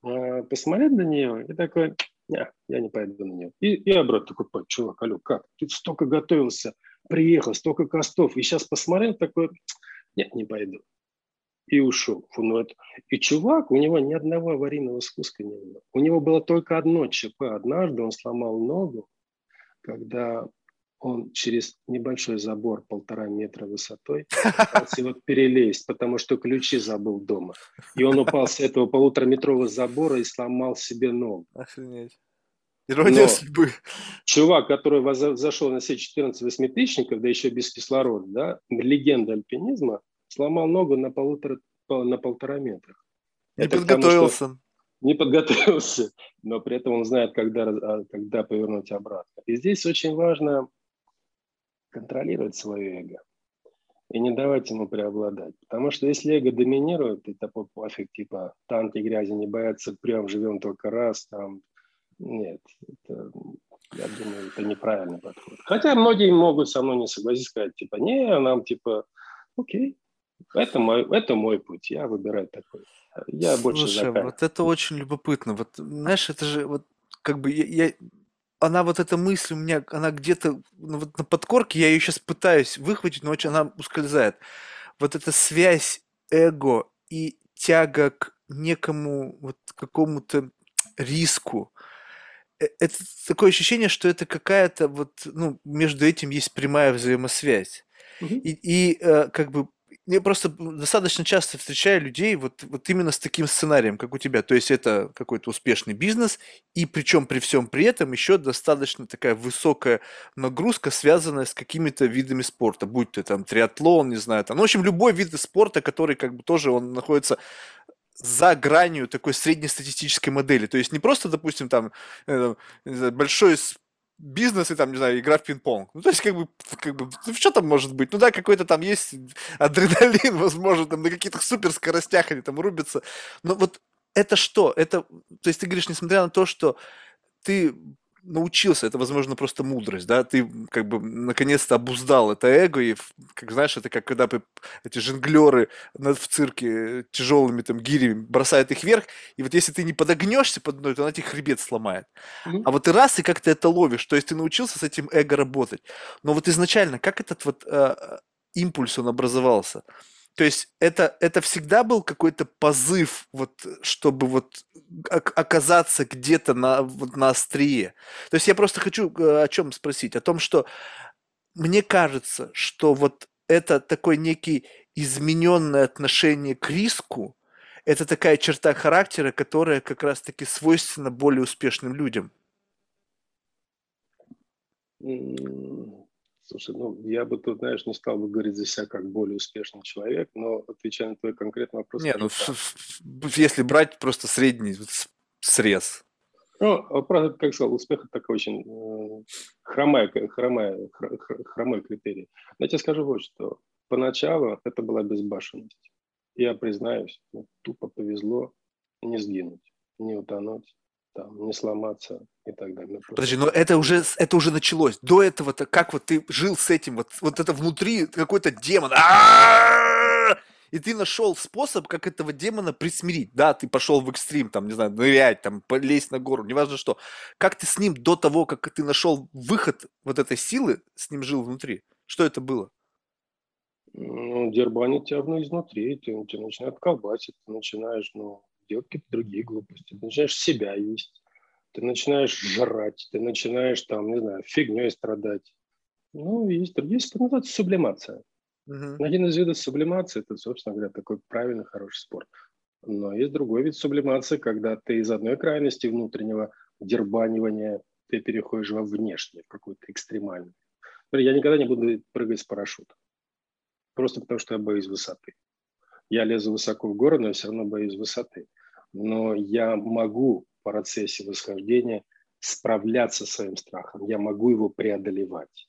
S2: э, посмотреть на нее и такой, не, я не пойду на нее. И, и обратно такой, чувак, алло, как? Ты столько готовился, приехал, столько костов, и сейчас посмотрел такой, нет, не пойду и ушел. Ну, это... И чувак, у него ни одного аварийного спуска не было. У него было только одно ЧП. Однажды он сломал ногу, когда он через небольшой забор полтора метра высотой пытался его перелезть, потому что ключи забыл дома. И он упал с этого полутораметрового забора и сломал себе ногу. Охренеть. Ирония Но судьбы. Чувак, который зашел на все 14 восьмитысячников, да еще без кислорода, да, легенда альпинизма, сломал ногу на, полутора, на полтора метра.
S1: Не Это подготовился. Потому,
S2: не подготовился, но при этом он знает, когда, а, когда повернуть обратно. И здесь очень важно контролировать свое эго и не давать ему преобладать. Потому что если эго доминирует, и такой пофиг, типа танки грязи не боятся, прям живем только раз, там, нет, это, я думаю, это неправильный подход. Хотя многие могут со мной не согласиться, сказать, типа, не, нам, типа, окей, это мой, это мой путь, я выбираю такой. Я больше
S1: Слушай, вот это очень любопытно. Вот, знаешь, это же вот как бы я, я она вот эта мысль у меня, она где-то ну, вот на подкорке, я ее сейчас пытаюсь выхватить, но очень она ускользает. Вот эта связь эго и тяга к некому вот какому-то риску. Э, это такое ощущение, что это какая-то вот, ну, между этим есть прямая взаимосвязь. Угу. И, и э, как бы я просто достаточно часто встречаю людей вот, вот именно с таким сценарием, как у тебя. То есть это какой-то успешный бизнес, и причем при всем при этом еще достаточно такая высокая нагрузка, связанная с какими-то видами спорта, будь то там триатлон, не знаю, там, ну, в общем, любой вид спорта, который как бы тоже он находится за гранью такой среднестатистической модели. То есть не просто, допустим, там э, большой бизнес и там, не знаю, игра в пинг-понг. Ну, то есть, как бы, как бы, ну, что там может быть? Ну, да, какой-то там есть адреналин, *laughs* возможно, там на каких-то суперскоростях они там рубятся. Но вот это что? Это, то есть, ты говоришь, несмотря на то, что ты научился, это, возможно, просто мудрость, да, ты как бы наконец-то обуздал это эго, и, как знаешь, это как когда эти жонглеры в цирке тяжелыми там гирями бросают их вверх, и вот если ты не подогнешься под одной, то она тебе хребет сломает. Mm-hmm. А вот ты раз, и как ты это ловишь, то есть ты научился с этим эго работать. Но вот изначально, как этот вот э, импульс, он образовался? То есть это, это всегда был какой-то позыв, вот, чтобы вот оказаться где-то на, вот, на острие. То есть я просто хочу э, о чем спросить? О том, что мне кажется, что вот это такой некий измененное отношение к риску, это такая черта характера, которая как раз-таки свойственна более успешным людям.
S2: Слушай, ну, я бы тут, знаешь, не стал бы говорить за себя как более успешный человек, но отвечая на твой конкретный вопрос...
S1: Не, ну, если брать просто средний срез.
S2: Ну, правда, как сказал, успех – это такой очень э, хромая, хромая, хромой критерий. Но я тебе скажу вот что. Поначалу это была безбашенность. Я признаюсь, ну, тупо повезло не сдвинуть, не утонуть там, не сломаться и так далее.
S1: Подожди, но это уже, это уже началось. До этого-то как вот ты жил с этим, вот, вот это внутри какой-то демон. И ты нашел способ, как этого демона присмирить. Да, ты пошел в экстрим, там, не знаю, нырять, там, полезть на гору, неважно что. Как ты с ним до того, как ты нашел выход вот этой силы, с ним жил внутри? Что это было?
S2: Ну, дербанит тебя ну, изнутри, ты, ты начинает колбасить, ты начинаешь, ну, делать какие-то другие глупости. Ты начинаешь себя есть, ты начинаешь жрать, ты начинаешь там, не знаю, фигней страдать. Ну, есть другие, это называется сублимация. Uh-huh. Один из видов сублимации – это, собственно говоря, такой правильный, хороший спорт. Но есть другой вид сублимации, когда ты из одной крайности внутреннего дербанивания ты переходишь во внешнее, в какой-то экстремальный. Я никогда не буду прыгать с парашюта. Просто потому, что я боюсь высоты. Я лезу высоко в горы, но я все равно боюсь высоты. Но я могу в процессе восхождения справляться с своим страхом. Я могу его преодолевать.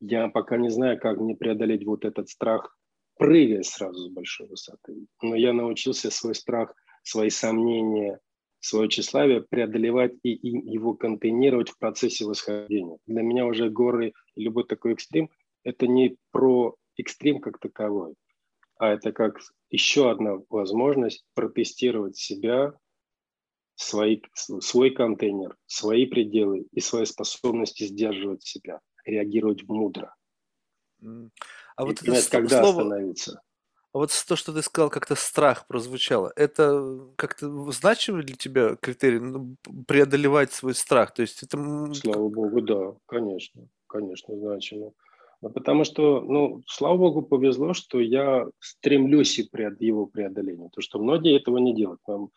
S2: Я пока не знаю, как мне преодолеть вот этот страх, прыгая сразу с большой высоты. Но я научился свой страх, свои сомнения, свое тщеславие преодолевать и, и его контейнировать в процессе восхождения. Для меня уже горы любой такой экстрим – это не про экстрим как таковой, а это как еще одна возможность протестировать себя, свои, свой контейнер, свои пределы и свои способности сдерживать себя, реагировать мудро.
S1: А вот и это когда слово... остановиться. А вот то, что ты сказал, как-то страх прозвучало, это как-то значимый для тебя критерий ну, преодолевать свой страх? То есть это...
S2: Слава богу, да, конечно, конечно, значимо. Ну, потому что, ну, слава богу, повезло, что я стремлюсь и пред его преодолению. То, что многие этого не делают. Мой,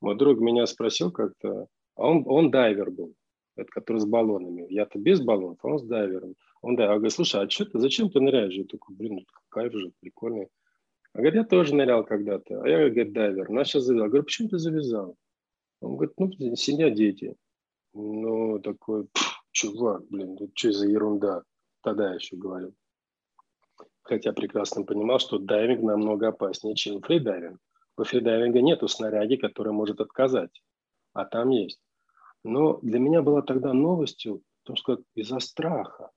S2: мой друг меня спросил как-то, а он, он дайвер был, этот, который с баллонами. Я-то без баллонов, а он с дайвером. Он дайвер. Я говорю, слушай, а что ты, зачем ты ныряешь? Я такой, блин, кайф же, прикольный. А говорит, я тоже нырял когда-то. А я, говорит, дайвер. Ну, а сейчас завязал. Я говорю, почему ты завязал? Он говорит, ну, семья, дети. Ну, такой, чувак, блин, ну что за ерунда? Тогда еще говорил. Хотя прекрасно понимал, что дайвинг намного опаснее, чем фридайвинг. Во фридайвинге нету снаряги, который может отказать, а там есть. Но для меня была тогда новостью, потому что из-за страха.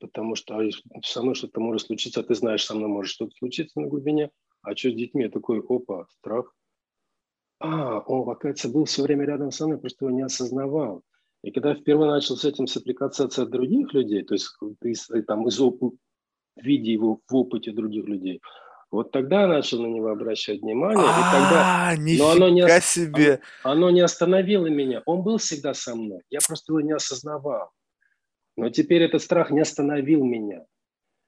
S2: Потому что со мной что-то может случиться, а ты знаешь, со мной может что-то случиться на глубине. А что с детьми? Я такой, опа, страх. А, он, оказывается, был все время рядом со мной, просто его не осознавал. И когда я впервые начал с этим соприкасаться от других людей, то есть ты, там, из оп- видя его в опыте других людей, вот тогда я начал на него обращать внимание, и тогда...
S1: А, но оно не, себе.
S2: Оно, оно не остановило меня. Он был всегда со мной. Я просто его не осознавал. Но теперь этот страх не остановил меня.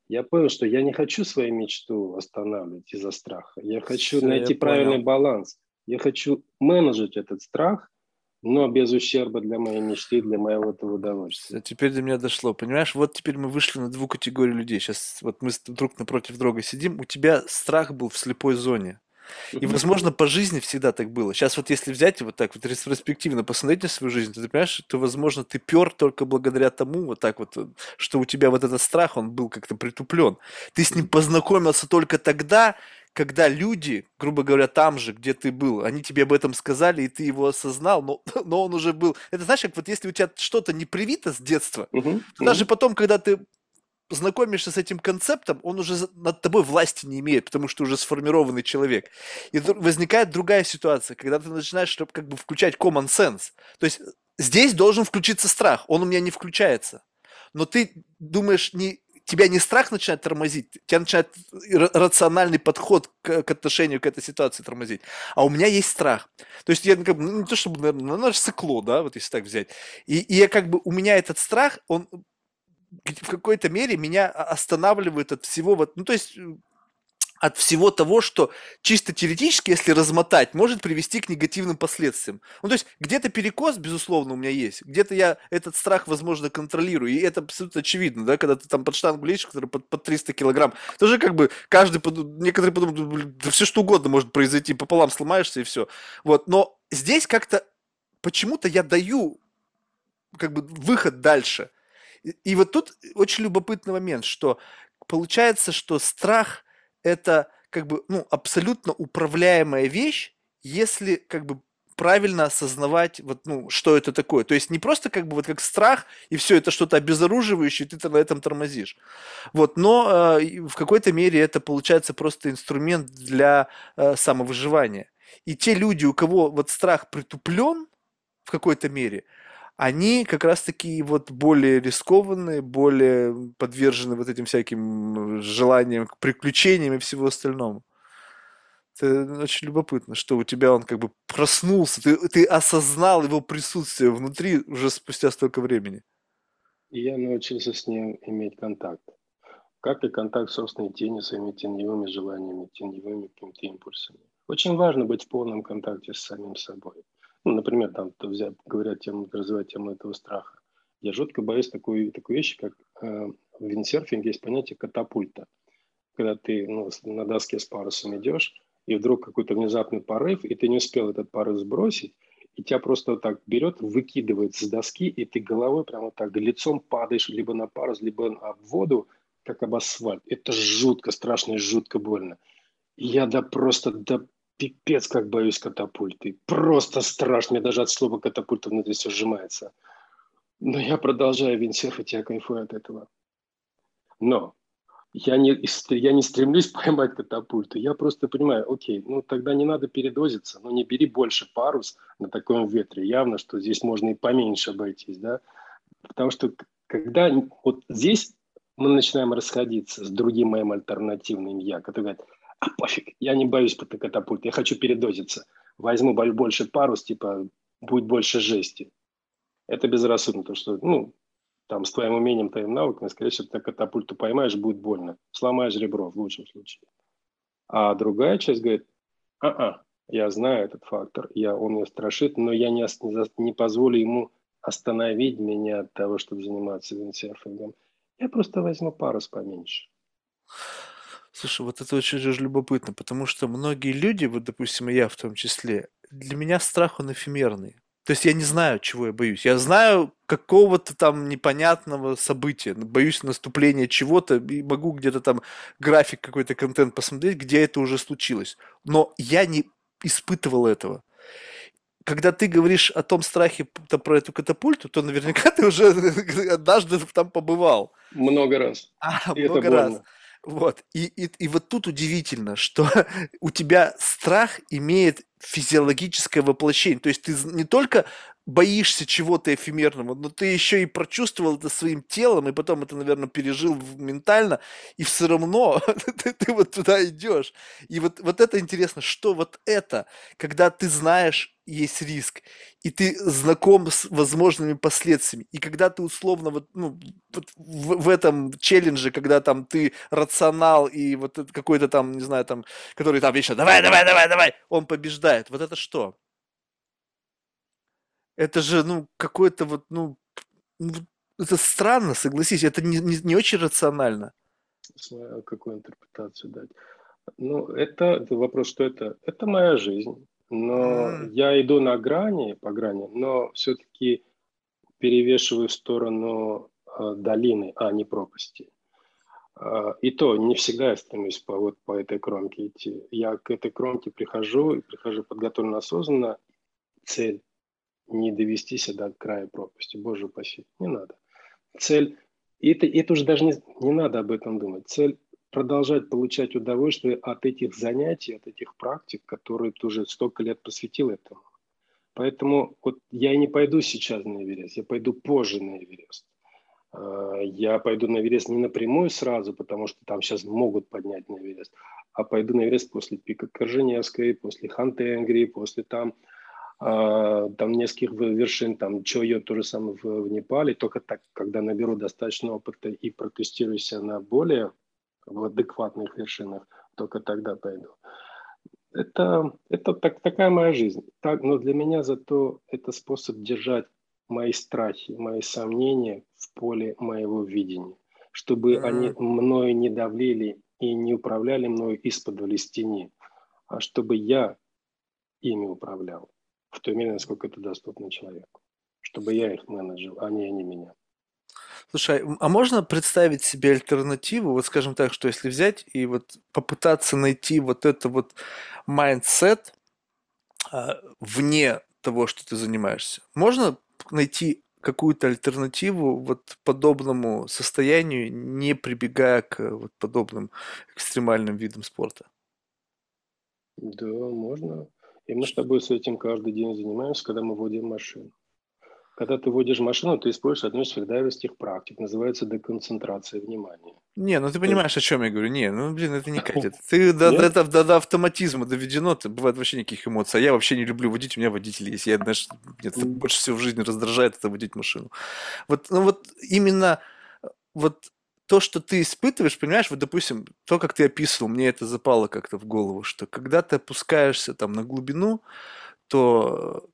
S2: Я понял, что я не хочу свою мечту останавливать из-за страха. Я хочу Все, найти я правильный понял. баланс. Я хочу менеджить этот страх, но без ущерба для моей мечты, для моего этого удовольствия.
S1: Все, теперь до меня дошло. Понимаешь, вот теперь мы вышли на дву категорию людей. Сейчас вот мы друг напротив друга сидим. У тебя страх был в слепой зоне. И, возможно, по жизни всегда так было. Сейчас вот если взять и вот так вот ретроспективно посмотреть на свою жизнь, то ты понимаешь, то, возможно, ты пер только благодаря тому, вот так вот, что у тебя вот этот страх, он был как-то притуплен. Ты с ним познакомился только тогда, когда люди, грубо говоря, там же, где ты был, они тебе об этом сказали, и ты его осознал, но, *laughs* но он уже был. Это знаешь, как вот если у тебя что-то не привито с детства, uh-huh, то даже потом, когда ты знакомишься с этим концептом, он уже над тобой власти не имеет, потому что уже сформированный человек. И возникает другая ситуация, когда ты начинаешь как бы включать common sense. То есть здесь должен включиться страх, он у меня не включается. Но ты думаешь, не, тебя не страх начинает тормозить, тебя начинает рациональный подход к, к отношению к этой ситуации тормозить. А у меня есть страх. То есть я как бы, ну, не то чтобы, наверное, ну, наше сыкло, да, вот если так взять. И, и я как бы, у меня этот страх, он в какой-то мере меня останавливает от всего, вот, ну, то есть э, от всего того, что чисто теоретически, если размотать, может привести к негативным последствиям. Ну, то есть где-то перекос, безусловно, у меня есть, где-то я этот страх, возможно, контролирую, и это абсолютно очевидно, да, когда ты там под штангу лезешь, который под, под 300 килограмм, тоже как бы каждый, некоторые подумают, да все что угодно может произойти, пополам сломаешься и все. Вот, но здесь как-то почему-то я даю как бы выход дальше – и вот тут очень любопытный момент, что получается, что страх это как бы ну, абсолютно управляемая вещь, если как бы правильно осознавать, вот, ну, что это такое. То есть не просто как бы вот как страх, и все, это что-то обезоруживающее, и ты на этом тормозишь. Вот, но э, в какой-то мере это получается просто инструмент для э, самовыживания. И те люди, у кого вот страх притуплен в какой-то мере, они как раз-таки вот более рискованные, более подвержены вот этим всяким желаниям к приключениям и всего остальному. Это очень любопытно, что у тебя он как бы проснулся, ты, ты осознал его присутствие внутри уже спустя столько времени.
S2: Я научился с ним иметь контакт. Как и контакт с собственной тенью, своими теневыми желаниями, теневыми какими-то импульсами. Очень важно быть в полном контакте с самим собой. Ну, например, там взять, говорят тему, развивать тему этого страха. Я жутко боюсь такой, такой вещи, как э, в виндсерфинге есть понятие катапульта. Когда ты ну, на доске с парусом идешь, и вдруг какой-то внезапный порыв, и ты не успел этот порыв сбросить, и тебя просто вот так берет, выкидывает с доски, и ты головой прямо вот так лицом падаешь либо на парус, либо об воду, как об асфальт. Это жутко, страшно и жутко больно. Я да просто да пипец, как боюсь катапульты. Просто страшно. Мне даже от слова катапульта внутри все сжимается. Но я продолжаю виндсерфить, я кайфую от этого. Но я не, я не стремлюсь *laughs* поймать катапульту. Я просто понимаю, окей, ну тогда не надо передозиться, но не бери больше парус на таком ветре. Явно, что здесь можно и поменьше обойтись, да. Потому что когда вот здесь мы начинаем расходиться с другим моим альтернативным я, который говорит, а пофиг, я не боюсь катапульт, я хочу передозиться. Возьму больше парус, типа, будет больше жести. Это безрассудно, то что, ну, там, с твоим умением, твоим навыком, скорее всего, ты катапульту поймаешь, будет больно. Сломаешь ребро в лучшем случае. А другая часть говорит, а-а, я знаю этот фактор, я, он меня страшит, но я не, не позволю ему остановить меня от того, чтобы заниматься виндсерфингом. Я просто возьму парус поменьше.
S1: Слушай, вот это очень же любопытно, потому что многие люди, вот, допустим, и я в том числе, для меня страх, он эфемерный. То есть я не знаю, чего я боюсь. Я знаю какого-то там непонятного события, боюсь наступления чего-то, и могу где-то там график какой-то контент посмотреть, где это уже случилось. Но я не испытывал этого. Когда ты говоришь о том страхе про эту катапульту, то наверняка ты уже *laughs* однажды там побывал.
S2: Много раз.
S1: А, и много раз. Вот. И, и, и вот тут удивительно, что *laughs* у тебя страх имеет физиологическое воплощение. То есть ты не только боишься чего-то эфемерного, но ты еще и прочувствовал это своим телом, и потом это, наверное, пережил ментально, и все равно *laughs* ты, ты вот туда идешь. И вот, вот это интересно, что вот это, когда ты знаешь, есть риск, и ты знаком с возможными последствиями, и когда ты условно вот, ну, вот в, в этом челлендже, когда там ты рационал и вот какой-то там, не знаю, там, который там вечно давай, давай, давай, давай, он побеждает. Вот это что? Это же, ну, какое-то вот, ну, ну это странно, согласись, это не, не, не очень рационально.
S2: Знаю, какую интерпретацию дать. Ну, это, это вопрос, что это? Это моя жизнь. Но mm. я иду на грани, по грани, но все-таки перевешиваю в сторону э, долины, а не пропасти. Э, и то не всегда я стремлюсь по, вот, по этой кромке идти. Я к этой кромке прихожу, и прихожу подготовленно осознанно. Цель не довести себя до края пропасти. Боже упаси, не надо. Цель, и это, это уже даже не, не надо об этом думать. Цель продолжать получать удовольствие от этих занятий, от этих практик, которые ты уже столько лет посвятил этому. Поэтому вот я и не пойду сейчас на Эверест, я пойду позже на Эверест. А, я пойду на Эверест не напрямую сразу, потому что там сейчас могут поднять на Эверест, а пойду на Эверест после пика Корженевской, после Хантенгри, после там там нескольких вершин, там Чойо то же самое в, в Непале, только так, когда наберу достаточно опыта и протестируюсь на более адекватных вершинах, только тогда пойду. Это, это так, такая моя жизнь. Так, но для меня зато это способ держать мои страхи, мои сомнения в поле моего видения, чтобы mm-hmm. они мною не довлели и не управляли мною из-под из тени, а чтобы я ими управлял в той мере, насколько это доступно человеку. Чтобы я их менеджил, а не они меня.
S1: Слушай, а можно представить себе альтернативу, вот скажем так, что если взять и вот попытаться найти вот это вот mindset а, вне того, что ты занимаешься, можно найти какую-то альтернативу вот подобному состоянию, не прибегая к вот подобным экстремальным видам спорта?
S2: Да, можно. И мы с тобой с этим каждый день занимаемся, когда мы водим машину. Когда ты водишь машину, ты используешь одну из всех практик, называется деконцентрация внимания.
S1: Не, ну ты понимаешь, о чем я говорю. Не, ну блин, это не катит. *laughs* Ты до, до, до, до, до автоматизма доведено, ты, бывает вообще никаких эмоций. А я вообще не люблю водить, у меня водитель есть. Я, знаешь, нет, больше всего в жизни раздражает это водить машину. Вот, ну вот именно вот то, что ты испытываешь, понимаешь, вот, допустим, то, как ты описывал, мне это запало как-то в голову, что когда ты опускаешься там на глубину, то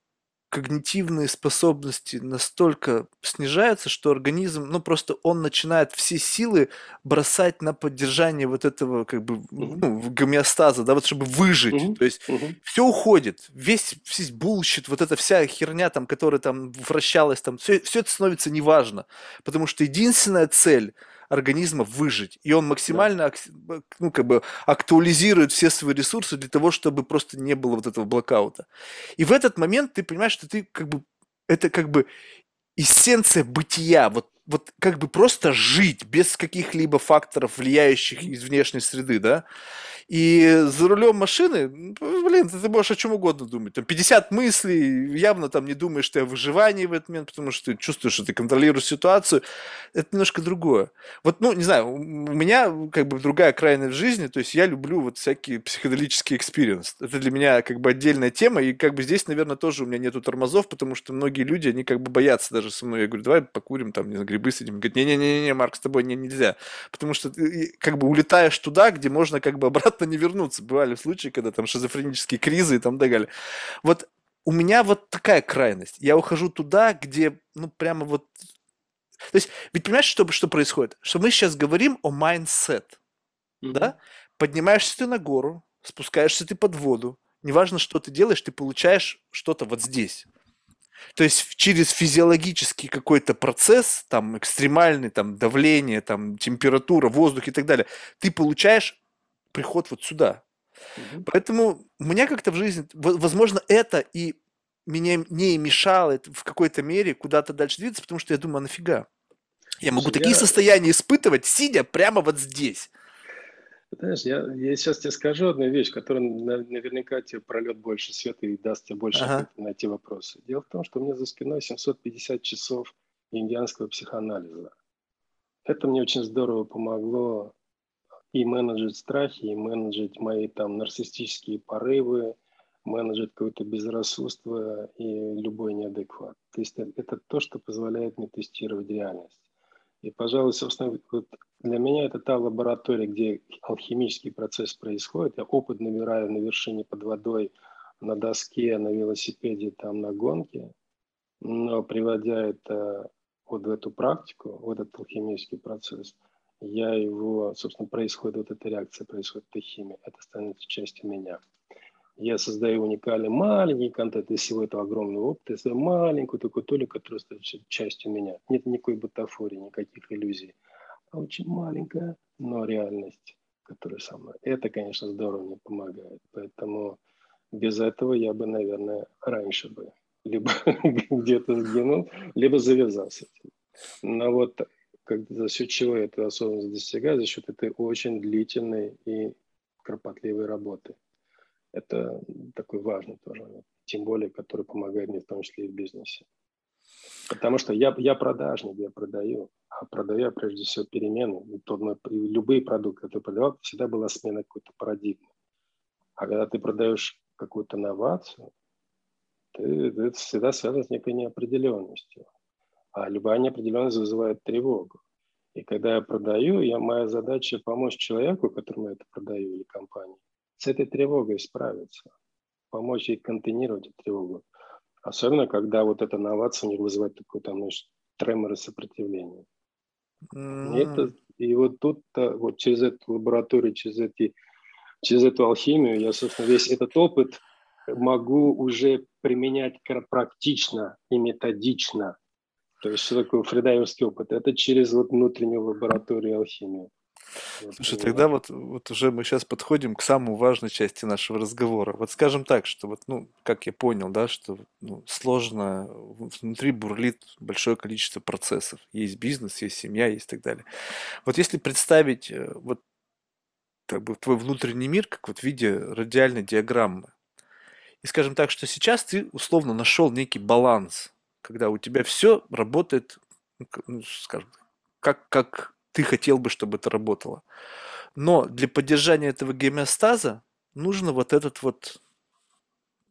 S1: когнитивные способности настолько снижаются, что организм, ну просто он начинает все силы бросать на поддержание вот этого как бы ну, гомеостаза, да, вот чтобы выжить. Mm-hmm. То есть mm-hmm. все уходит, весь весь bullshit, вот эта вся херня там, которая там вращалась там, все, все это становится неважно, потому что единственная цель организма выжить. И он максимально да. ну, как бы актуализирует все свои ресурсы для того, чтобы просто не было вот этого блокаута. И в этот момент ты понимаешь, что ты как бы это как бы эссенция бытия, вот, вот как бы просто жить без каких-либо факторов, влияющих из внешней среды, да, и за рулем машины, блин, ты, можешь о чем угодно думать. Там 50 мыслей, явно там не думаешь ты о выживании в этот момент, потому что ты чувствуешь, что ты контролируешь ситуацию. Это немножко другое. Вот, ну, не знаю, у меня как бы другая крайность в жизни, то есть я люблю вот всякие психоделические experience. Это для меня как бы отдельная тема, и как бы здесь, наверное, тоже у меня нету тормозов, потому что многие люди, они как бы боятся даже со мной. Я говорю, давай покурим, там, не знаю, грибы съедим. Говорит, не-не-не, Марк, с тобой не, нельзя. Потому что ты как бы улетаешь туда, где можно как бы обратно не вернуться. Бывали случаи, когда там шизофренические кризы и там далее. Вот у меня вот такая крайность. Я ухожу туда, где, ну, прямо вот... То есть, ведь понимаешь, что, что происходит? Что мы сейчас говорим о mindset, mm-hmm. да? Поднимаешься ты на гору, спускаешься ты под воду, неважно, что ты делаешь, ты получаешь что-то вот здесь. То есть через физиологический какой-то процесс, там экстремальный, там давление, там температура, воздух и так далее, ты получаешь приход вот сюда. Угу. Поэтому у меня как-то в жизни, возможно, это и меня не мешало в какой-то мере куда-то дальше двигаться, потому что я думаю, а нафига? Я могу Слушай, такие я... состояния испытывать, сидя прямо вот здесь.
S2: Знаешь, я, я сейчас тебе скажу одну вещь, которая наверняка тебе прольет больше света и даст тебе больше ага. на эти вопросы. Дело в том, что у меня за спиной 750 часов индианского психоанализа. Это мне очень здорово помогло и менеджить страхи, и менеджить мои там нарциссические порывы, менеджить какое-то безрассудство и любой неадекват. То есть это то, что позволяет мне тестировать реальность. И, пожалуй, собственно, вот для меня это та лаборатория, где алхимический процесс происходит. Я опыт набираю на вершине под водой, на доске, на велосипеде, там на гонке. Но приводя это вот в эту практику, в этот алхимический процесс, я его, собственно, происходит вот эта реакция, происходит эта химия, это становится частью меня я создаю уникальный маленький контент из всего этого огромного опыта, я создаю маленькую такую толику, которая становится частью меня. Нет никакой бутафории, никаких иллюзий. А очень маленькая, но реальность, которая со мной. Это, конечно, здорово мне помогает. Поэтому без этого я бы, наверное, раньше бы либо *laughs* где-то сгинул, либо завязался. Но вот как, за счет чего я эту осознанность достигаю? За счет этой очень длительной и кропотливой работы – это такой важный тоже момент, тем более, который помогает мне в том числе и в бизнесе. Потому что я, я продажник, я продаю, а продаю я прежде всего перемены. И тот мой, любые продукты, которые продавал, всегда была смена какой-то парадигмы. А когда ты продаешь какую-то новацию, ты, это всегда связано с некой неопределенностью. А любая неопределенность вызывает тревогу. И когда я продаю, я, моя задача помочь человеку, которому я это продаю, или компании, с этой тревогой справиться, помочь ей контейнировать эту тревогу. Особенно, когда вот эта новация у них вызывает такой там, знаешь, тремор и сопротивление. Mm-hmm. И, это, и вот тут вот через эту лабораторию, через, эти, через эту алхимию я, собственно, весь этот опыт могу уже применять практично и методично. То есть что такое фридайверский опыт? Это через вот внутреннюю лабораторию алхимии.
S1: Слушай, тогда вот, вот уже мы сейчас подходим к самой важной части нашего разговора. Вот скажем так, что вот, ну, как я понял, да, что ну, сложно, внутри бурлит большое количество процессов. Есть бизнес, есть семья, есть так далее. Вот если представить э, вот как бы твой внутренний мир, как вот в виде радиальной диаграммы, и скажем так, что сейчас ты условно нашел некий баланс, когда у тебя все работает, ну, ну скажем, как, как ты хотел бы, чтобы это работало. Но для поддержания этого гомеостаза нужно вот этот вот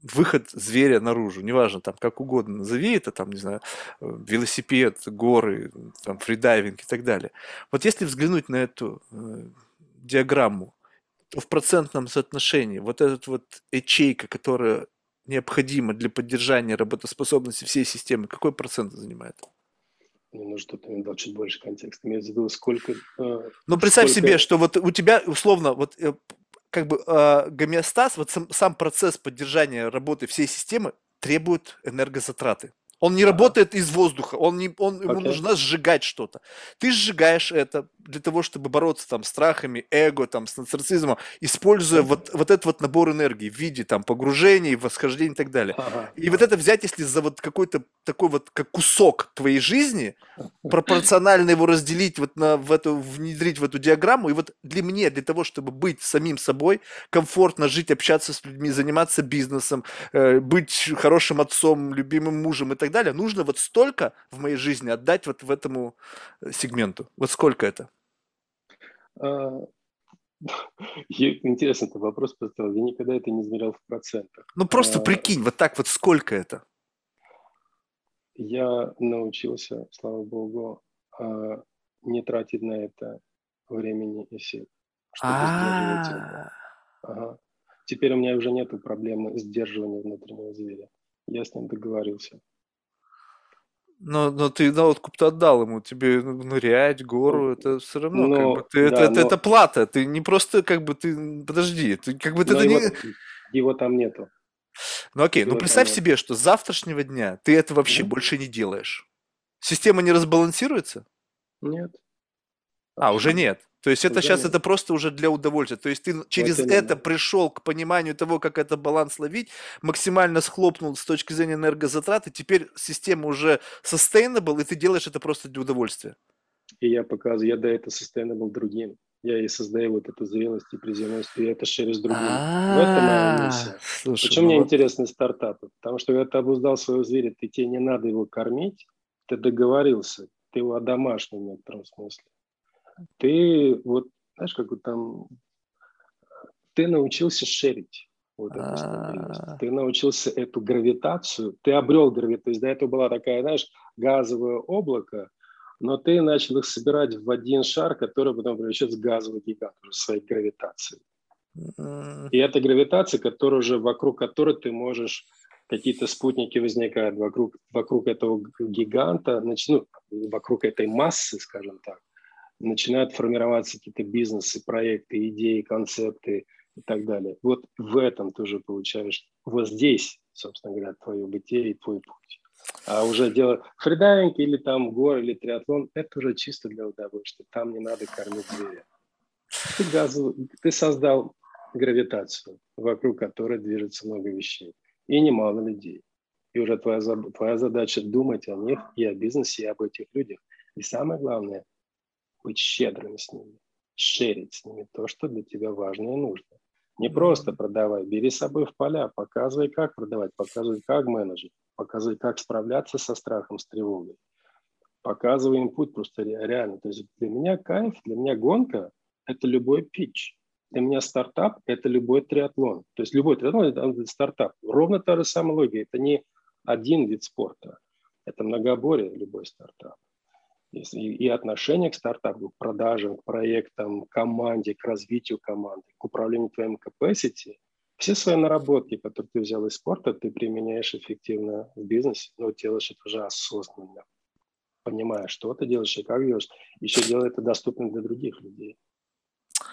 S1: выход зверя наружу, неважно, там, как угодно назови это, там, не знаю, э, велосипед, горы, там, фридайвинг и так далее. Вот если взглянуть на эту э, диаграмму, то в процентном соотношении вот этот вот ячейка, которая необходима для поддержания работоспособности всей системы, какой процент занимает?
S2: Мне нужно, чтобы ты дал чуть больше контекста. Имеется в виду, сколько...
S1: Э, ну, представь сколько... себе, что вот у тебя, условно, вот э, как бы э, гомеостаз, вот сам, сам процесс поддержания работы всей системы требует энергозатраты. Он не работает из воздуха, он не, он, ему okay. нужно сжигать что-то. Ты сжигаешь это для того, чтобы бороться там с страхами, эго, там, с нарциссизмом, используя вот, вот этот вот набор энергии в виде там погружений, восхождений и так далее. Ага. И вот это взять, если за вот какой-то такой вот как кусок твоей жизни, пропорционально его разделить вот на в эту, внедрить в эту диаграмму, и вот для меня, для того, чтобы быть самим собой, комфортно жить, общаться с людьми, заниматься бизнесом, э, быть хорошим отцом, любимым мужем и так далее, нужно вот столько в моей жизни отдать вот в этому э, сегменту. Вот сколько это? *laughs*
S2: А, интересно, ты вопрос поставил. Я никогда это не измерял в процентах.
S1: Ну просто а, прикинь, вот так вот сколько это?
S2: Я научился, слава богу, а, не тратить на это времени и сил, это. Ага. Теперь у меня уже нет проблемы сдерживания внутреннего зверя. Я с ним договорился.
S1: Но, но ты на откуп-то отдал ему, тебе нырять, гору, это все равно, но, как бы, ты, да, это, но... это, плата, ты не просто, как бы, ты, подожди, ты, как бы, ты, это не...
S2: Его там нету.
S1: Ну окей, ну
S2: Его там
S1: представь
S2: нет.
S1: себе, что с завтрашнего дня ты это вообще
S2: Мгм.
S1: больше не делаешь. Система не разбалансируется?
S2: Нет.
S1: А, уже нет. То есть это
S2: Уже
S1: сейчас это просто уже для удовольствия. То есть ты через
S2: именно.
S1: это пришел к пониманию того, как это баланс ловить, максимально схлопнул с точки зрения энергозатрат, и теперь система уже sustainable, и ты делаешь это просто для удовольствия.
S2: И я показываю, я до этого sustainable другим. Я и создаю вот эту зрелость и приземленность, и это шерю с другими. В этом моя
S1: А,
S2: миссия.
S1: Слушай,
S2: Почему
S1: ну
S2: мне
S1: вот-
S2: интересны стартапы? Потому что когда ты обуздал своего зверя, ты тебе не надо его кормить, ты договорился, ты его одомашнил в некотором смысле. Ты вот, знаешь, как вот там, ты научился шерить вот эту стабильность.
S1: А.
S2: Ты научился эту гравитацию, ты обрел гравитацию. То есть до этого была такая, знаешь, газовое облако, но ты начал их собирать в один шар, который потом превращается в газовый гигант уже своей гравитацией. И это гравитация, которая уже вокруг которой ты можешь какие-то спутники возникают вокруг, вокруг этого гиганта, нач- ну, вокруг этой массы, скажем так, начинают формироваться какие-то бизнесы, проекты, идеи, концепты и так далее. Вот в этом ты уже получаешь, вот здесь, собственно говоря, твое бытие и твой путь. А уже дело фридайвинг или там горы или триатлон, это уже чисто для удовольствия. Там не надо кормить зверя. Ты, газовый- ты создал гравитацию, вокруг которой движется много вещей. И немало людей. И уже твоя, твоя задача думать о них и о бизнесе, и об этих людях. И самое главное, быть щедрым с ними, шерить с ними то, что для тебя важно и нужно. Не просто продавай, бери с собой в поля, показывай, как продавать, показывай, как менеджер, показывай, как справляться со страхом, с тревогой. Показывай им путь просто ре- реально. То есть для меня кайф, для меня гонка – это любой питч. Для меня стартап – это любой триатлон. То есть любой триатлон – это стартап. Ровно та же самая логика. Это не один вид спорта. Это многоборье, любой стартап. Если- И, отношение к стартапу, к продажам, к проектам, к команде, к развитию команды, к управлению твоим capacity, все свои наработки, которые ты взял из спорта, ты применяешь эффективно в бизнесе, но делаешь это уже осознанно, понимая, что ты делаешь и как делаешь, еще делай это доступным для других людей.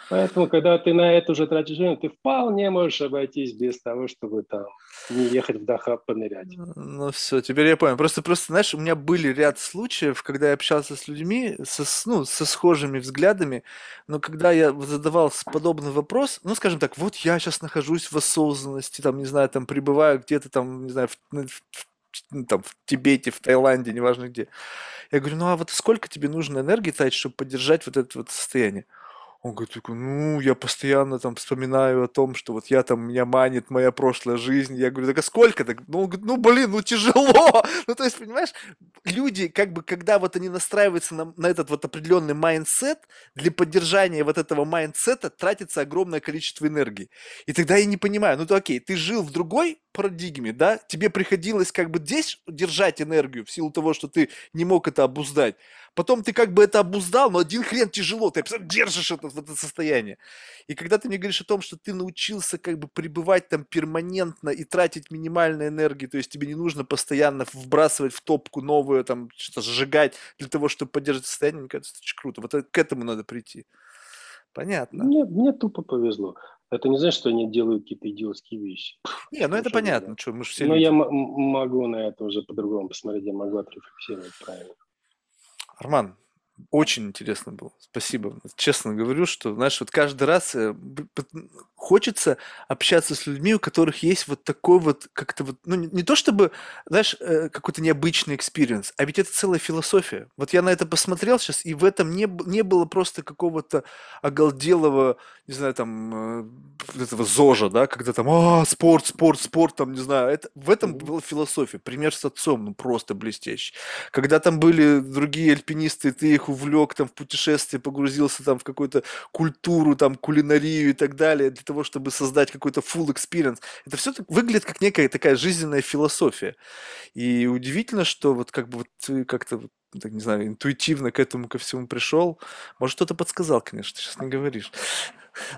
S2: Поэтому, когда ты на это уже тратишь время, ты вполне можешь обойтись без того, чтобы там не ехать в Дахаб понырять.
S1: Ну все, теперь я понял. Просто, просто, знаешь, у меня были ряд случаев, когда я общался с людьми со, ну, со схожими взглядами, но когда я задавал подобный вопрос, ну, скажем так, вот я сейчас нахожусь в осознанности, там, не знаю, там, пребываю где-то там, не знаю, в, ну, в- ну, там, в Тибете, в Таиланде, неважно где. Я говорю, ну, а вот сколько тебе нужно энергии тратить, чтобы поддержать вот это вот состояние? Он говорит, ну, я постоянно там вспоминаю о том, что вот я там, меня манит моя прошлая жизнь. Я говорю, так а сколько? Так, ну, он говорит, ну, блин, ну, тяжело. *laughs* Ну, то есть, понимаешь, люди, как бы, когда вот они настраиваются на, на этот вот определенный mindset, для поддержания вот этого mindset а тратится огромное количество энергии. И тогда я не понимаю, ну, то окей, ты жил в другой парадигме, да, тебе приходилось как бы здесь держать энергию в силу того, что ты не мог это обуздать. Потом ты как бы это обуздал, но один хрен тяжело, ты держишь это, это состояние. И когда ты мне говоришь о том, что ты научился как бы пребывать там перманентно и тратить минимальную энергию, то есть тебе не нужно постоянно вбрасывать в топку новую, там что-то сжигать для того, чтобы поддерживать состояние, мне кажется, это очень круто. Вот к этому надо прийти. Понятно.
S2: Мне, мне тупо повезло. Это не значит, что они делают какие-то идиотские вещи.
S1: Не, ну это
S2: Слушай,
S1: понятно,
S2: да.
S1: что мы же все
S2: Но
S1: люди.
S2: я могу на это уже по-другому посмотреть, я могу отрефлексировать правильно.
S1: Арман, очень интересно было. Спасибо. Честно говорю, что, знаешь, вот каждый раз э, хочется общаться с людьми, у которых есть вот такой вот, как-то вот, ну, не то чтобы, знаешь, э, какой-то необычный experience, а ведь это целая философия. Вот я на это посмотрел сейчас, и в этом не, не было просто какого-то оголделого, не знаю, там, э, этого зожа, да, когда там, а, спорт, спорт, спорт, там, не знаю. Это, в этом была философия. Пример с отцом, ну, просто блестящий. Когда там были другие альпинисты, ты их увлек там в путешествие, погрузился там в какую-то культуру, там, кулинарию и так далее, для того, чтобы создать какой-то full experience. Это все выглядит как некая такая жизненная философия. И удивительно, что вот как бы вот ты как-то, вот, так, не знаю, интуитивно к этому ко всему пришел. Может, кто-то подсказал, конечно, ты сейчас не говоришь.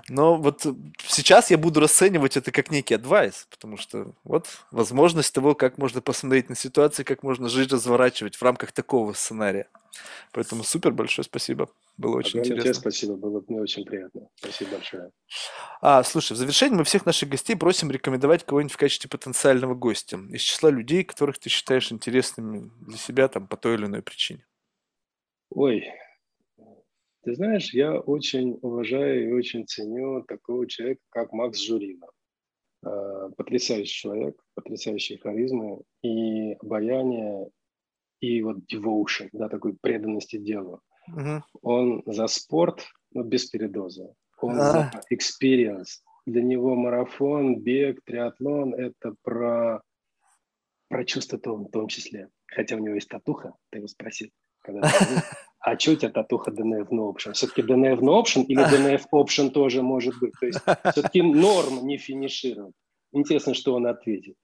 S1: Но вот сейчас я буду расценивать это как некий адвайс, потому что вот возможность того, как можно посмотреть на ситуацию, как можно жизнь разворачивать в рамках такого сценария. Поэтому супер, большое спасибо. Было очень Огромное интересно.
S2: Тебе спасибо, было мне очень приятно. Спасибо большое.
S1: А, слушай, в завершение мы всех наших гостей просим рекомендовать кого-нибудь в качестве потенциального гостя из числа людей, которых ты считаешь интересными для себя там по той или иной причине.
S2: Ой, ты знаешь, я очень уважаю и очень ценю такого человека, как Макс Журина. А, потрясающий человек, потрясающие харизмы и обаяние, и вот devotion, да, такой преданности делу. Угу. Он за спорт, но без передоза. Он а. за experience. Для него марафон, бег, триатлон – это про, про чувство в том числе. Хотя у него есть татуха, ты его спросил, когда *laughs* а что у тебя татуха DNF no option? Все-таки DNF no option или *laughs* DNF option тоже может быть? То есть все-таки норм не финишировать. Интересно, что он ответит.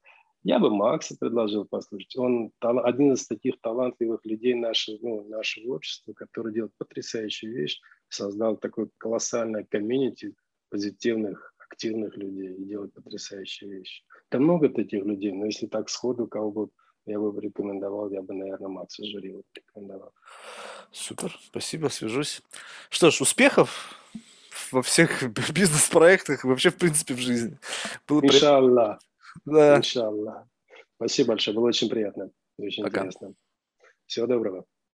S2: Я бы Макса предложил послушать. Он один из таких талантливых людей нашего, ну, нашего общества, который делает потрясающую вещь, создал такой колоссальное комьюнити позитивных, активных людей и делает потрясающие вещи. Там много таких людей, но если так сходу кого бы я бы рекомендовал, я бы, наверное, Макса Журила рекомендовал.
S1: Супер, спасибо, свяжусь. Что ж, успехов во всех *laughs* бизнес-проектах, вообще, в принципе, в жизни.
S2: Было Иншаллах. Да. Иншаллах. Спасибо большое, было очень приятно. Очень Пока. интересно. Всего доброго.